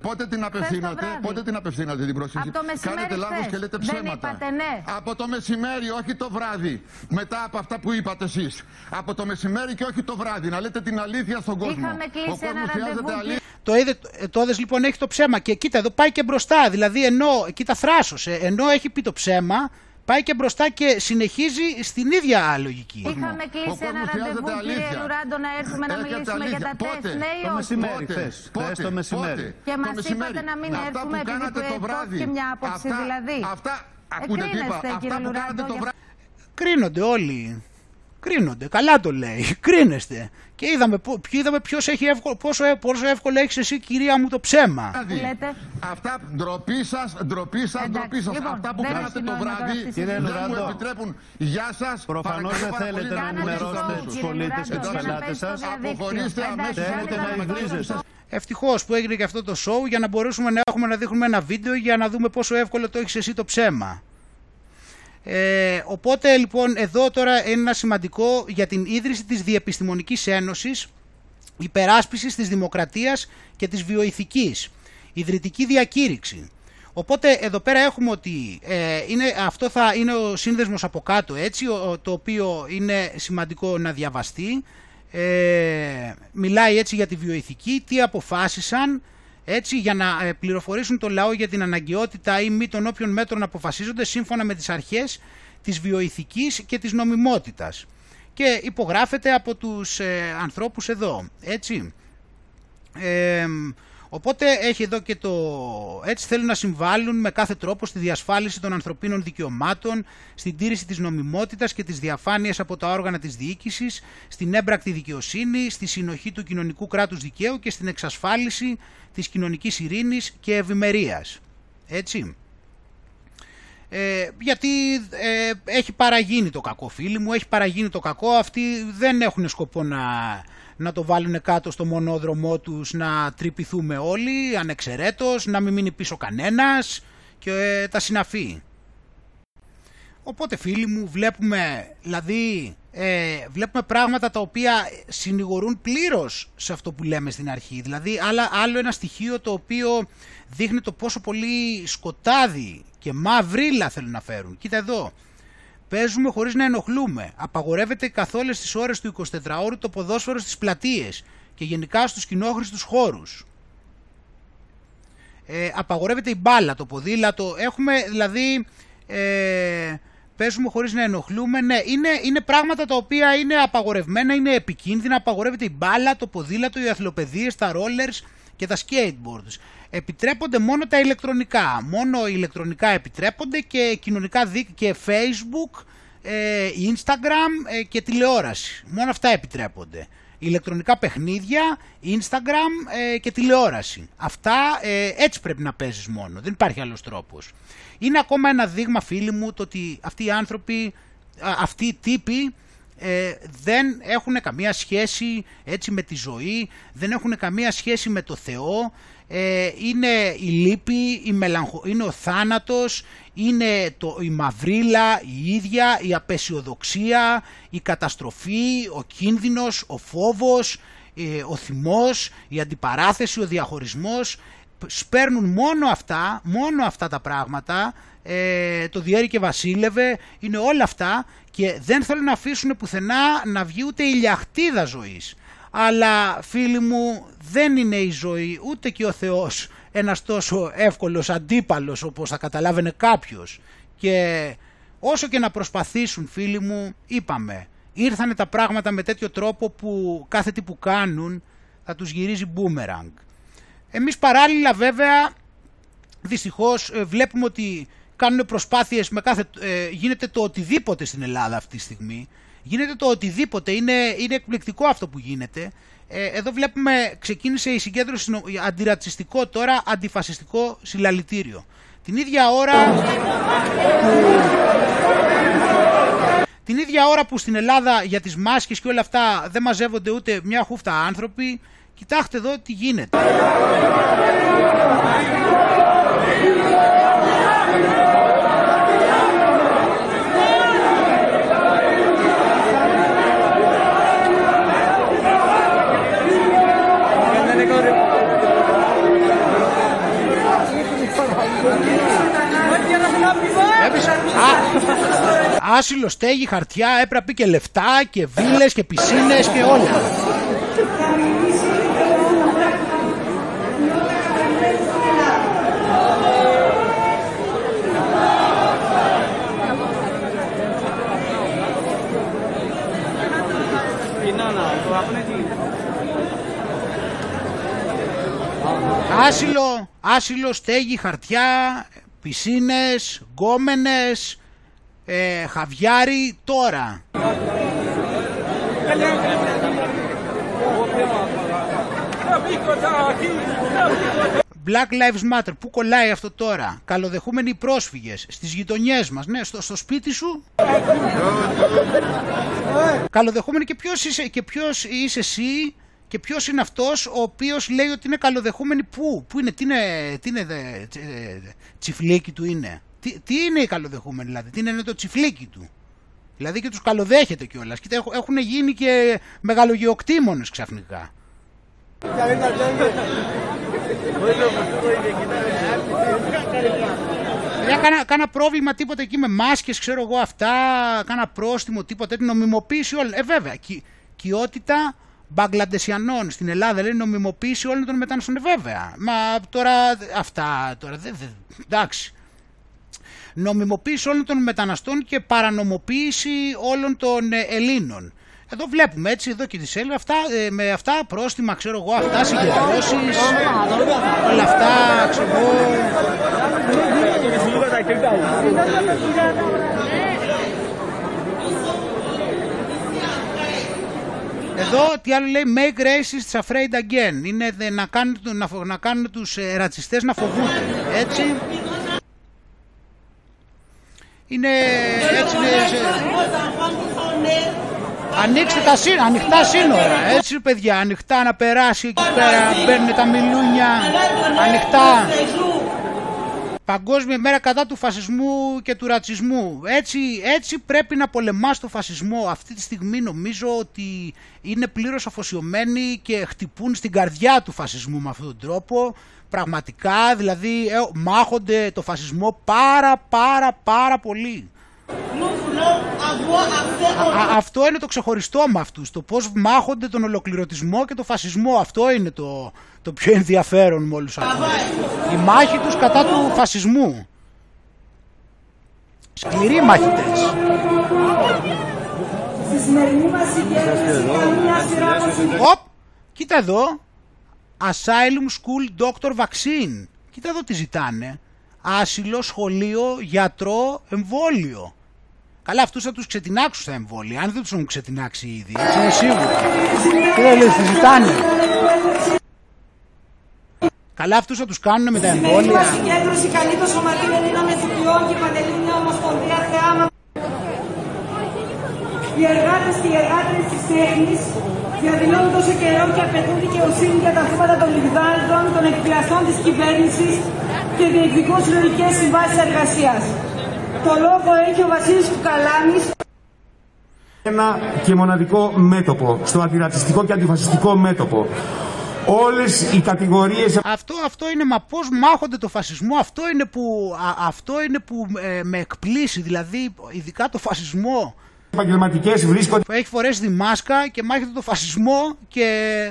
Πότε, πότε την απευθύνατε, βράδυ. πότε την απευθύνατε την πρόσκληση. Από το μεσημέρι Κάνετε λάθος χθες. και λέτε Δεν ψέματα. είπατε ναι. Από το μεσημέρι, όχι το βράδυ. Μετά από αυτά που είπατε εσείς. Από το μεσημέρι και όχι το βράδυ. Να λέτε την αλήθεια στον κόσμο. Είχαμε κλείσει Ο κόσμος ένα χρειάζεται ραντεβού, αλήθεια. Το είδε, ε, το είδες, λοιπόν έχει το ψέμα και κοίτα εδώ πάει και μπροστά. Δηλαδή ενώ, κοίτα θράσος, ε, ενώ έχει πει το ψέμα, πάει και μπροστά και συνεχίζει στην ίδια λογική. Είχαμε κλείσει ένα ραντεβού, κύριε Λουράντο, να έρθουμε να Έχετε μιλήσουμε για τα αλήθεια. τεστ, Πότε; ναι ή Το όχι; μεσημέρι χθες. Χθες το μεσημέρι. Και Το μας μεσημέρι. είπατε να μην Αυτά έρθουμε που επειδή κάνατε το βράδυ. υπόθηκε μια άποψη Αυτά- δηλαδή. Αυτά, ακούτε τι είπα, Εκρίνεστε, αυτά κύριε που κάνατε Λουράντο, το για- βράδυ. Κρίνονται όλοι. Κρίνονται. Καλά το λέει. Κρίνεστε. Και είδαμε, πο- ποιο- είδαμε ποιος έχει εύκολο, πόσο, εύκολο, πόσο εύκολο έχεις εσύ, κυρία μου, το ψέμα. Δηλαδή, Αυτά ντροπή σας, ντροπή σας, ντροπή σας. λοιπόν, Αυτά που δεν κάνατε έχει το νόημα τώρα βράδυ αυτή η Κύριε δεν μου Λουράντο, επιτρέπουν. Γεια σας. Προφανώς δεν θέλετε να ενημερώσετε τους πολίτες και τους πελάτες σας. Αποχωρήστε αμέσως. Θέλετε να εκβρίζεστε. Ευτυχώς που έγινε και αυτό το show για να μπορέσουμε να έχουμε να δείχνουμε ένα βίντεο για να δούμε πόσο εύκολο το έχεις εσύ το ψέμα. Ε, οπότε λοιπόν εδώ τώρα είναι ένα σημαντικό για την ίδρυση της Διεπιστημονικής Ένωσης υπεράσπισης της δημοκρατίας και της βιοειθικής. Ιδρυτική διακήρυξη. Οπότε εδώ πέρα έχουμε ότι ε, είναι, αυτό θα είναι ο σύνδεσμος από κάτω έτσι, ο- ο- το οποίο είναι σημαντικό να διαβαστεί. Ε, μιλάει έτσι για τη βιοειθική, τι αποφάσισαν, έτσι για να ε, πληροφορήσουν το λαό για την αναγκαιότητα ή μη των όποιων μέτρων αποφασίζονται σύμφωνα με τις αρχές της βιοειθικής και της νομιμότητας. Και υπογράφεται από τους ε, ανθρώπους εδώ, έτσι. Ε, Οπότε έχει εδώ και το... Έτσι θέλουν να συμβάλλουν με κάθε τρόπο στη διασφάλιση των ανθρωπίνων δικαιωμάτων, στην τήρηση της νομιμότητας και της διαφάνειας από τα όργανα της διοίκησης, στην έμπρακτη δικαιοσύνη, στη συνοχή του κοινωνικού κράτους δικαίου και στην εξασφάλιση της κοινωνικής ειρήνης και ευημερίας. Έτσι. Ε, γιατί ε, έχει παραγίνει το κακό φίλοι μου, έχει παραγίνει το κακό, αυτοί δεν έχουν σκοπό να να το βάλουν κάτω στο μονόδρομό τους, να τρυπηθούμε όλοι, ανεξαιρέτως, να μην μείνει πίσω κανένας και ε, τα συναφή. Οπότε φίλοι μου βλέπουμε, δηλαδή, ε, βλέπουμε πράγματα τα οποία συνηγορούν πλήρως σε αυτό που λέμε στην αρχή. Δηλαδή άλλα, άλλο ένα στοιχείο το οποίο δείχνει το πόσο πολύ σκοτάδι και μαύρίλα θέλουν να φέρουν. Κοίτα εδώ, Παίζουμε χωρίς να ενοχλούμε. Απαγορεύεται καθ' όλες τις ώρες του 24ωρου το ποδόσφαιρο στις πλατείες και γενικά στους κοινόχρηστους χώρους. Ε, απαγορεύεται η μπάλα, το ποδήλατο. Έχουμε δηλαδή. Ε, παίζουμε χωρίς να ενοχλούμε. Ναι, είναι, είναι πράγματα τα οποία είναι απαγορευμένα, είναι επικίνδυνα. Απαγορεύεται η μπάλα, το ποδήλατο, οι αθλοπαιδείες, τα rollers και τα skateboards επιτρέπονται μόνο τα ηλεκτρονικά. Μόνο ηλεκτρονικά επιτρέπονται και κοινωνικά δίκτυα και facebook, ε, instagram ε, και τηλεόραση. Μόνο αυτά επιτρέπονται. Ηλεκτρονικά παιχνίδια, instagram ε, και τηλεόραση. Αυτά έτσι πρέπει να παίζεις μόνο. Δεν υπάρχει άλλος τρόπος. Είναι ακόμα ένα δείγμα φίλοι μου το ότι αυτοί οι άνθρωποι, αυτοί οι τύποι δεν έχουν καμία σχέση έτσι με τη ζωή, δεν έχουν καμία σχέση με το Θεό, ε, είναι η λύπη, η μελαγχο... είναι ο θάνατος, είναι το, η μαυρίλα η ίδια, η απεσιοδοξία, η καταστροφή, ο κίνδυνος, ο φόβος, ε, ο θυμός, η αντιπαράθεση, ο διαχωρισμός. Σπέρνουν μόνο αυτά, μόνο αυτά τα πράγματα, ε, το διέρη και βασίλευε, είναι όλα αυτά και δεν θέλουν να αφήσουν πουθενά να βγει ούτε η λιαχτίδα ζωής αλλά φίλοι μου δεν είναι η ζωή ούτε και ο Θεός ένας τόσο εύκολος αντίπαλος όπως θα καταλάβαινε κάποιος και όσο και να προσπαθήσουν φίλοι μου είπαμε ήρθανε τα πράγματα με τέτοιο τρόπο που κάθε τι που κάνουν θα τους γυρίζει boomerang. Εμείς παράλληλα βέβαια δυστυχώς ε, βλέπουμε ότι κάνουν προσπάθειες με κάθε, ε, γίνεται το οτιδήποτε στην Ελλάδα αυτή τη στιγμή Γίνεται το οτιδήποτε, είναι, είναι εκπληκτικό αυτό που γίνεται. Ε, εδώ βλέπουμε, ξεκίνησε η συγκέντρωση αντιρατσιστικό, τώρα αντιφασιστικό συλλαλητήριο. Την ίδια ώρα την ίδια ώρα που στην Ελλάδα για τις μάσκες και όλα αυτά δεν μαζεύονται ούτε μια χούφτα άνθρωποι, κοιτάξτε εδώ τι γίνεται. Άσυλο, στέγη, χαρτιά, έπρεπε και λεφτά και βίλες και πισίνες και όλα. Άσυλο, άσυλο, στέγη, χαρτιά, πισίνες, γκόμενες, ε, χαβιάρι τώρα. Black Lives Matter. Πού κολλάει αυτό τώρα; Καλοδεχούμενοι πρόσφυγες στις γειτονιές μας. Ναι, στο, στο σπίτι σου. Καλοδεχούμενοι και ποιος, είσαι, και ποιος είσαι εσύ; Και ποιος είναι αυτός ο οποίος λέει ότι είναι καλοδεχούμενοι πού; Πού είναι, τι είναι, τι είναι δε, τσιφλίκι του είναι; Τι, τι είναι οι καλοδεχούμενοι δηλαδή, τι είναι το τσιφλίκι του; Δηλαδή και τους καλοδέχεται κιόλας. Κοίτα έχουν γίνει και μεγαλογεοκτήμονες ξαφνικά. Για κάνα, κάνα πρόβλημα τίποτα εκεί με μάσκες, ξέρω εγώ αυτά, κάνα πρόστιμο τίποτα, την νομιμοποίηση όλα. Ε βέβαια, Κι, κοιότητα Μπαγκλαντεσιανών στην Ελλάδα λέει νομιμοποίηση όλων των μεταναστών. Ε, βέβαια, μα τώρα αυτά, τώρα, δε, δε, εντάξει. νομιμοποίηση όλων των μεταναστών και παρανομοποίηση όλων των ε, Ελλήνων. Εδώ βλέπουμε έτσι, εδώ και τη σέλιδα, αυτά, ε, με αυτά πρόστιμα, ξέρω εγώ, αυτά συγκεντρώσεις, όλα αυτά, ξέρω εγώ. Εδώ τι άλλο λέει Make racists afraid again. Είναι δε, να, κάνουν, να, να κάνουν τους ε, ρατσιστές να φοβούνται. Έτσι. Είναι έτσι είναι, Ανοίξτε τα σύνορα, ανοιχτά σύνορα, έτσι παιδιά, ανοιχτά να περάσει εκεί πέρα, μπαίνουν τα μιλούνια, ανοιχτά. Παγκόσμια μέρα κατά του φασισμού και του ρατσισμού. Έτσι, έτσι πρέπει να πολεμάς το φασισμό. Αυτή τη στιγμή νομίζω ότι είναι πλήρως αφοσιωμένοι και χτυπούν στην καρδιά του φασισμού με αυτόν τον τρόπο. Πραγματικά, δηλαδή, ε, μάχονται το φασισμό πάρα πάρα πάρα πολύ αυτό είναι το ξεχωριστό με αυτούς, το πώς μάχονται τον ολοκληρωτισμό και τον φασισμό. Αυτό είναι το, το πιο ενδιαφέρον με όλους αυτούς. Η μάχη τους κατά του φασισμού. Σκληροί μαχητές. Στη σημερινή μας Οπ, κοίτα εδώ. Asylum School Doctor Vaccine. Κοίτα εδώ τι ζητάνε. Άσυλο, σχολείο, γιατρό, εμβόλιο. Καλά, αυτούς θα τους ξετινάξουν στα εμβόλια. Αν δεν τους έχουν ξετινάξει ήδη, έτσι είναι σίγουρο. Τι δεν λες, τι ζητάνε. Καλά, αυτούς θα τους κάνουν με τα εμβόλια. Η συγκέντρωση καλεί το Σωματείο Ελλήνων Ηθοποιών και η Πανελλήνια Ομοσπονδία Θεάμα. Οι εργάτες και οι εργάτε της τέχνης διαδηλώνουν τόσο καιρό και απαιτούν δικαιοσύνη για τα θύματα των λιγδάλτων, των εκπλαστών της κυβέρνησης και διεκδικούν συλλογικές συμβάσεις εργασίας. Το λόγο έχει ο Βασίλης Κουκαλάνης. Ένα και μοναδικό μέτωπο, στο αντιρατσιστικό και αντιφασιστικό μέτωπο. Όλες οι κατηγορίες... Αυτό, αυτό είναι, μα πώς μάχονται το φασισμό, αυτό είναι που, αυτό είναι που ε, με εκπλήσει, δηλαδή ειδικά το φασισμό. Επαγγελματικές βρίσκονται... Έχει φορέσει τη μάσκα και μάχεται το φασισμό και,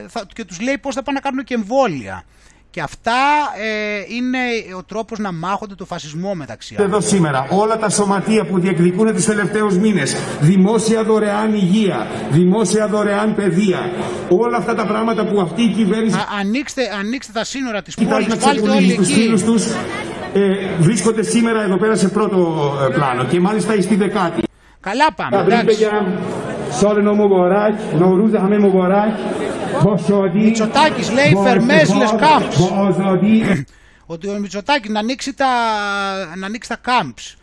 θα, και τους λέει πώς θα πάνε να κάνουν και εμβόλια. Και αυτά ε, είναι ο τρόπος να μάχονται το φασισμό μεταξύ άλλων. Εδώ σήμερα όλα τα σωματεία που διεκδικούν τις τελευταίους μήνες, δημόσια δωρεάν υγεία, δημόσια δωρεάν παιδεία, όλα αυτά τα πράγματα που αυτή η κυβέρνηση... Α, ανοίξτε, ανοίξτε τα σύνορα της πόλης, βάλτε όλοι εκεί. Φίλους τους, ε, βρίσκονται σήμερα εδώ πέρα σε πρώτο ε, πλάνο και μάλιστα στη δεκάτη. Καλά πάμε, εντάξει. Μητσοτάκης λέει φερμέσλες κάμπς. Ότι ο Μητσοτάκης να ανοίξει τα, να ανοίξει τα κάμπς.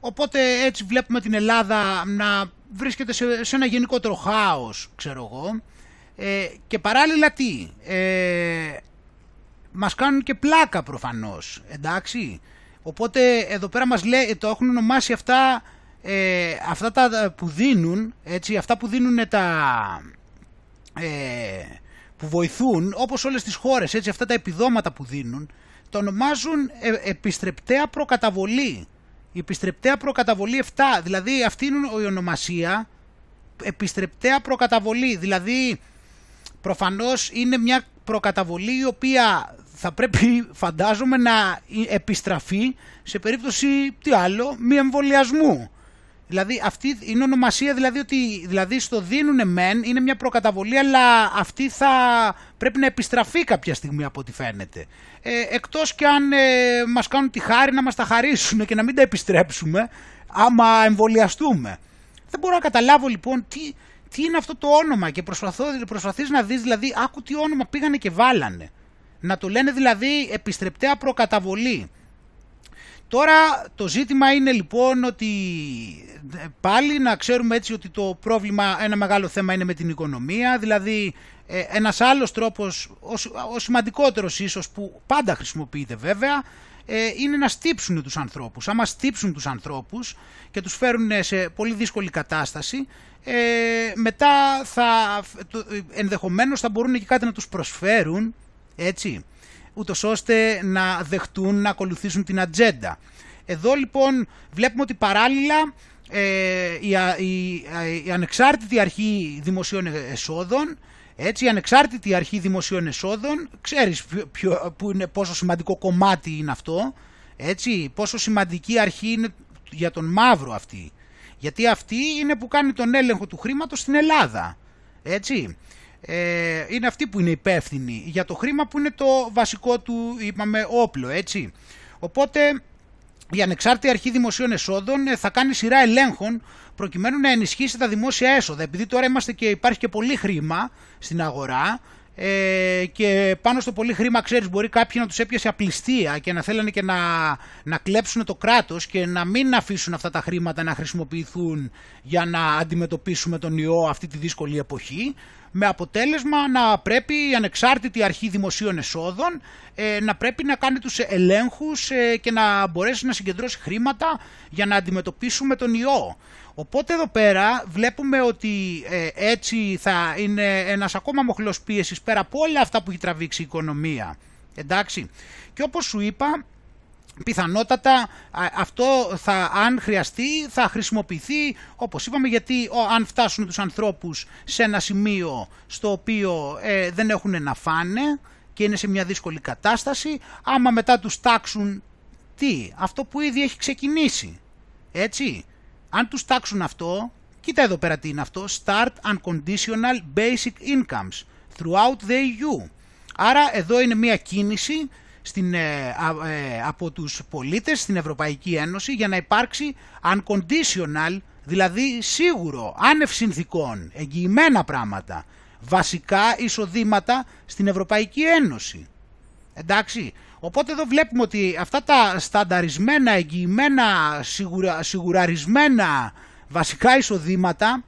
Οπότε έτσι βλέπουμε την Ελλάδα να βρίσκεται σε, σε ένα γενικότερο χάος, ξέρω εγώ. Ε, και παράλληλα τι, ε, μας κάνουν και πλάκα προφανώς, εντάξει. Οπότε εδώ πέρα μας λέει, το έχουν ονομάσει αυτά, ε, αυτά τα που δίνουν, έτσι, αυτά που δίνουν τα, ε, που βοηθούν, όπως όλες τις χώρες, έτσι, αυτά τα επιδόματα που δίνουν, το ονομάζουν ε, επιστρεπτέα προκαταβολή. Η επιστρεπτέα προκαταβολή 7, δηλαδή αυτή είναι η ονομασία, επιστρεπτέα προκαταβολή, δηλαδή προφανώς είναι μια προκαταβολή η οποία θα πρέπει φαντάζομαι να επιστραφεί σε περίπτωση τι άλλο, μη εμβολιασμού. Δηλαδή αυτή είναι ονομασία δηλαδή ότι δηλαδή στο δίνουνε μεν είναι μια προκαταβολή αλλά αυτή θα πρέπει να επιστραφεί κάποια στιγμή από ό,τι φαίνεται. Ε, εκτός και αν ε, μας κάνουν τη χάρη να μας τα χαρίσουν και να μην τα επιστρέψουμε άμα εμβολιαστούμε. Δεν μπορώ να καταλάβω λοιπόν τι, τι είναι αυτό το όνομα και προσπαθώ, προσπαθείς να δεις δηλαδή άκου τι όνομα πήγανε και βάλανε. Να το λένε δηλαδή επιστρεπτέα προκαταβολή. Τώρα το ζήτημα είναι λοιπόν ότι πάλι να ξέρουμε έτσι ότι το πρόβλημα, ένα μεγάλο θέμα είναι με την οικονομία, δηλαδή ε, ένας άλλος τρόπος, ο, ο σημαντικότερος ίσως που πάντα χρησιμοποιείται βέβαια, ε, είναι να στύψουν τους ανθρώπους. Άμα στύψουν τους ανθρώπους και τους φέρουν σε πολύ δύσκολη κατάσταση, ε, μετά θα, ενδεχομένως θα μπορούν και κάτι να τους προσφέρουν, έτσι, ούτως ώστε να δεχτούν να ακολουθήσουν την ατζέντα. Εδώ λοιπόν βλέπουμε ότι παράλληλα ε, η, η, η, ανεξάρτητη αρχή δημοσίων εσόδων, έτσι, η ανεξάρτητη αρχή δημοσίων εσόδων, ξέρεις ποιο, που είναι, πόσο σημαντικό κομμάτι είναι αυτό, Έτσι, πόσο σημαντική αρχή είναι για τον μαύρο αυτή. Γιατί αυτή είναι που κάνει τον έλεγχο του χρήματος στην Ελλάδα. Έτσι. Ε, είναι αυτή που είναι υπεύθυνη για το χρήμα που είναι το βασικό του, είπαμε, όπλο. Έτσι. Οπότε η Ανεξάρτητη Αρχή Δημοσίων Εσόδων ε, θα κάνει σειρά ελέγχων προκειμένου να ενισχύσει τα δημόσια έσοδα. Επειδή τώρα είμαστε και υπάρχει και πολύ χρήμα στην αγορά ε, και πάνω στο πολύ χρήμα, ξέρεις, μπορεί κάποιοι να τους έπιασε απληστία και να θέλανε και να, να κλέψουν το κράτος και να μην αφήσουν αυτά τα χρήματα να χρησιμοποιηθούν για να αντιμετωπίσουμε τον ιό αυτή τη δύσκολη εποχή με αποτέλεσμα να πρέπει η ανεξάρτητη αρχή δημοσίων εσόδων ε, να πρέπει να κάνει τους ελέγχους ε, και να μπορέσει να συγκεντρώσει χρήματα για να αντιμετωπίσουμε τον ιό. Οπότε εδώ πέρα βλέπουμε ότι ε, έτσι θα είναι ένας ακόμα μοχλός πίεσης πέρα από όλα αυτά που έχει τραβήξει η οικονομία. Εντάξει. Και όπως σου είπα, πιθανότατα αυτό θα, αν χρειαστεί θα χρησιμοποιηθεί όπως είπαμε γιατί αν φτάσουν τους ανθρώπους σε ένα σημείο στο οποίο ε, δεν έχουν να φάνε και είναι σε μια δύσκολη κατάσταση άμα μετά τους τάξουν τι, αυτό που ήδη έχει ξεκινήσει έτσι αν τους τάξουν αυτό, κοίτα εδώ πέρα τι είναι αυτό, Start Unconditional Basic Incomes throughout the EU. Άρα εδώ είναι μια κίνηση στην, ε, ε, από τους πολίτες στην Ευρωπαϊκή Ένωση για να υπάρξει unconditional, δηλαδή σίγουρο, άνευ συνθήκων, εγγυημένα πράγματα, βασικά εισοδήματα στην Ευρωπαϊκή Ένωση. Εντάξει, Οπότε εδώ βλέπουμε ότι αυτά τα στανταρισμένα, εγγυημένα, σιγουρα, σιγουραρισμένα βασικά εισοδήματα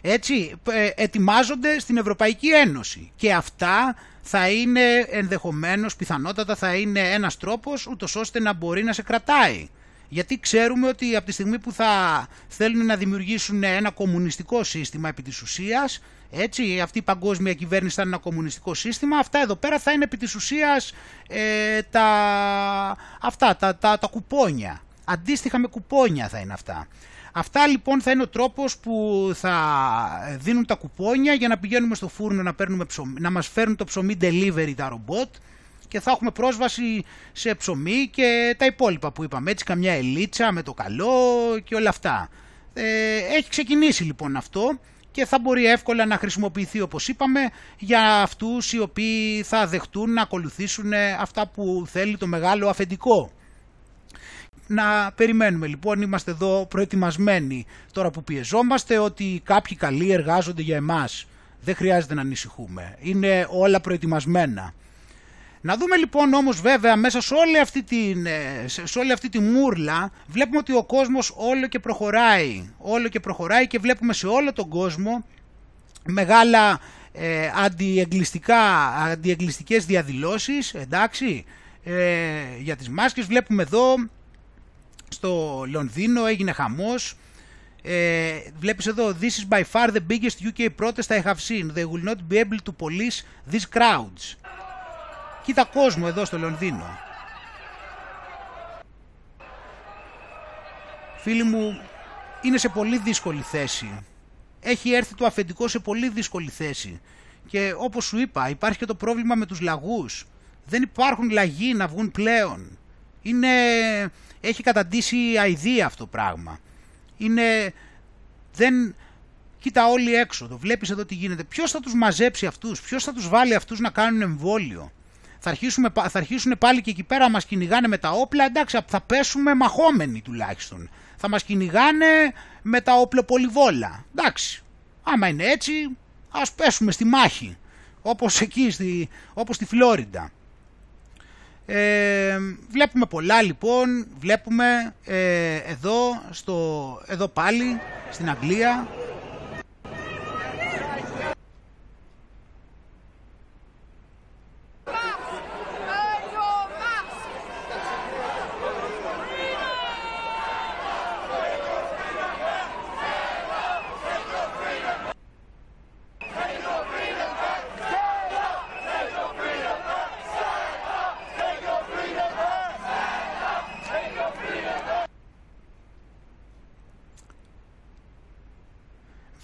έτσι, ε, ετοιμάζονται στην Ευρωπαϊκή Ένωση και αυτά θα είναι ενδεχομένως, πιθανότατα θα είναι ένας τρόπος ούτως ώστε να μπορεί να σε κρατάει. Γιατί ξέρουμε ότι από τη στιγμή που θα θέλουν να δημιουργήσουν ένα κομμουνιστικό σύστημα επί της ουσίας, έτσι, αυτή η παγκόσμια κυβέρνηση θα είναι ένα κομμουνιστικό σύστημα, αυτά εδώ πέρα θα είναι επί της ουσίας ε, τα, αυτά, τα, τα, τα κουπόνια. Αντίστοιχα με κουπόνια θα είναι αυτά. Αυτά λοιπόν θα είναι ο τρόπος που θα δίνουν τα κουπόνια για να πηγαίνουμε στο φούρνο να, παίρνουμε ψωμί, να μας φέρουν το ψωμί delivery τα ρομπότ και θα έχουμε πρόσβαση σε ψωμί και τα υπόλοιπα που είπαμε, έτσι καμιά ελίτσα με το καλό και όλα αυτά. Ε, έχει ξεκινήσει λοιπόν αυτό και θα μπορεί εύκολα να χρησιμοποιηθεί όπως είπαμε για αυτούς οι οποίοι θα δεχτούν να ακολουθήσουν αυτά που θέλει το μεγάλο αφεντικό. Να περιμένουμε λοιπόν, είμαστε εδώ προετοιμασμένοι τώρα που πιεζόμαστε ότι κάποιοι καλοί εργάζονται για εμάς. Δεν χρειάζεται να ανησυχούμε. Είναι όλα προετοιμασμένα. Να δούμε λοιπόν όμως βέβαια μέσα σε όλη αυτή, την, ε, σε όλη αυτή τη μούρλα βλέπουμε ότι ο κόσμος όλο και προχωράει, όλο και προχωράει και βλέπουμε σε όλο τον κόσμο μεγάλα ε, αντιεγκλιστικά, αντιεγκλιστικές διαδηλώσεις, εντάξει, ε, για τις μάσκες. Βλέπουμε εδώ στο Λονδίνο έγινε χαμός, ε, βλέπεις εδώ This is by far the biggest UK protest I have seen. They will not be able to police these crowds. Κοίτα κόσμο εδώ στο Λονδίνο. Φίλοι μου, είναι σε πολύ δύσκολη θέση. Έχει έρθει το αφεντικό σε πολύ δύσκολη θέση. Και όπως σου είπα, υπάρχει και το πρόβλημα με τους λαγούς. Δεν υπάρχουν λαγοί να βγουν πλέον. Είναι... Έχει καταντήσει αηδία αυτό το πράγμα. Είναι... Δεν... Κοίτα όλοι έξω, το βλέπεις εδώ τι γίνεται. Ποιος θα τους μαζέψει αυτούς, ποιος θα τους βάλει αυτούς να κάνουν εμβόλιο θα, αρχίσουμε, θα αρχίσουν πάλι και εκεί πέρα μας κυνηγάνε με τα όπλα, εντάξει θα πέσουμε μαχόμενοι τουλάχιστον. Θα μας κυνηγάνε με τα πολυβόλα. εντάξει. Άμα είναι έτσι ας πέσουμε στη μάχη, όπως εκεί, στη, όπως στη Φλόριντα. Ε, βλέπουμε πολλά λοιπόν, βλέπουμε ε, εδώ, στο, εδώ πάλι στην Αγγλία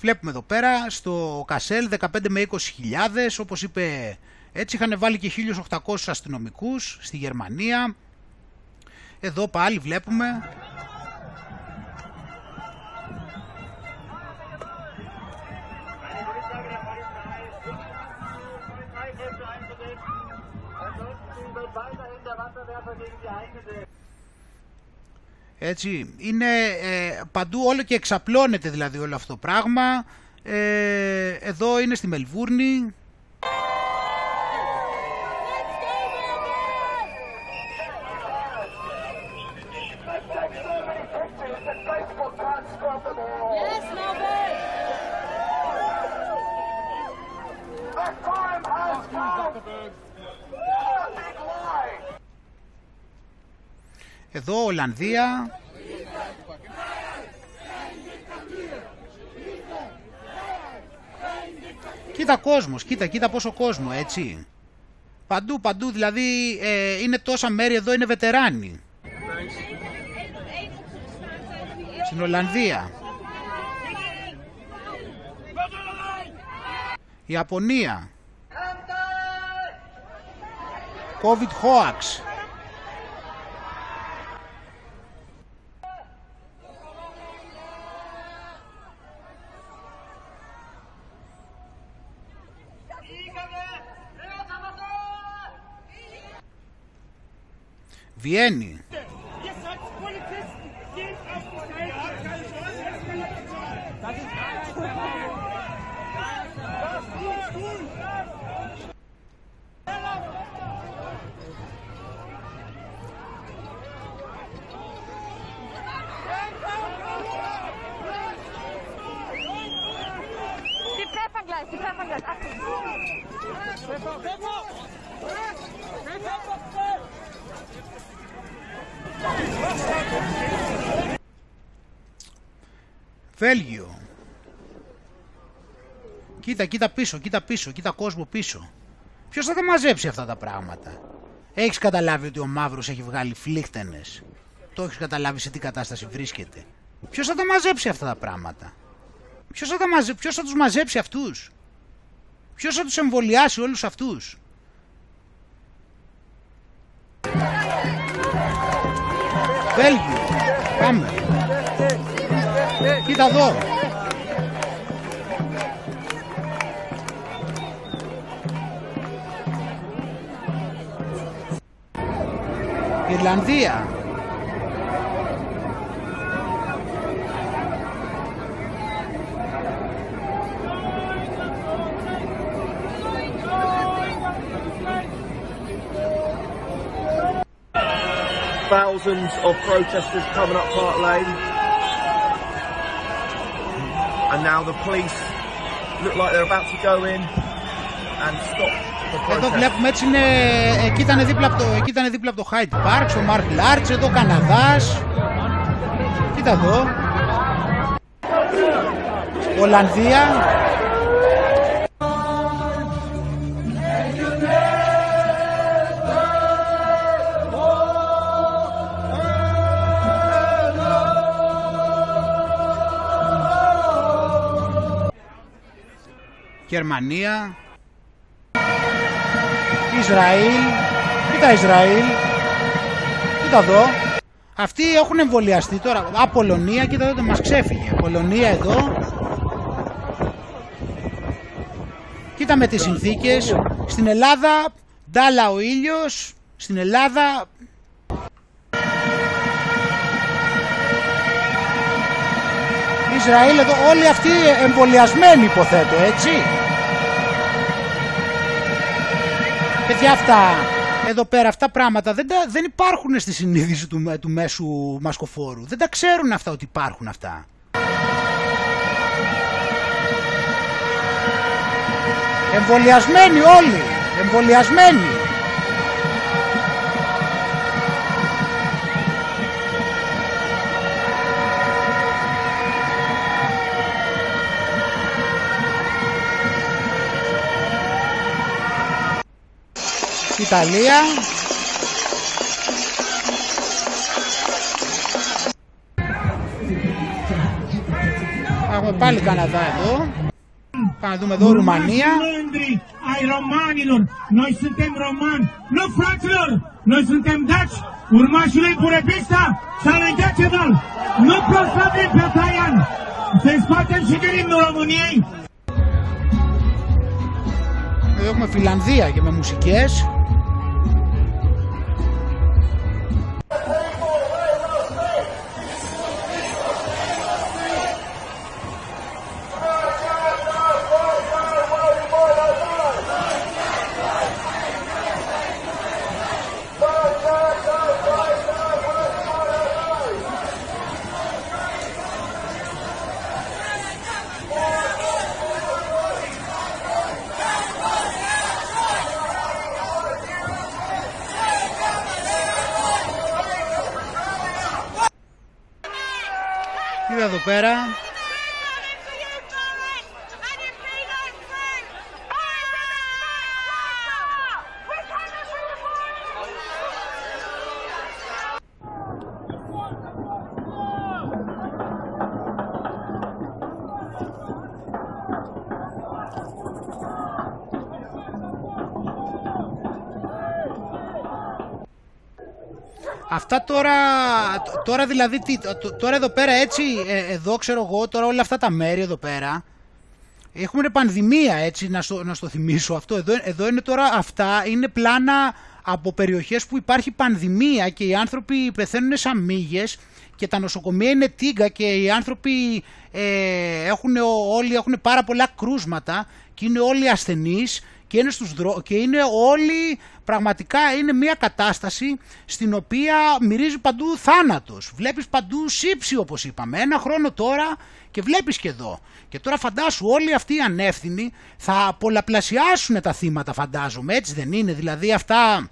Βλέπουμε εδώ πέρα στο Κασέλ 15 με 20 χιλιάδες, όπως είπε έτσι είχαν βάλει και 1800 αστυνομικούς στη Γερμανία. Εδώ πάλι βλέπουμε Έτσι, είναι ε, παντού όλο και εξαπλώνεται δηλαδή όλο αυτό το πράγμα. Ε, εδώ είναι στη Μελβούρνη. Εδώ Ολλανδία. Κοίτα κόσμος, κοίτα, κοίτα πόσο κόσμο, έτσι. Παντού, παντού, δηλαδή ε, είναι τόσα μέρη εδώ, είναι βετεράνοι. Στην Ολλανδία. Ιαπωνία. COVID hoax. viene. Βέλγιο. Κοίτα, κοίτα πίσω, κοίτα πίσω, κοίτα κόσμο πίσω. Ποιος θα τα μαζέψει αυτά τα πράγματα; Έχεις καταλάβει ότι ο Μαύρος έχει βγάλει φλίχτενες; Το έχεις καταλάβει σε τι κατάσταση βρίσκεται; Ποιος θα τα μαζέψει αυτά τα πράγματα; Ποιος θα, τα μαζε... Ποιος θα τους μαζέψει αυτούς; Ποιος θα τους εμβολιάσει όλους αυτούς; Βέλγιο. Πάμε. Κοίτα εδώ. Ιρλανδία. Thousands of protesters coming up Park Lane. And now the police look like they're about to go in and stop the Εδώ protest. βλέπουμε έτσι είναι, εκεί ήταν δίπλα από το, εκεί ήταν δίπλα από το Hyde Park, στο Mark Larch, εδώ Καναδάς. Κοίτα εδώ. Ολλανδία. Γερμανία. Ισραήλ. Κοίτα Ισραήλ. Κοίτα εδώ. Αυτοί έχουν εμβολιαστεί τώρα. Α, Πολωνία, κοίτα εδώ μας ξέφυγε. Πολωνία εδώ. Κοίτα με τις συνθήκες. Στην Ελλάδα, ντάλα ο ήλιος. Στην Ελλάδα... Ισραήλ εδώ, όλοι αυτοί εμβολιασμένοι υποθέτω, έτσι. Παιδιά αυτά, εδώ πέρα αυτά πράγματα δεν, τα- δεν υπάρχουν στη συνείδηση του, με- του μέσου μασκοφόρου. Δεν τα ξέρουν αυτά ότι υπάρχουν αυτά. Εμβολιασμένοι όλοι. Εμβολιασμένοι. Ιταλία. Αγοπάλι πάλι Καναδά εδώ. το Ρουμανία. Ας πάμε στο Λονδρί, Εδώ έχουμε Φιλανδία και με μουσικές. Αυτά τώρα, τώρα δηλαδή, τι, τ- τώρα εδώ πέρα έτσι, ε, εδώ ξέρω εγώ, τώρα όλα αυτά τα μέρη εδώ πέρα, έχουμε πανδημία έτσι, να στο, να στο θυμίσω αυτό, εδώ, εδώ είναι τώρα αυτά, είναι πλάνα από περιοχές που υπάρχει πανδημία και οι άνθρωποι πεθαίνουν σαν μύγες και τα νοσοκομεία είναι τίγκα και οι άνθρωποι ε, έχουν, όλοι έχουν πάρα πολλά κρούσματα και είναι όλοι ασθενείς και είναι, στους δρό... και είναι όλοι πραγματικά είναι μια κατάσταση στην οποία μυρίζει παντού θάνατος. Βλέπεις παντού σύψη όπως είπαμε. Ένα χρόνο τώρα και βλέπεις και εδώ. Και τώρα φαντάσου όλοι αυτοί οι ανεύθυνοι θα πολλαπλασιάσουν τα θύματα φαντάζομαι. Έτσι δεν είναι. Δηλαδή αυτά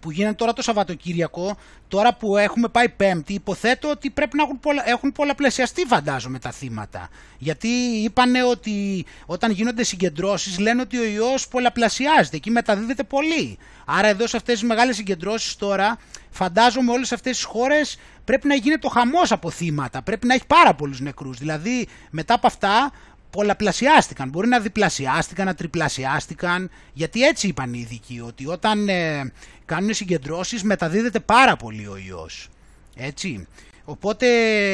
που γίνανε τώρα το Σαββατοκύριακο, τώρα που έχουμε πάει Πέμπτη, υποθέτω ότι πρέπει να έχουν, πολλα, έχουν πολλαπλασιαστεί φαντάζομαι τα θύματα. Γιατί είπανε ότι όταν γίνονται συγκεντρώσεις λένε ότι ο ιός πολλαπλασιάζεται, εκεί μεταδίδεται πολύ. Άρα εδώ σε αυτές τις μεγάλες συγκεντρώσεις τώρα, φαντάζομαι όλες αυτές τις χώρες πρέπει να γίνεται το χαμός από θύματα, πρέπει να έχει πάρα πολλούς νεκρούς. Δηλαδή μετά από αυτά πολλαπλασιάστηκαν. Μπορεί να διπλασιάστηκαν, να τριπλασιάστηκαν, γιατί έτσι είπαν οι ειδικοί, ότι όταν ε, κάνουν συγκεντρώσεις μεταδίδεται πάρα πολύ ο ιός. Έτσι. Οπότε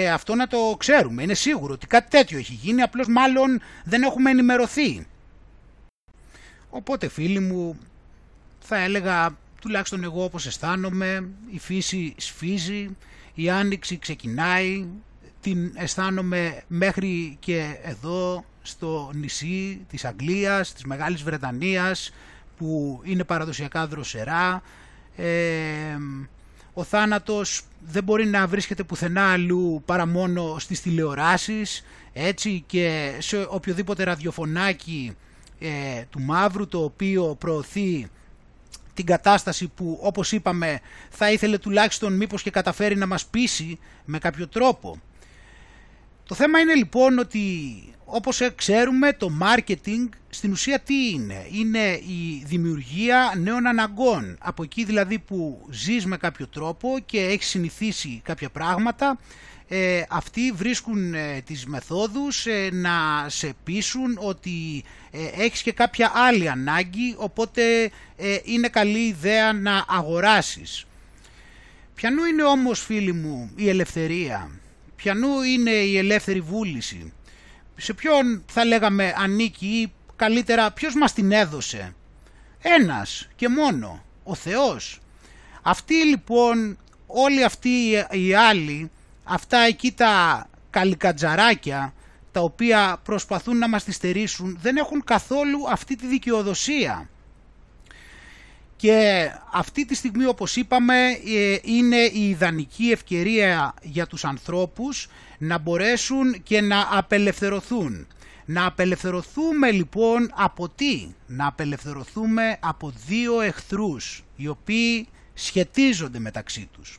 αυτό να το ξέρουμε. Είναι σίγουρο ότι κάτι τέτοιο έχει γίνει, απλώς μάλλον δεν έχουμε ενημερωθεί. Οπότε φίλοι μου, θα έλεγα τουλάχιστον εγώ όπως αισθάνομαι, η φύση σφίζει, η άνοιξη ξεκινάει, την αισθάνομαι μέχρι και εδώ στο νησί της Αγγλίας, της Μεγάλης Βρετανίας που είναι παραδοσιακά δροσερά. Ε, ο θάνατος δεν μπορεί να βρίσκεται πουθενά αλλού παρά μόνο στις τηλεοράσεις έτσι και σε οποιοδήποτε ραδιοφωνάκι ε, του μαύρου το οποίο προωθεί την κατάσταση που όπως είπαμε θα ήθελε τουλάχιστον μήπως και καταφέρει να μας πείσει με κάποιο τρόπο. Το θέμα είναι λοιπόν ότι όπως ξέρουμε το marketing στην ουσία τι είναι; Είναι η δημιουργία νέων αναγκών. Από εκεί δηλαδή που ζεις με κάποιο τρόπο και έχεις συνηθίσει κάποια πράγματα ε, αυτοί βρίσκουν ε, τις μεθόδους ε, να σε πείσουν ότι ε, έχεις και κάποια άλλη ανάγκη οπότε ε, είναι καλή ιδέα να αγοράσεις. Ποιανού είναι όμως φίλοι μου η ελευθερία, ποιανού είναι η ελεύθερη βούληση, σε ποιον θα λέγαμε ανήκει ή καλύτερα ποιος μας την έδωσε; Ένας και μόνο, ο Θεός. Αυτοί λοιπόν, όλοι αυτοί οι άλλοι, αυτά εκεί τα καλικατζαράκια, τα οποία προσπαθούν να μας τη στερήσουν, δεν έχουν καθόλου αυτή τη δικαιοδοσία. Και αυτή τη στιγμή όπως είπαμε είναι η ιδανική ευκαιρία για τους ανθρώπους να μπορέσουν και να απελευθερωθούν. Να απελευθερωθούμε λοιπόν από τι; Να απελευθερωθούμε από δύο εχθρούς οι οποίοι σχετίζονται μεταξύ τους.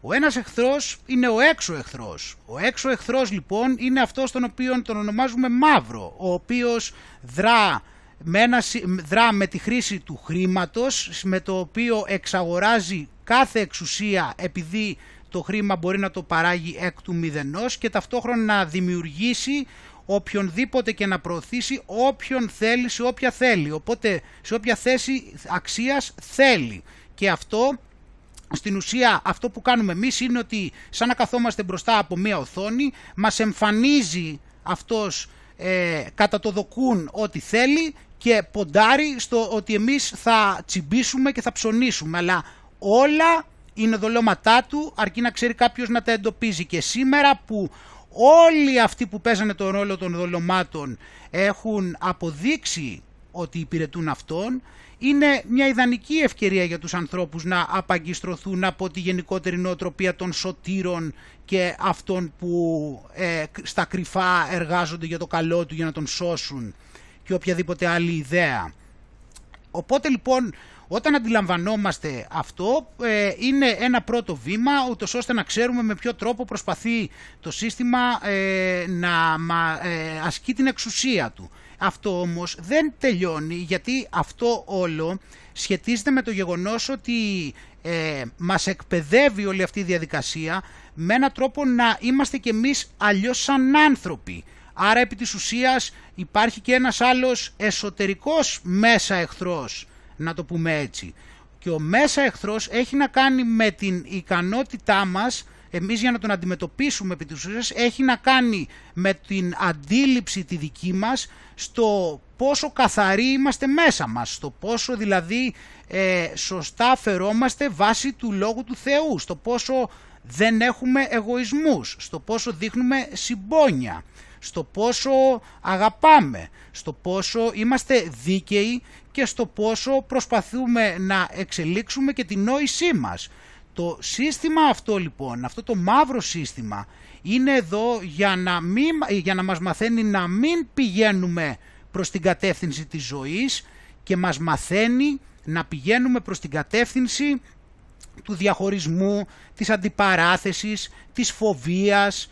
Ο ένας εχθρός είναι ο έξω εχθρός. Ο έξω εχθρός λοιπόν είναι αυτός τον οποίο τον ονομάζουμε μαύρο, ο οποίος δρά με, ένα, δρά με τη χρήση του χρήματος, με το οποίο εξαγοράζει κάθε εξουσία επειδή το χρήμα μπορεί να το παράγει εκ του μηδενός και ταυτόχρονα να δημιουργήσει οποιονδήποτε και να προωθήσει όποιον θέλει σε όποια θέλει. Οπότε σε όποια θέση αξίας θέλει. Και αυτό στην ουσία αυτό που κάνουμε εμείς είναι ότι σαν να καθόμαστε μπροστά από μία οθόνη μας εμφανίζει αυτός ε, κατά το δοκούν ό,τι θέλει και ποντάρει στο ότι εμείς θα τσιμπήσουμε και θα ψωνίσουμε. Αλλά όλα είναι δολώματά του αρκεί να ξέρει κάποιος να τα εντοπίζει. Και σήμερα που όλοι αυτοί που παίζανε τον ρόλο των δολωμάτων έχουν αποδείξει ότι υπηρετούν αυτόν είναι μια ιδανική ευκαιρία για τους ανθρώπους να απαγκιστρωθούν από τη γενικότερη νοοτροπία των σωτήρων και αυτών που ε, στα κρυφά εργάζονται για το καλό του για να τον σώσουν και οποιαδήποτε άλλη ιδέα. Οπότε λοιπόν όταν αντιλαμβανόμαστε αυτό ε, είναι ένα πρώτο βήμα ούτως ώστε να ξέρουμε με ποιο τρόπο προσπαθεί το σύστημα ε, να ε, ασκεί την εξουσία του. Αυτό όμως δεν τελειώνει γιατί αυτό όλο σχετίζεται με το γεγονός ότι ε, μας εκπαιδεύει όλη αυτή η διαδικασία με έναν τρόπο να είμαστε κι εμείς αλλιώς σαν άνθρωποι. Άρα επί της ουσίας υπάρχει και ένας άλλος εσωτερικός μέσα εχθρός, να το πούμε έτσι. Και ο μέσα εχθρός έχει να κάνει με την ικανότητά μας εμείς για να τον αντιμετωπίσουμε επί της ουσίας έχει να κάνει με την αντίληψη τη δική μας στο πόσο καθαροί είμαστε μέσα μας, στο πόσο δηλαδή ε, σωστά φερόμαστε βάσει του Λόγου του Θεού, στο πόσο δεν έχουμε εγωισμούς, στο πόσο δείχνουμε συμπόνια, στο πόσο αγαπάμε, στο πόσο είμαστε δίκαιοι και στο πόσο προσπαθούμε να εξελίξουμε και την νόησή μας. Το σύστημα αυτό λοιπόν, αυτό το μαύρο σύστημα είναι εδώ για να, μην, για να μας μαθαίνει να μην πηγαίνουμε προς την κατεύθυνση της ζωής και μας μαθαίνει να πηγαίνουμε προς την κατεύθυνση του διαχωρισμού, της αντιπαράθεσης, της φοβίας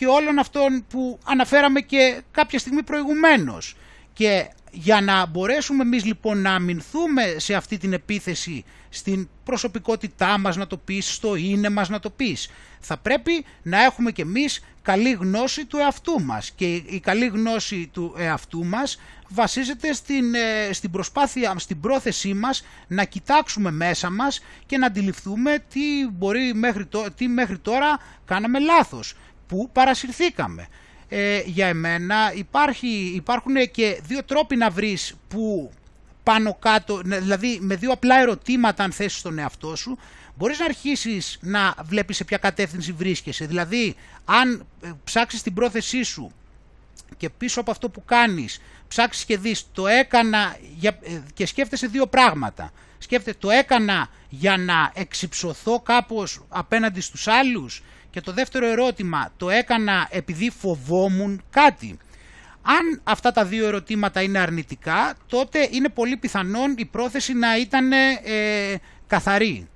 και όλων αυτών που αναφέραμε και κάποια στιγμή προηγουμένως. Και για να μπορέσουμε εμείς λοιπόν να αμυνθούμε σε αυτή την επίθεση στην προσωπικότητά μας να το πεις, στο είναι μας να το πεις. Θα πρέπει να έχουμε και εμείς καλή γνώση του εαυτού μας και η καλή γνώση του εαυτού μας βασίζεται στην, ε, στην προσπάθεια, στην πρόθεσή μας να κοιτάξουμε μέσα μας και να αντιληφθούμε τι, μπορεί μέχρι, τι μέχρι τώρα κάναμε λάθος, που παρασυρθήκαμε ε, για εμένα υπάρχει, υπάρχουν και δύο τρόποι να βρεις που πάνω κάτω, ναι, δηλαδή με δύο απλά ερωτήματα αν θέσεις τον εαυτό σου, μπορείς να αρχίσεις να βλέπεις σε ποια κατεύθυνση βρίσκεσαι. Δηλαδή, αν ε, ψάξεις την πρόθεσή σου και πίσω από αυτό που κάνεις, ψάξεις και δεις το έκανα για, ε, και σκέφτεσαι δύο πράγματα. Σκέφτεσαι το έκανα για να εξυψωθώ κάπως απέναντι στους άλλους και το δεύτερο ερώτημα, το έκανα επειδή φοβόμουν κάτι. Αν αυτά τα δύο ερωτήματα είναι αρνητικά, τότε είναι πολύ πιθανόν η πρόθεση να ήταν ε, καθαρή.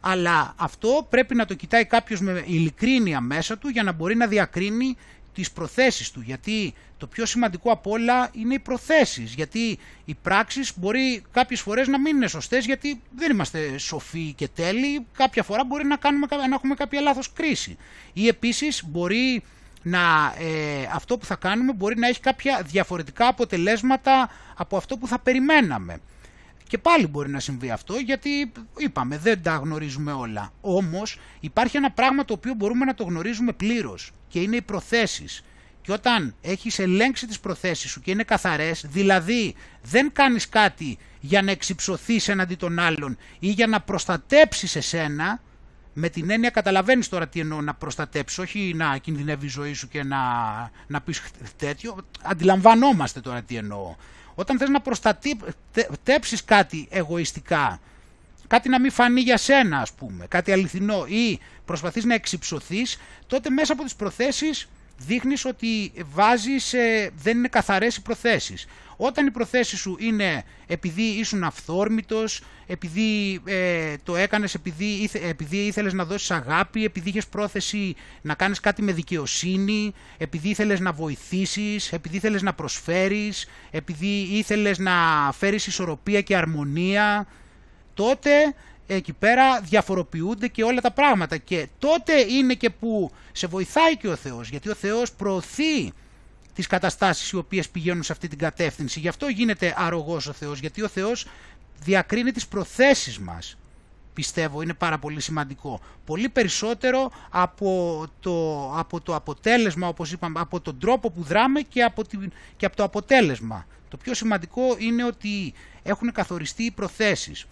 Αλλά αυτό πρέπει να το κοιτάει κάποιος με ειλικρίνεια μέσα του για να μπορεί να διακρίνει τις προθέσεις του. Γιατί το πιο σημαντικό από όλα είναι οι προθέσεις. Γιατί οι πράξεις μπορεί κάποιες φορές να μην είναι σωστές γιατί δεν είμαστε σοφοί και τέλειοι. Κάποια φορά μπορεί να, κάνουμε, να έχουμε κάποια λάθος κρίση. Ή επίσης μπορεί να, ε, αυτό που θα κάνουμε μπορεί να έχει κάποια διαφορετικά αποτελέσματα από αυτό που θα περιμέναμε. Και πάλι μπορεί να συμβεί αυτό γιατί είπαμε δεν τα γνωρίζουμε όλα. Όμως υπάρχει ένα πράγμα το οποίο μπορούμε να το γνωρίζουμε πλήρως και είναι οι προθέσεις. Και όταν έχεις ελέγξει τις προθέσεις σου και είναι καθαρές, δηλαδή δεν κάνεις κάτι για να εξυψωθείς έναντι των άλλων ή για να προστατέψεις εσένα, με την έννοια καταλαβαίνεις τώρα τι εννοώ να προστατέψεις, όχι να κινδυνεύει η ζωή σου και να, να πεις τέτοιο, αντιλαμβανόμαστε τώρα τι εννοώ. Όταν θες να προστατέψεις κάτι εγωιστικά, κάτι να μην φανεί για σένα ας πούμε, κάτι αληθινό ή προσπαθείς να εξυψωθείς, τότε μέσα από τις προθέσεις δείχνεις ότι βάζεις, ε, δεν είναι καθαρές οι προθέσεις. Όταν η προθέση σου είναι επειδή ήσουν αυθόρμητος, επειδή ε, το έκανες επειδή, επειδή ήθελες να δώσεις αγάπη, επειδή είχες πρόθεση να κάνεις κάτι με δικαιοσύνη, επειδή ήθελες να βοηθήσεις, επειδή ήθελες να προσφέρεις, επειδή ήθελες να φέρεις ισορροπία και αρμονία, τότε εκεί πέρα διαφοροποιούνται και όλα τα πράγματα και τότε είναι και που σε βοηθάει και ο Θεός γιατί ο Θεός προωθεί τις καταστάσεις οι οποίες πηγαίνουν σε αυτή την κατεύθυνση γι' αυτό γίνεται αρρωγός ο Θεός γιατί ο Θεός διακρίνει τις προθέσεις μας πιστεύω είναι πάρα πολύ σημαντικό. Πολύ περισσότερο από το, από το αποτέλεσμα, όπως είπαμε, από τον τρόπο που δράμε και από, την, και από το αποτέλεσμα. Το πιο σημαντικό είναι ότι έχουν καθοριστεί οι προθέσεις.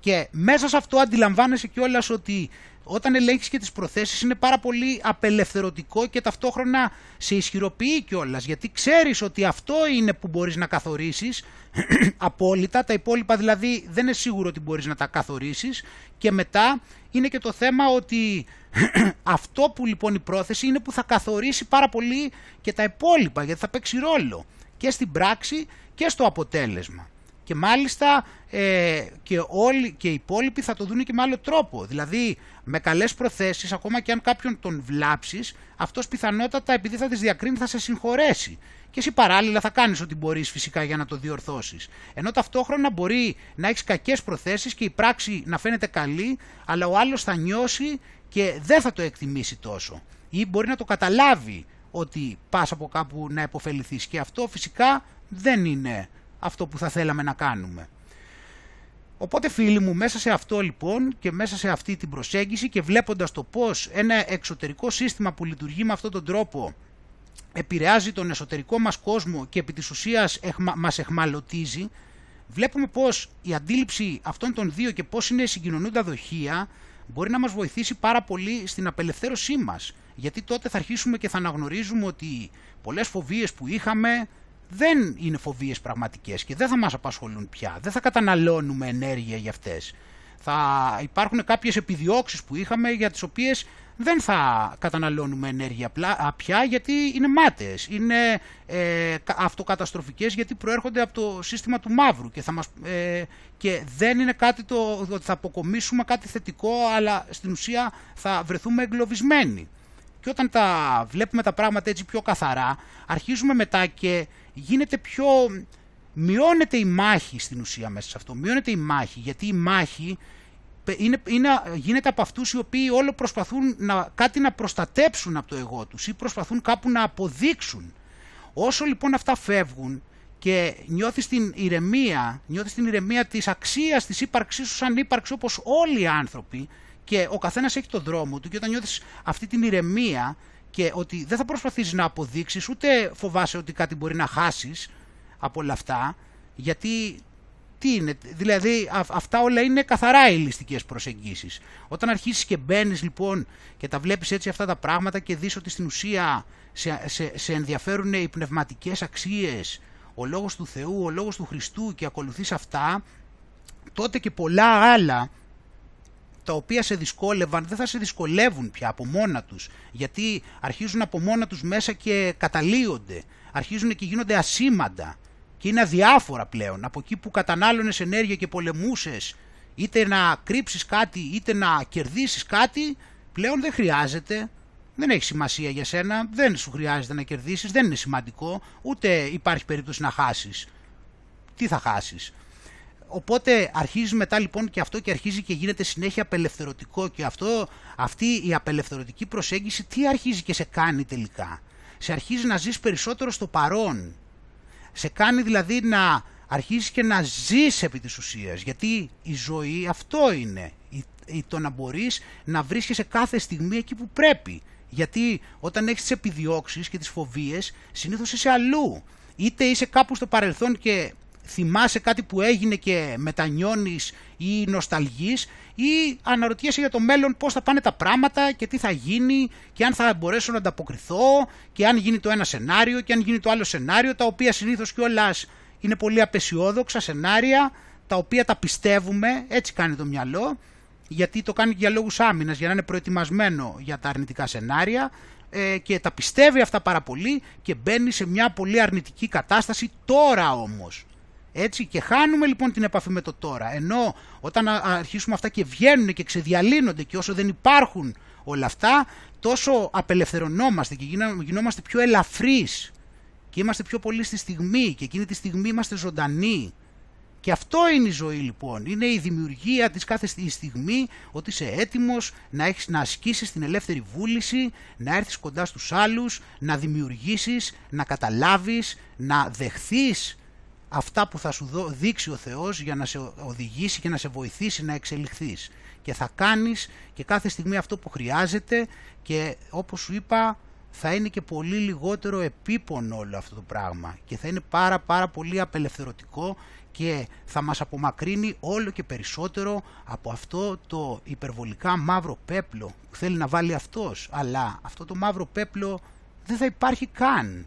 Και μέσα σε αυτό αντιλαμβάνεσαι κιόλας ότι όταν ελέγχεις και τις προθέσεις είναι πάρα πολύ απελευθερωτικό και ταυτόχρονα σε ισχυροποιεί κιόλας. γιατί ξέρεις ότι αυτό είναι που μπορείς να καθορίσεις (clears throat) απόλυτα, τα υπόλοιπα δηλαδή δεν είναι σίγουρο ότι μπορείς να τα καθορίσεις και μετά είναι και το θέμα ότι (clears throat) αυτό που λοιπόν η πρόθεση είναι που θα καθορίσει πάρα πολύ και τα υπόλοιπα γιατί θα παίξει ρόλο και στην πράξη και στο αποτέλεσμα και μάλιστα ε, και, όλοι, και οι υπόλοιποι θα το δουν και με άλλο τρόπο. Δηλαδή με καλές προθέσεις, ακόμα και αν κάποιον τον βλάψεις, αυτός πιθανότατα επειδή θα τις διακρίνει θα σε συγχωρέσει. Και εσύ παράλληλα θα κάνεις ό,τι μπορείς φυσικά για να το διορθώσεις. Ενώ ταυτόχρονα μπορεί να έχεις κακές προθέσεις και η πράξη να φαίνεται καλή, αλλά ο άλλος θα νιώσει και δεν θα το εκτιμήσει τόσο. Ή μπορεί να το καταλάβει ότι πας από κάπου να υποφεληθείς και αυτό φυσικά δεν είναι αυτό που θα θέλαμε να κάνουμε. Οπότε φίλοι μου, μέσα σε αυτό λοιπόν και μέσα σε αυτή την προσέγγιση και βλέποντας το πώς ένα εξωτερικό σύστημα που λειτουργεί με αυτόν τον τρόπο επηρεάζει τον εσωτερικό μας κόσμο και επί της ουσίας εχμα, μας εχμαλωτίζει, βλέπουμε πως η αντίληψη αυτών των δύο και πώς είναι συγκοινωνούντα δοχεία μπορεί να μας βοηθήσει πάρα πολύ στην απελευθέρωσή μας. Γιατί τότε θα αρχίσουμε και θα αναγνωρίζουμε ότι πολλές φοβίες που είχαμε, δεν είναι φοβίες πραγματικές και δεν θα μας απασχολούν πια. Δεν θα καταναλώνουμε ενέργεια για αυτές. Θα υπάρχουν κάποιες επιδιώξεις που είχαμε για τις οποίες δεν θα καταναλώνουμε ενέργεια πια γιατί είναι μάταιες, είναι ε, αυτοκαταστροφικές γιατί προέρχονται από το σύστημα του μαύρου και, θα μας, ε, και δεν είναι κάτι το ότι θα αποκομίσουμε κάτι θετικό αλλά στην ουσία θα βρεθούμε εγκλωβισμένοι. Και όταν τα βλέπουμε τα πράγματα έτσι πιο καθαρά αρχίζουμε μετά και γίνεται πιο... Μειώνεται η μάχη στην ουσία μέσα σε αυτό. Μειώνεται η μάχη, γιατί η μάχη είναι, είναι, γίνεται από αυτούς οι οποίοι όλο προσπαθούν να, κάτι να προστατέψουν από το εγώ τους ή προσπαθούν κάπου να αποδείξουν. Όσο λοιπόν αυτά φεύγουν και νιώθεις την ηρεμία, νιώθεις την ηρεμία της αξίας της ύπαρξής σου σαν ύπαρξη όπως όλοι οι άνθρωποι και ο καθένας έχει το δρόμο του και όταν νιώθεις αυτή την ηρεμία και ότι δεν θα προσπαθήσεις να αποδείξεις ούτε φοβάσαι ότι κάτι μπορεί να χάσεις από όλα αυτά γιατί τι είναι, δηλαδή αυτά όλα είναι καθαρά ελιστικές προσεγγίσεις. Όταν αρχίσεις και μπαίνεις λοιπόν και τα βλέπεις έτσι αυτά τα πράγματα και δεις ότι στην ουσία σε, σε, σε ενδιαφέρουν οι πνευματικές αξίες, ο λόγος του Θεού, ο λόγος του Χριστού και ακολουθείς αυτά, τότε και πολλά άλλα τα οποία σε δυσκόλευαν δεν θα σε δυσκολεύουν πια από μόνα τους γιατί αρχίζουν από μόνα τους μέσα και καταλύονται, αρχίζουν και γίνονται ασήμαντα και είναι αδιάφορα πλέον από εκεί που κατανάλωνες ενέργεια και πολεμούσες είτε να κρύψεις κάτι είτε να κερδίσεις κάτι πλέον δεν χρειάζεται δεν έχει σημασία για σένα, δεν σου χρειάζεται να κερδίσεις, δεν είναι σημαντικό, ούτε υπάρχει περίπτωση να χάσεις. Τι θα χάσεις; Οπότε αρχίζει μετά λοιπόν και αυτό και αρχίζει και γίνεται συνέχεια απελευθερωτικό και αυτό, αυτή η απελευθερωτική προσέγγιση τι αρχίζει και σε κάνει τελικά. Σε αρχίζει να ζεις περισσότερο στο παρόν. Σε κάνει δηλαδή να αρχίζεις και να ζεις επί της ουσίας. Γιατί η ζωή αυτό είναι. Το να μπορείς να βρίσκεσαι κάθε στιγμή εκεί που πρέπει. Γιατί όταν έχεις τις επιδιώξεις και τις φοβίες συνήθως είσαι αλλού. Είτε είσαι κάπου στο παρελθόν και θυμάσαι κάτι που έγινε και μετανιώνεις ή νοσταλγείς ή αναρωτιέσαι για το μέλλον πώς θα πάνε τα πράγματα και τι θα γίνει και αν θα μπορέσω να ανταποκριθώ και αν γίνει το ένα σενάριο και αν γίνει το άλλο σενάριο τα οποία συνήθως κιόλας είναι πολύ απεσιόδοξα σενάρια τα οποία τα πιστεύουμε, έτσι κάνει το μυαλό γιατί το κάνει και για λόγους άμυνας, για να είναι προετοιμασμένο για τα αρνητικά σενάρια ε, και τα πιστεύει αυτά πάρα πολύ και μπαίνει σε μια πολύ αρνητική κατάσταση τώρα όμως. Έτσι και χάνουμε λοιπόν την επαφή με το τώρα. Ενώ όταν αρχίσουμε αυτά και βγαίνουν και ξεδιαλύνονται και όσο δεν υπάρχουν όλα αυτά, τόσο απελευθερωνόμαστε και γινόμαστε πιο ελαφρείς και είμαστε πιο πολύ στη στιγμή και εκείνη τη στιγμή είμαστε ζωντανοί. Και αυτό είναι η ζωή λοιπόν. Είναι η δημιουργία της κάθε στιγμή ότι είσαι έτοιμος να, έχεις, να ασκήσεις την ελεύθερη βούληση, να έρθεις κοντά στους άλλους, να δημιουργήσεις, να καταλάβεις, να δεχθείς αυτά που θα σου δείξει ο Θεός για να σε οδηγήσει και να σε βοηθήσει να εξελιχθείς. και θα κάνεις και κάθε στιγμή αυτό που χρειάζεται και όπως σου είπα θα είναι και πολύ λιγότερο επίπονο όλο αυτό το πράγμα και θα είναι πάρα πάρα πολύ απελευθερωτικό και θα μας απομακρύνει όλο και περισσότερο από αυτό το υπερβολικά μαύρο πέπλο που θέλει να βάλει αυτός. Αλλά αυτό το μαύρο πέπλο δεν θα υπάρχει καν,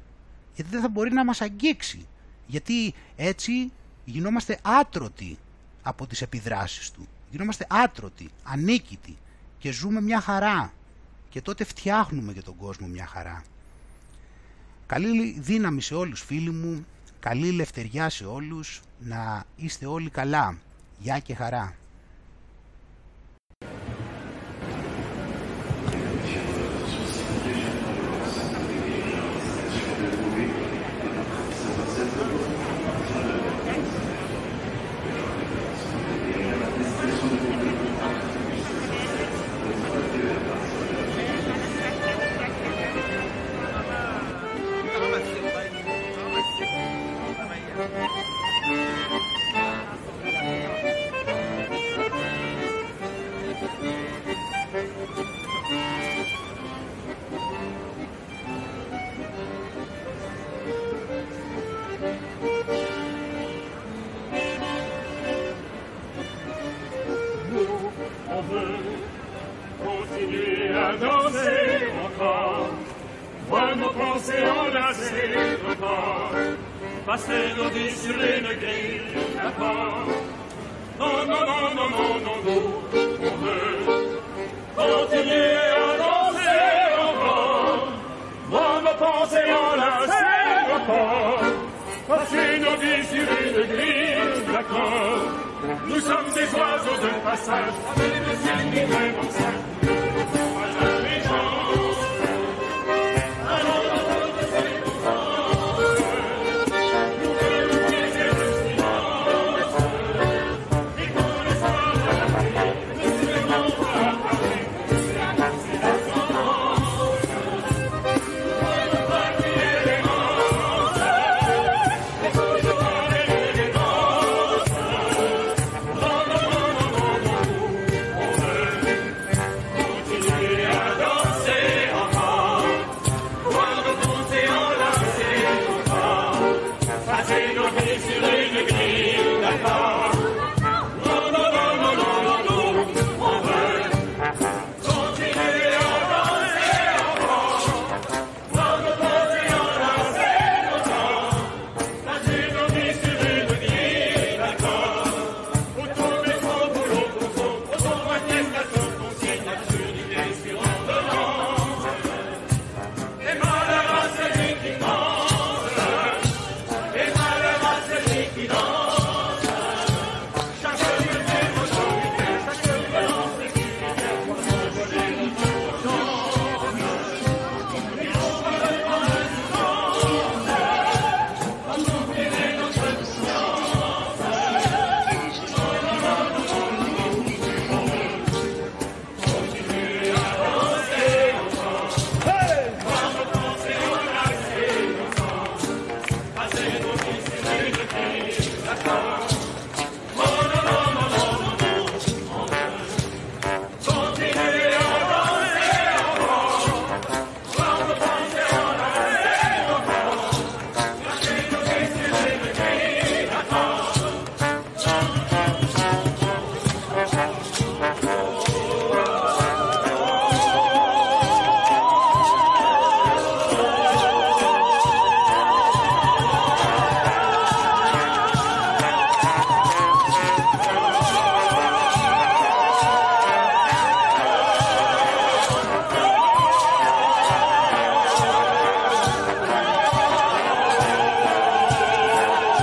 γιατί δεν θα μπορεί να μας αγγίξει. Γιατί έτσι γινόμαστε άτρωτοι από τις επιδράσεις του. Γινόμαστε άτρωτοι, ανίκητοι και ζούμε μια χαρά. Και τότε φτιάχνουμε για τον κόσμο μια χαρά. Καλή δύναμη σε όλους φίλοι μου, καλή ελευθεριά σε όλους, να είστε όλοι καλά. Γεια και χαρά.